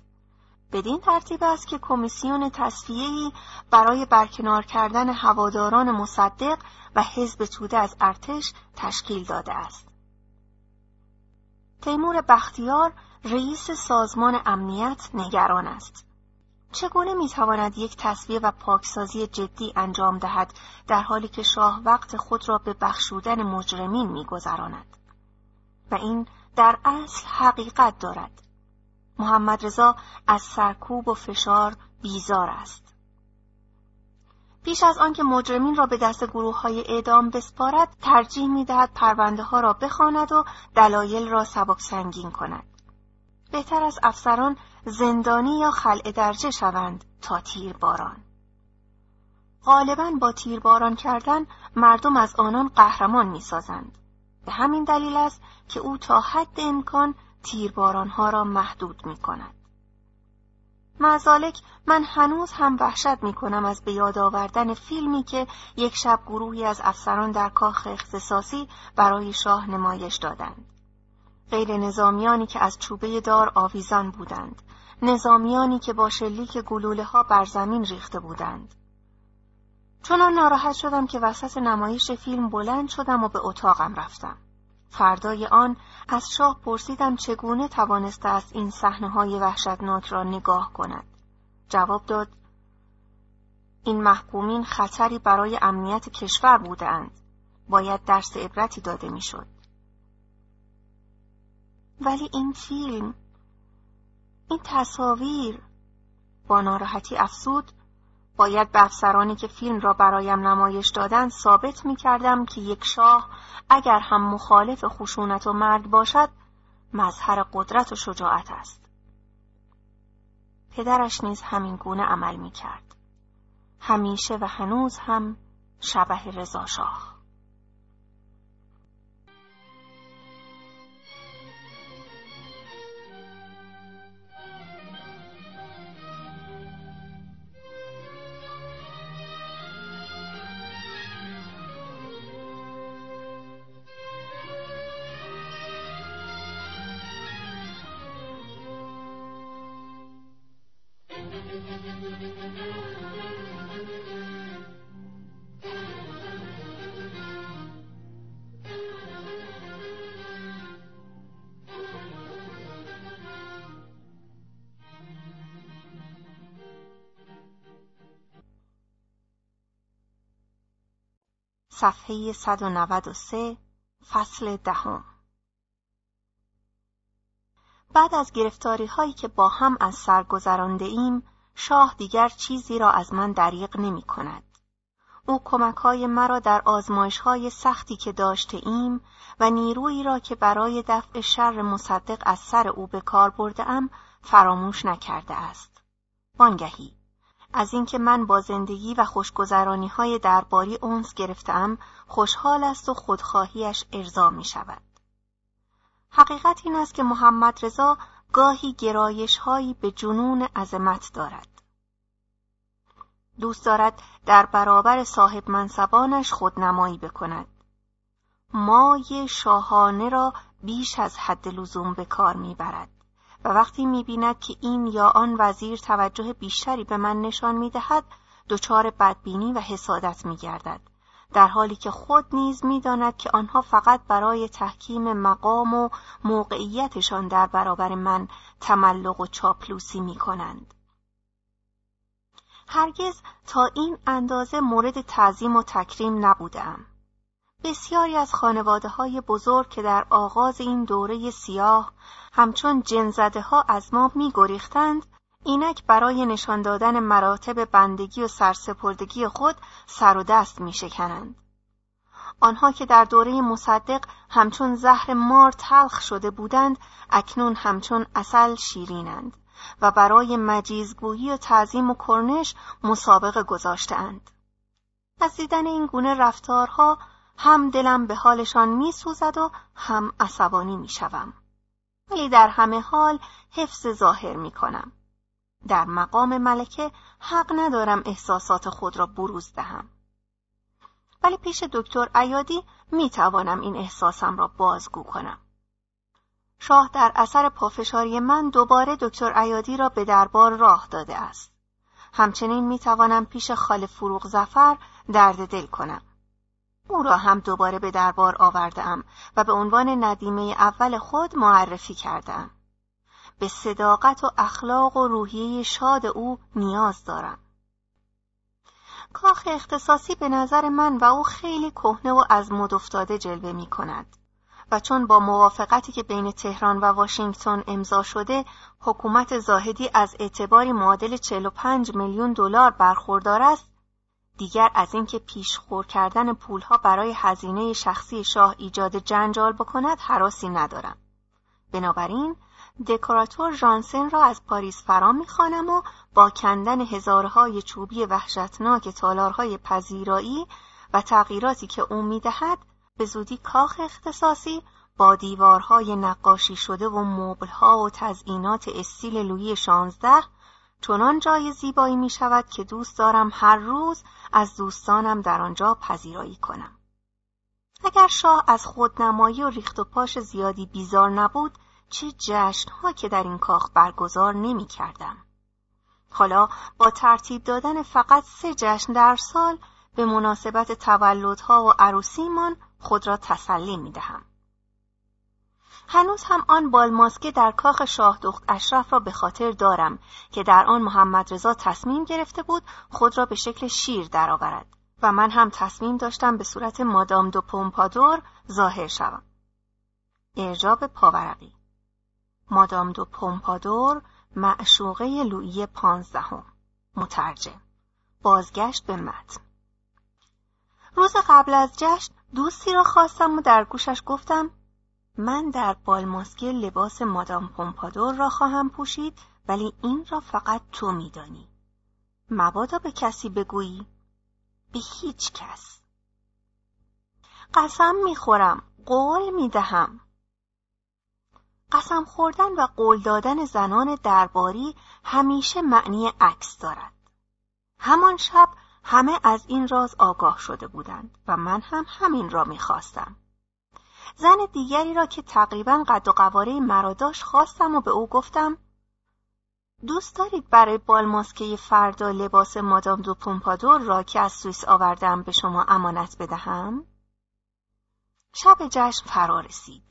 بدین ترتیب است که کمیسیون تصفیه‌ای برای برکنار کردن هواداران مصدق و حزب توده از ارتش تشکیل داده است. تیمور بختیار رئیس سازمان امنیت نگران است. چگونه می‌تواند یک تصویه و پاکسازی جدی انجام دهد در حالی که شاه وقت خود را به بخشودن مجرمین میگذراند؟ و این در اصل حقیقت دارد. محمد رضا از سرکوب و فشار بیزار است. پیش از آنکه مجرمین را به دست گروه های اعدام بسپارد ترجیح می‌دهد پرونده ها را بخواند و دلایل را سبک سنگین کند. بهتر از افسران زندانی یا خلع درجه شوند تا تیر باران غالبا با تیرباران کردن مردم از آنان قهرمان می‌سازند به همین دلیل است که او تا حد امکان تیربارانها را محدود می کند. مزالک من هنوز هم وحشت می کنم از به یاد آوردن فیلمی که یک شب گروهی از افسران در کاخ اختصاصی برای شاه نمایش دادند. غیر نظامیانی که از چوبه دار آویزان بودند. نظامیانی که با شلیک گلوله ها بر زمین ریخته بودند. چون ناراحت شدم که وسط نمایش فیلم بلند شدم و به اتاقم رفتم. فردای آن از شاه پرسیدم چگونه توانسته است این صحنه های وحشتناک را نگاه کند. جواب داد این محکومین خطری برای امنیت کشور بودند. باید درس عبرتی داده می‌شد. ولی این فیلم این تصاویر با ناراحتی افسود باید به افسرانی که فیلم را برایم نمایش دادند ثابت می کردم که یک شاه اگر هم مخالف خشونت و مرگ باشد مظهر قدرت و شجاعت است. پدرش نیز همین گونه عمل می کرد. همیشه و هنوز هم شبه رضا شاه. صفحه 193 فصل دهم بعد از گرفتاری هایی که با هم از سر گذرانده ایم شاه دیگر چیزی را از من دریغ نمی کند. او کمک های مرا در آزمایش های سختی که داشته ایم و نیرویی را که برای دفع شر مصدق از سر او به کار برده ام فراموش نکرده است. وانگهی از اینکه من با زندگی و خوشگذرانی های درباری اونس گرفتم خوشحال است و خودخواهیش ارضا می شود. حقیقت این است که محمد رضا گاهی گرایش هایی به جنون عظمت دارد. دوست دارد در برابر صاحب منصبانش خودنمایی بکند. مای شاهانه را بیش از حد لزوم به کار می‌برد. و وقتی می‌بیند که این یا آن وزیر توجه بیشتری به من نشان می‌دهد دچار بدبینی و حسادت میگردد در حالی که خود نیز می‌داند که آنها فقط برای تحکیم مقام و موقعیتشان در برابر من تملق و چاپلوسی می کنند. هرگز تا این اندازه مورد تعظیم و تکریم نبودم. بسیاری از خانواده های بزرگ که در آغاز این دوره سیاه همچون جنزده ها از ما می گریختند اینک برای نشان دادن مراتب بندگی و سرسپردگی خود سر و دست می شکنند. آنها که در دوره مصدق همچون زهر مار تلخ شده بودند اکنون همچون اصل شیرینند و برای مجیزگویی و تعظیم و کرنش مسابقه گذاشتهاند. از دیدن این گونه رفتارها هم دلم به حالشان می سوزد و هم عصبانی می شوم. ولی در همه حال حفظ ظاهر می کنم. در مقام ملکه حق ندارم احساسات خود را بروز دهم. ولی پیش دکتر ایادی می توانم این احساسم را بازگو کنم. شاه در اثر پافشاری من دوباره دکتر ایادی را به دربار راه داده است. همچنین می توانم پیش خال فروغ زفر درد دل کنم. او را هم دوباره به دربار آوردم و به عنوان ندیمه اول خود معرفی کردم. به صداقت و اخلاق و روحیه شاد او نیاز دارم. کاخ اختصاصی به نظر من و او خیلی کهنه و از مد افتاده جلوه می کند و چون با موافقتی که بین تهران و واشنگتن امضا شده حکومت زاهدی از اعتباری معادل 45 میلیون دلار برخوردار است دیگر از اینکه پیشخور کردن پولها برای هزینه شخصی شاه ایجاد جنجال بکند حراسی ندارم. بنابراین دکوراتور ژانسن را از پاریس فرا می‌خوانم و با کندن هزارهای چوبی وحشتناک تالارهای پذیرایی و تغییراتی که او می‌دهد به زودی کاخ اختصاصی با دیوارهای نقاشی شده و مبلها و تزئینات استیل لویی شانزده چنان جای زیبایی می شود که دوست دارم هر روز از دوستانم در آنجا پذیرایی کنم. اگر شاه از خودنمایی و ریخت و پاش زیادی بیزار نبود چه جشنها که در این کاخ برگزار نمی کردم. حالا با ترتیب دادن فقط سه جشن در سال به مناسبت تولدها و عروسیمان خود را تسلی می دهم. هنوز هم آن بالماسکه در کاخ شاه دخت اشرف را به خاطر دارم که در آن محمد رضا تصمیم گرفته بود خود را به شکل شیر درآورد و من هم تصمیم داشتم به صورت مادام دو پومپادور ظاهر شوم. ارجاب پاورقی. مادام دو پومپادور معشوقه لویی پانزدهم. مترجم. بازگشت به متن. روز قبل از جشن دوستی را خواستم و در گوشش گفتم من در بالماسکه لباس مادام پومپادور را خواهم پوشید ولی این را فقط تو میدانی. مبادا به کسی بگویی؟ به هیچ کس. قسم می‌خورم، قول می‌دهم. قسم خوردن و قول دادن زنان درباری همیشه معنی عکس دارد. همان شب همه از این راز آگاه شده بودند و من هم همین را می‌خواستم. زن دیگری را که تقریبا قد و قواره مرا داشت خواستم و به او گفتم دوست دارید برای بالماسکه فردا لباس مادام دو پومپادور را که از سوئیس آوردم به شما امانت بدهم؟ شب جشن فرا رسید.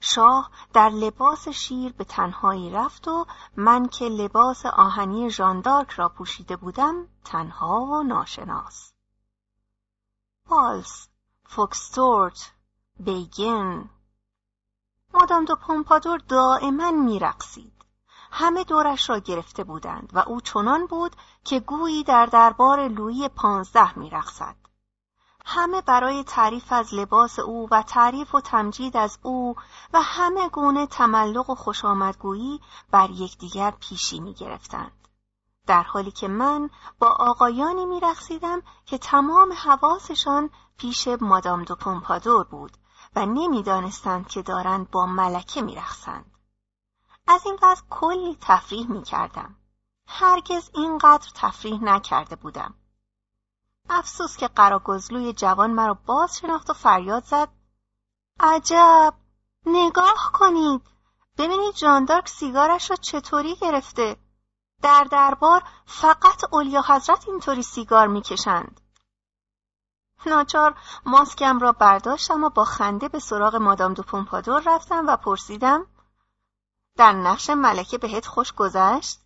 شاه در لباس شیر به تنهایی رفت و من که لباس آهنی ژاندارک را پوشیده بودم تنها و ناشناس. والس، فوکستروت، بیگین مادام دو پومپادور دائما میرقصید. همه دورش را گرفته بودند و او چنان بود که گویی در دربار لویی پانزده میرقصد. همه برای تعریف از لباس او و تعریف و تمجید از او و همه گونه تملق و خوشامدگویی بر یکدیگر پیشی می گرفتند. در حالی که من با آقایانی می که تمام حواسشان پیش مادام دو پومپادور بود و نمی‌دانستند که دارند با ملکه میرخسند. از این وضع کلی تفریح می کردم. هرگز اینقدر تفریح نکرده بودم. افسوس که قراگزلوی جوان مرا باز شناخت و فریاد زد عجب نگاه کنید ببینید جاندارک سیگارش را چطوری گرفته در دربار فقط اولیا حضرت اینطوری سیگار می‌کشند ناچار ماسکم را برداشتم و با خنده به سراغ مادام دو پومپادور رفتم و پرسیدم در نقش ملکه بهت خوش گذشت؟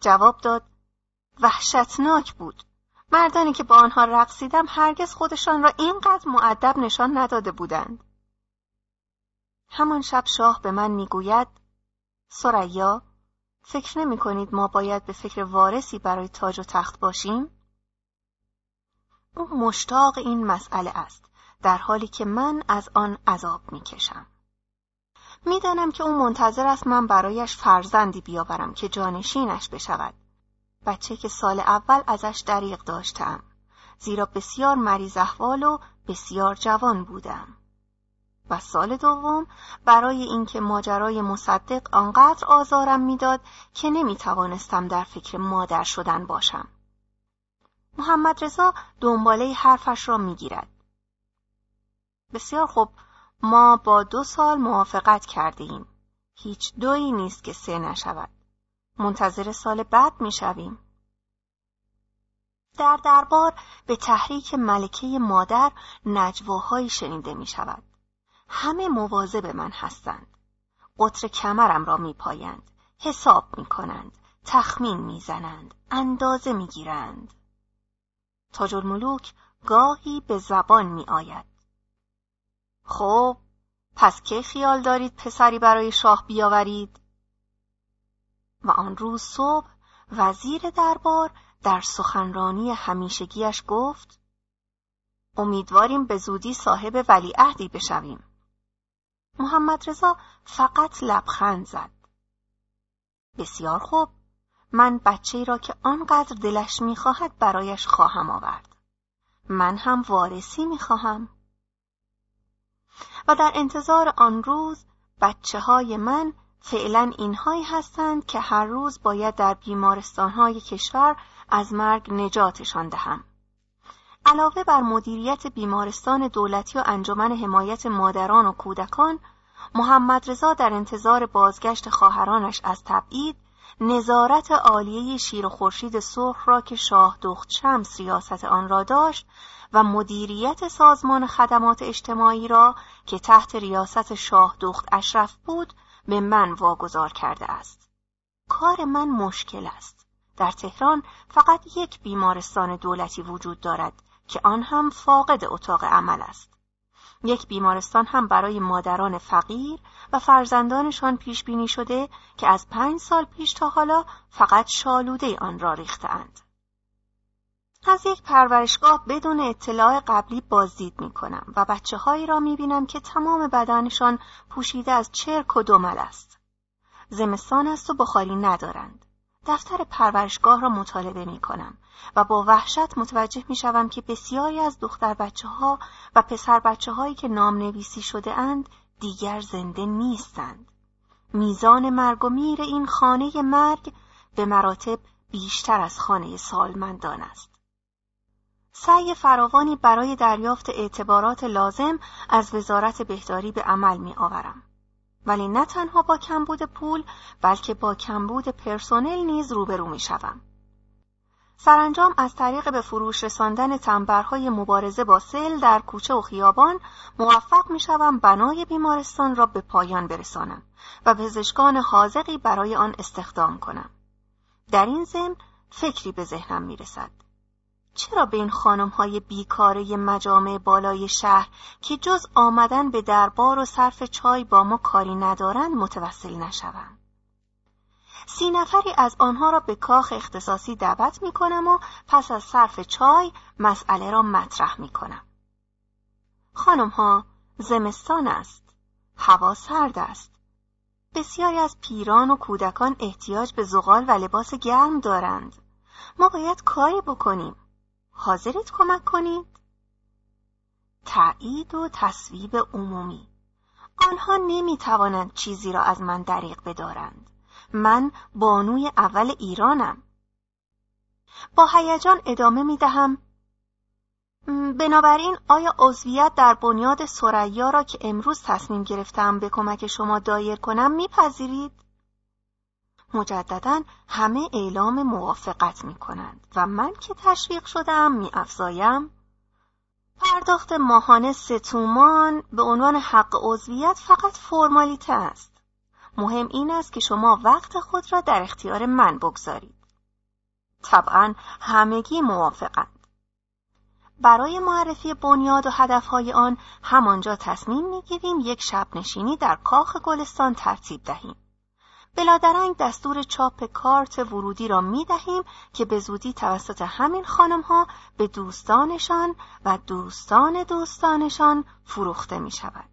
جواب داد وحشتناک بود مردانی که با آنها رقصیدم هرگز خودشان را اینقدر معدب نشان نداده بودند همان شب شاه به من می‌گوید سریا فکر نمی کنید ما باید به فکر وارثی برای تاج و تخت باشیم؟ او مشتاق این مسئله است در حالی که من از آن عذاب می‌کشم. می‌دانم که او منتظر است من برایش فرزندی بیاورم که جانشینش بشود. بچه که سال اول ازش دریغ داشتم زیرا بسیار مریض احوال و بسیار جوان بودم. و سال دوم برای اینکه ماجرای مصدق آنقدر آزارم می‌داد که نمی توانستم در فکر مادر شدن باشم. محمد رضا دنباله حرفش را می‌گیرد. بسیار خوب ما با دو سال موافقت کرده ایم. هیچ دویی نیست که سه نشود. منتظر سال بعد می‌شویم. در دربار به تحریک ملکه مادر نجواهایی شنیده می شود. همه مواظب من هستند. قطر کمرم را می پایند. حساب می کنند. تخمین می زنند. اندازه می گیرند. تاج الملوک گاهی به زبان می آید. خب پس که خیال دارید پسری برای شاه بیاورید؟ و آن روز صبح وزیر دربار در سخنرانی همیشگیش گفت امیدواریم به زودی صاحب ولیعهدی بشویم. محمد رضا فقط لبخند زد. بسیار خوب. من بچه را که آنقدر دلش می‌خواهد برایش خواهم آورد. من هم وارثی می‌خواهم. و در انتظار آن روز بچه های من فعلا اینهایی هستند که هر روز باید در بیمارستانهای کشور از مرگ نجاتشان دهم. علاوه بر مدیریت بیمارستان دولتی و انجمن حمایت مادران و کودکان محمد رضا در انتظار بازگشت خواهرانش از تبعید نظارت عالیه شیر و خورشید سرخ را که شاه دخت شمس ریاست آن را داشت و مدیریت سازمان خدمات اجتماعی را که تحت ریاست شاه دخت اشرف بود به من واگذار کرده است. کار من مشکل است. در تهران فقط یک بیمارستان دولتی وجود دارد که آن هم فاقد اتاق عمل است. یک بیمارستان هم برای مادران فقیر و فرزندانشان پیش بینی شده که از پنج سال پیش تا حالا فقط شالوده آن را ریختهاند. از یک پرورشگاه بدون اطلاع قبلی بازدید می کنم و بچه هایی را می بینم که تمام بدنشان پوشیده از چرک و دمل است. زمستان است و بخاری ندارند. دفتر پرورشگاه را مطالبه می کنم و با وحشت متوجه می شوم که بسیاری از دختر بچه ها و پسر بچه هایی که نام نویسی شده اند دیگر زنده نیستند. میزان مرگ و میر این خانه مرگ به مراتب بیشتر از خانه سالمندان است. سعی فراوانی برای دریافت اعتبارات لازم از وزارت بهداری به عمل می آورم. ولی نه تنها با کمبود پول بلکه با کمبود پرسنل نیز روبرو می شوم. سرانجام از طریق به فروش رساندن تنبرهای مبارزه با سل در کوچه و خیابان موفق می شوم بنای بیمارستان را به پایان برسانم و پزشکان حاضقی برای آن استخدام کنم. در این ضمن فکری به ذهنم می رسد. چرا به این خانم های بیکاره مجامع بالای شهر که جز آمدن به دربار و صرف چای با ما کاری ندارند متوسل نشوم؟ سی نفری از آنها را به کاخ اختصاصی دعوت می کنم و پس از صرف چای مسئله را مطرح می کنم. خانم ها زمستان است. هوا سرد است. بسیاری از پیران و کودکان احتیاج به زغال و لباس گرم دارند. ما باید کاری بکنیم. حاضرید کمک کنید؟ تایید و تصویب عمومی آنها نمی توانند چیزی را از من دریغ بدارند. من بانوی اول ایرانم. با هیجان ادامه می دهم. بنابراین آیا عضویت در بنیاد سریا را که امروز تصمیم گرفتم به کمک شما دایر کنم میپذیرید؟ مجددا همه اعلام موافقت می کنند و من که تشویق شدم می افزایم پرداخت ماهانه ستومان به عنوان حق عضویت فقط فرمالیته است. مهم این است که شما وقت خود را در اختیار من بگذارید. طبعا همگی موافقند. برای معرفی بنیاد و هدفهای آن همانجا تصمیم می‌گیریم یک شب نشینی در کاخ گلستان ترتیب دهیم. بلادرنگ دستور چاپ کارت ورودی را می دهیم که به زودی توسط همین خانم ها به دوستانشان و دوستان دوستانشان فروخته می شود.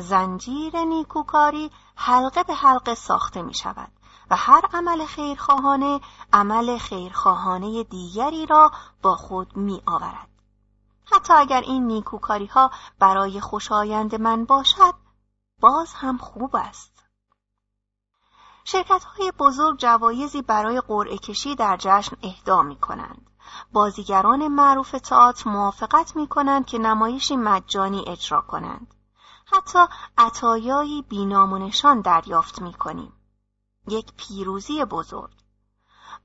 زنجیر نیکوکاری حلقه به حلقه ساخته می شود و هر عمل خیرخواهانه عمل خیرخواهانه دیگری را با خود می آورد. حتی اگر این نیکوکاری ها برای خوشایند من باشد باز هم خوب است. شرکت های بزرگ جوایزی برای قرعه کشی در جشن اهدا می کنند. بازیگران معروف تئاتر موافقت می کنند که نمایشی مجانی اجرا کنند. حتی عطایایی بینامونشان دریافت می کنیم. یک پیروزی بزرگ.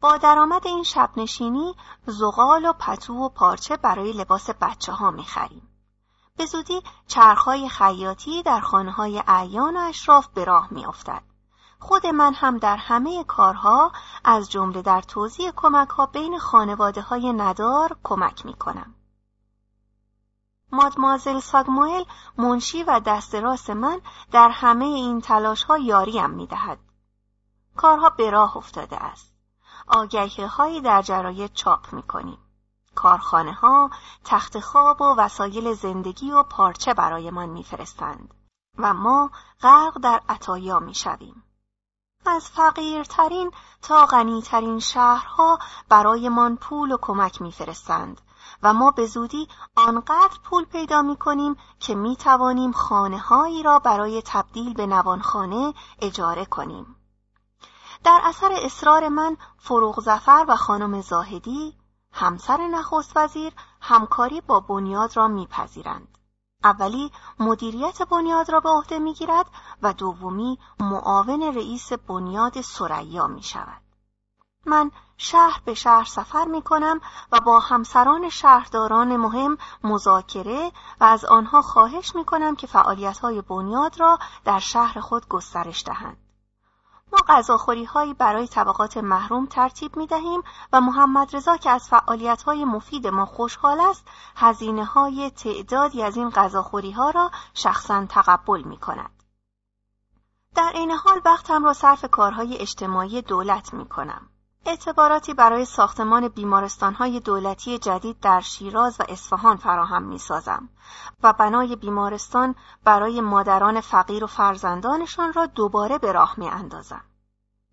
با درآمد این شب نشینی زغال و پتو و پارچه برای لباس بچه ها می خریم. به زودی چرخهای خیاطی در خانه های اعیان و اشراف به راه می افتد. خود من هم در همه کارها از جمله در توضیح کمک ها بین خانواده های ندار کمک می کنم. مادمازل ساگموئل منشی و دست راست من در همه این تلاش ها یاریم می دهد. کارها به راه افتاده است. آگهی هایی در جراید چاپ می کنیم. کارخانه ها تخت خواب و وسایل زندگی و پارچه برایمان میفرستند و ما غرق در عطایا می شویم. از فقیرترین تا غنیترین شهرها برایمان پول و کمک میفرستند و ما به زودی آنقدر پول پیدا می کنیم که می توانیم خانه هایی را برای تبدیل به نوانخانه اجاره کنیم. در اثر اصرار من فروغ زفر و خانم زاهدی همسر نخست وزیر همکاری با بنیاد را میپذیرند. اولی مدیریت بنیاد را به عهده می‌گیرد و دومی معاون رئیس بنیاد سریا می شود. من شهر به شهر سفر می کنم و با همسران شهرداران مهم مذاکره و از آنها خواهش می کنم که فعالیت های بنیاد را در شهر خود گسترش دهند. ما غذاخوری هایی برای طبقات محروم ترتیب می دهیم و محمد رضا که از فعالیت های مفید ما خوشحال است هزینه های تعدادی از این غذاخوری ها را شخصا تقبل می کند. در این حال وقتم را صرف کارهای اجتماعی دولت می کنم. اعتباراتی برای ساختمان بیمارستانهای دولتی جدید در شیراز و اصفهان فراهم می سازم و بنای بیمارستان برای مادران فقیر و فرزندانشان را دوباره به راه می اندازم.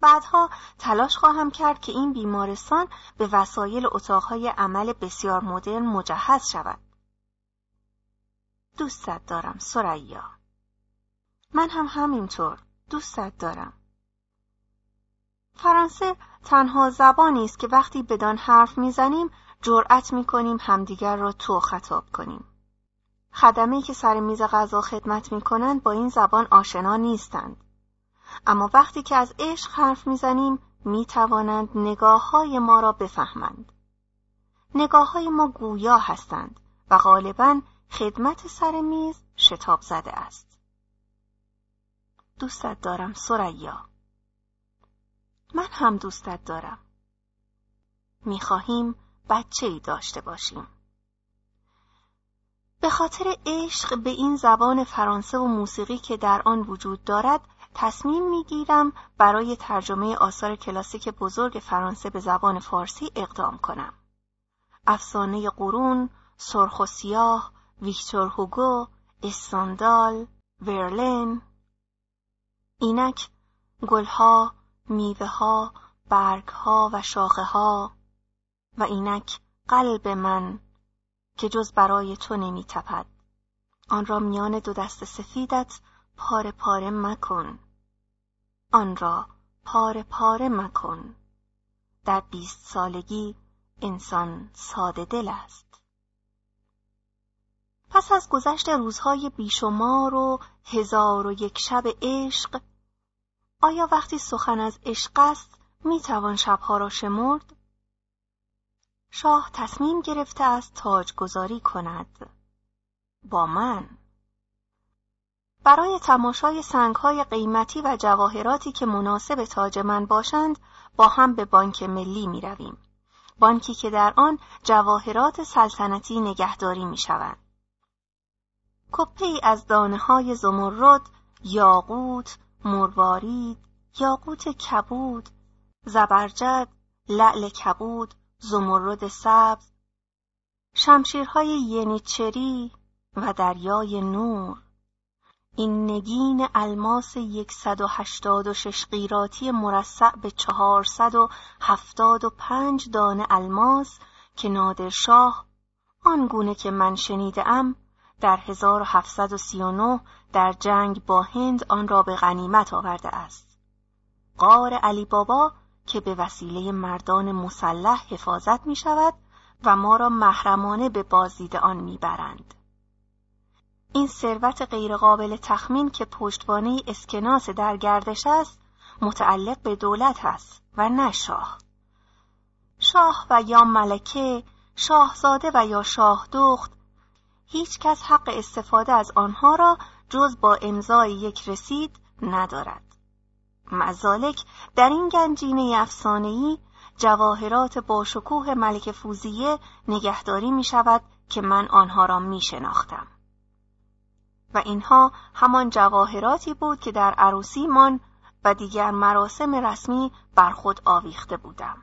بعدها تلاش خواهم کرد که این بیمارستان به وسایل اتاقهای عمل بسیار مدرن مجهز شود. دوستت دارم سریا. من هم همینطور دوستت دارم. فرانسه تنها زبانی است که وقتی بدان حرف می‌زنیم جرأت می‌کنیم همدیگر را تو خطاب کنیم. خدمه که سر میز غذا خدمت می‌کنند با این زبان آشنا نیستند. اما وقتی که از عشق حرف می‌زنیم می‌توانند نگاه های ما را بفهمند. نگاه های ما گویا هستند و غالبا خدمت سر میز شتاب زده است. دوستت دارم سریا. من هم دوستت دارم. می‌خواهیم بچه ای داشته باشیم. به خاطر عشق به این زبان فرانسه و موسیقی که در آن وجود دارد تصمیم می‌گیرم برای ترجمه آثار کلاسیک بزرگ فرانسه به زبان فارسی اقدام کنم. افسانه قرون، سرخ و سیاه، ویکتور هوگو، استاندال، ورلن. اینک گلها، میوه ها، برگ ها و شاخه ها و اینک قلب من که جز برای تو نمی تپد. آن را میان دو دست سفیدت پاره پاره مکن. آن را پاره پاره مکن. در بیست سالگی انسان ساده دل است. پس از گذشت روزهای بیشمار و هزار و یک شب عشق آیا وقتی سخن از عشق است می توان شبها را شمرد؟ شاه تصمیم گرفته است تاج گذاری کند با من برای تماشای سنگهای قیمتی و جواهراتی که مناسب تاج من باشند با هم به بانک ملی می رویم. بانکی که در آن جواهرات سلطنتی نگهداری می شوند. کپه ای از دانه های زمرد، یاقوت، مروارید، یاقوت کبود، زبرجد، لعل کبود، زمرد سبز، شمشیرهای ینیچری و دریای نور. این نگین الماس یکصد و هشتاد و شش قیراتی مرصع به چهارصد و هفتاد و پنج دانه الماس که نادرشاه آنگونه که من شنیدم در 1739 در جنگ با هند آن را به غنیمت آورده است. قار علی بابا که به وسیله مردان مسلح حفاظت می شود و ما را محرمانه به بازدید آن می‌برند. این ثروت غیرقابل تخمین که پشتوانه اسکناس در گردش است متعلق به دولت است و نه شاه. شاه و یا ملکه، شاهزاده و یا شاه دخت هیچ کس حق استفاده از آنها را جز با امضای یک رسید ندارد. مزالک در این گنجینه افسانه‌ای جواهرات با شکوه ملک فوزیه نگهداری می شود که من آنها را می شناختم. و اینها همان جواهراتی بود که در عروسیمان و دیگر مراسم رسمی بر خود آویخته بودم.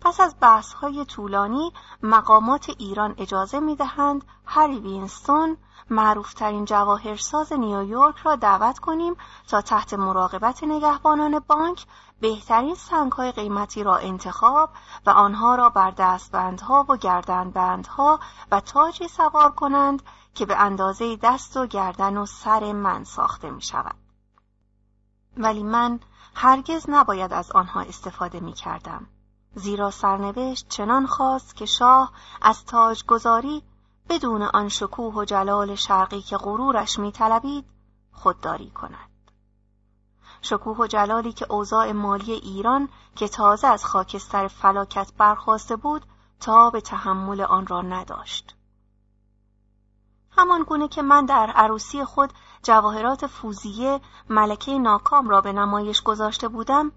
پس از بحث طولانی مقامات ایران اجازه می دهند هری وینستون معروفترین جواهرساز نیویورک را دعوت کنیم تا تحت مراقبت نگهبانان بانک بهترین سنگهای قیمتی را انتخاب و آنها را بر دستبندها و گردنبندها و تاجی سوار کنند که به اندازه دست و گردن و سر من ساخته می شود. ولی من هرگز نباید از آنها استفاده می کردم. زیرا سرنوشت چنان خواست که شاه از تاجگذاری بدون آن شکوه و جلال شرقی که غرورش میطلبید خودداری کند شکوه و جلالی که اوضاع مالی ایران که تازه از خاکستر فلاکت برخواسته بود تا به تحمل آن را نداشت همان گونه که من در عروسی خود جواهرات فوزیه ملکه ناکام را به نمایش گذاشته بودم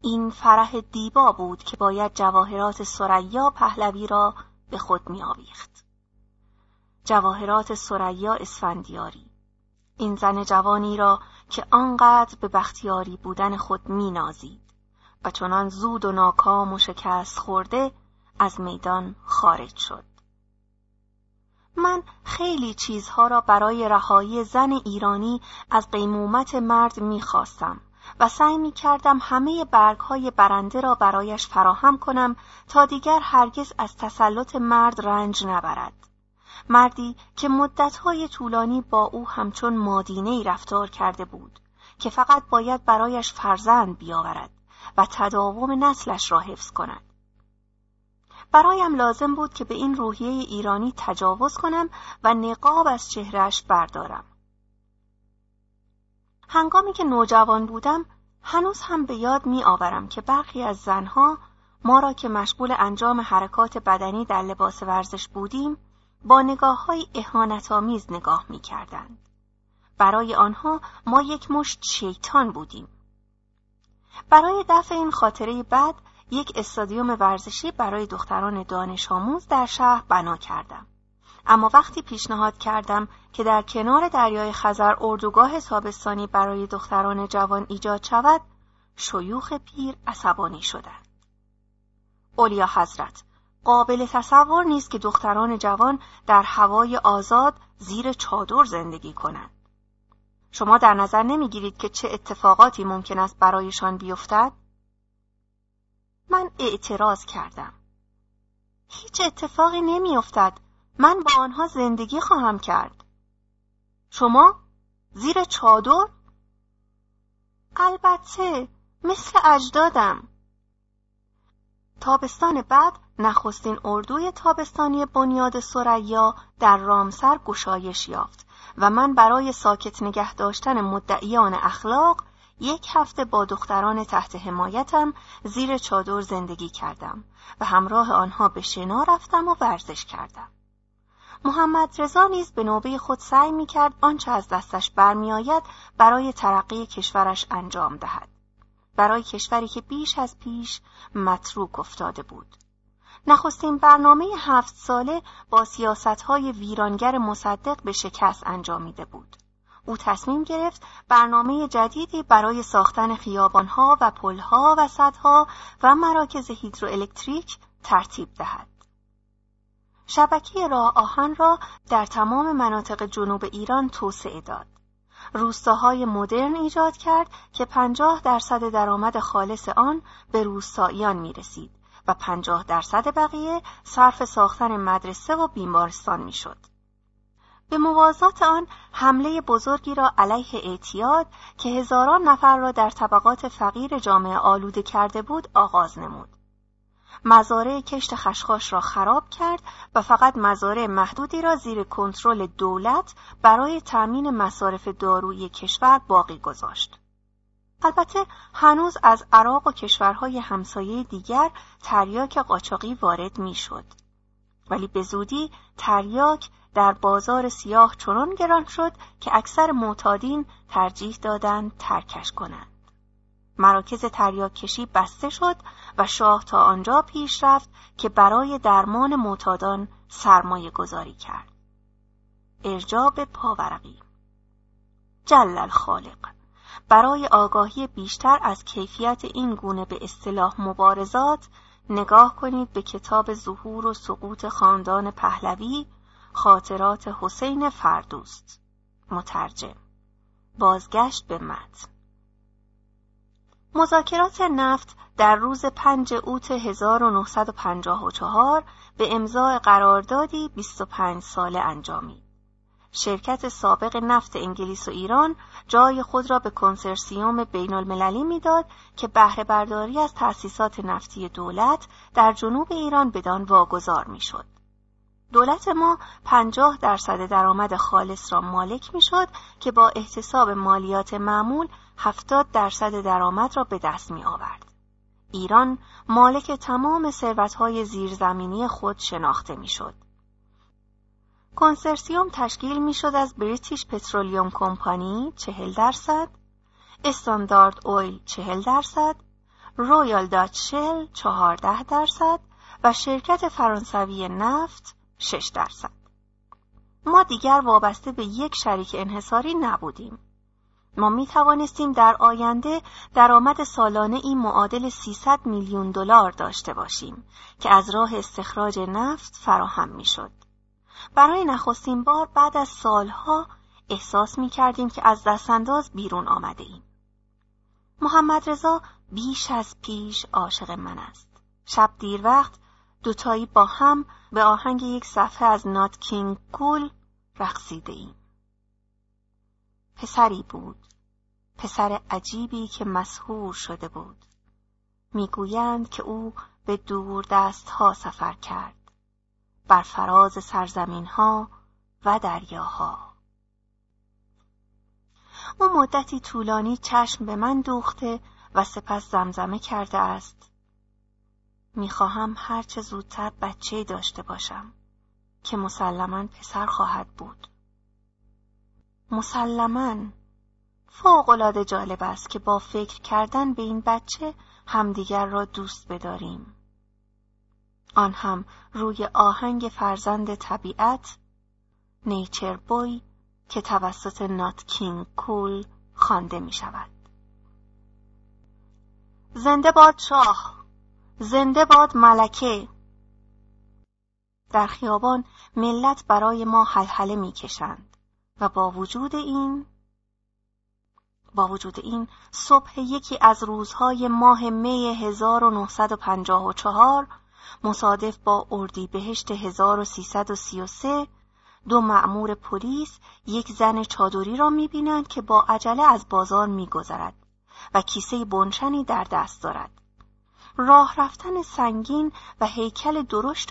این فرح دیبا بود که باید جواهرات سریا پهلوی را به خود می آویخت. جواهرات سریا اسفندیاری این زن جوانی را که آنقدر به بختیاری بودن خود می نازید و چنان زود و ناکام و شکست خورده از میدان خارج شد. من خیلی چیزها را برای رهایی زن ایرانی از قیمومت مرد می خواستم و سعی می کردم همه برگ های برنده را برایش فراهم کنم تا دیگر هرگز از تسلط مرد رنج نبرد. مردی که مدتهای طولانی با او همچون مادینه رفتار کرده بود که فقط باید برایش فرزند بیاورد و تداوم نسلش را حفظ کند. برایم لازم بود که به این روحیه ایرانی تجاوز کنم و نقاب از چهرش بردارم. هنگامی که نوجوان بودم هنوز هم به یاد می آورم که برخی از زنها ما را که مشغول انجام حرکات بدنی در لباس ورزش بودیم با نگاه های احانتامیز نگاه می کردند. برای آنها ما یک مشت شیطان بودیم. برای دفع این خاطره بد یک استادیوم ورزشی برای دختران دانش آموز در شهر بنا کردم. اما وقتی پیشنهاد کردم که در کنار دریای خزر اردوگاه تابستانی برای دختران جوان ایجاد شود شیوخ پیر عصبانی شدند اولیا حضرت قابل تصور نیست که دختران جوان در هوای آزاد زیر چادر زندگی کنند. شما در نظر نمی‌گیرید که چه اتفاقاتی ممکن است برایشان بیفتد؟ من اعتراض کردم. هیچ اتفاقی نمیافتد. من با آنها زندگی خواهم کرد. شما زیر چادر؟ البته مثل اجدادم. تابستان بعد نخستین اردوی تابستانی بنیاد سریا در رامسر گشایش یافت و من برای ساکت نگه داشتن مدعیان اخلاق یک هفته با دختران تحت حمایتم زیر چادر زندگی کردم و همراه آنها به شنا رفتم و ورزش کردم. محمد رضا نیز به نوبه خود سعی می کرد آنچه از دستش برمیآید برای ترقی کشورش انجام دهد. برای کشوری که بیش از پیش متروک افتاده بود. نخستین برنامه هفت ساله با سیاستهای ویرانگر مصدق به شکست انجامیده بود. او تصمیم گرفت برنامه جدیدی برای ساختن خیابانها و پلها و سدها و مراکز هیدروالکتریک ترتیب دهد. شبکه راه آهن را در تمام مناطق جنوب ایران توسعه داد. روستاهای مدرن ایجاد کرد که پنجاه درصد درآمد خالص آن به روستاییان می رسید و پنجاه درصد بقیه صرف ساختن مدرسه و بیمارستان می شد. به موازات آن حمله بزرگی را علیه اعتیاد که هزاران نفر را در طبقات فقیر جامعه آلوده کرده بود آغاز نمود. مزارع کشت خشخاش را خراب کرد و فقط مزارع محدودی را زیر کنترل دولت برای تأمین مصارف دارویی کشور باقی گذاشت. البته هنوز از عراق و کشورهای همسایه دیگر تریاک قاچاقی وارد می‌شد. ولی به زودی تریاک در بازار سیاه چنان گران شد که اکثر معتادین ترجیح دادند ترکش کنند. مراکز تریاک کشی بسته شد و شاه تا آنجا پیش رفت که برای درمان معتادان سرمایه گذاری کرد. ارجاب پاورقی. جل الخالق برای آگاهی بیشتر از کیفیت این گونه به اصطلاح مبارزات نگاه کنید به کتاب ظهور و سقوط خاندان پهلوی خاطرات حسین فردوست. مترجم. بازگشت به متن. مذاکرات نفت در روز 5 اوت 1954 به امضای قراردادی 25 ساله انجامید. شرکت سابق نفت انگلیس و ایران جای خود را به کنسرسیوم بین المللی می‌داد که بهره برداری از تأسیسات نفتی دولت در جنوب ایران بدان واگذار می‌شد. دولت ما 50 درصد درآمد خالص را مالک می‌شد که با احتساب مالیات معمول 70 درصد درآمد را به دست می آورد. ایران مالک تمام ثروت‌های زیرزمینی خود شناخته می‌شد. کنسرسیوم تشکیل می‌شد از بریتیش پترولیوم کمپانی 40 درصد، استاندارد اویل 40 درصد، رویال داچ شل 14 درصد و شرکت فرانسوی نفت 6 درصد. ما دیگر وابسته به یک شریک انحصاری نبودیم. ما می توانستیم در آینده درآمد سالانه این معادل 300 میلیون دلار داشته باشیم که از راه استخراج نفت فراهم می شد. برای نخستین بار بعد از سالها احساس می کردیم که از دستانداز بیرون آمده ایم. محمد رضا بیش از پیش عاشق من است. شب دیر وقت دوتایی با هم به آهنگ یک صفحه از نات کینگ کول رقصیده ایم. پسری بود پسر عجیبی که مسهور شده بود. می‌گویند که او به دور دست ها سفر کرد بر فراز سرزمین ها و دریاها. او مدتی طولانی چشم به من دوخته و سپس زمزمه کرده است. می‌خواهم هرچه زودتر بچه داشته باشم که مسلما پسر خواهد بود. مسلما فوقالعاده جالب است که با فکر کردن به این بچه همدیگر را دوست بداریم. آن هم روی آهنگ فرزند طبیعت نیچر بوی که توسط نات کینگ کول خوانده می شود. زنده باد شاه زنده باد ملکه در خیابان ملت برای ما حلحله می‌کشند و با وجود این با وجود این صبح یکی از روزهای ماه می 1954 مصادف با اردی بهشت 1333 دو مأمور پلیس یک زن چادری را می‌بینند که با عجله از بازار میگذرد و کیسه بنشنی در دست دارد. راه رفتن سنگین و هیکل درشت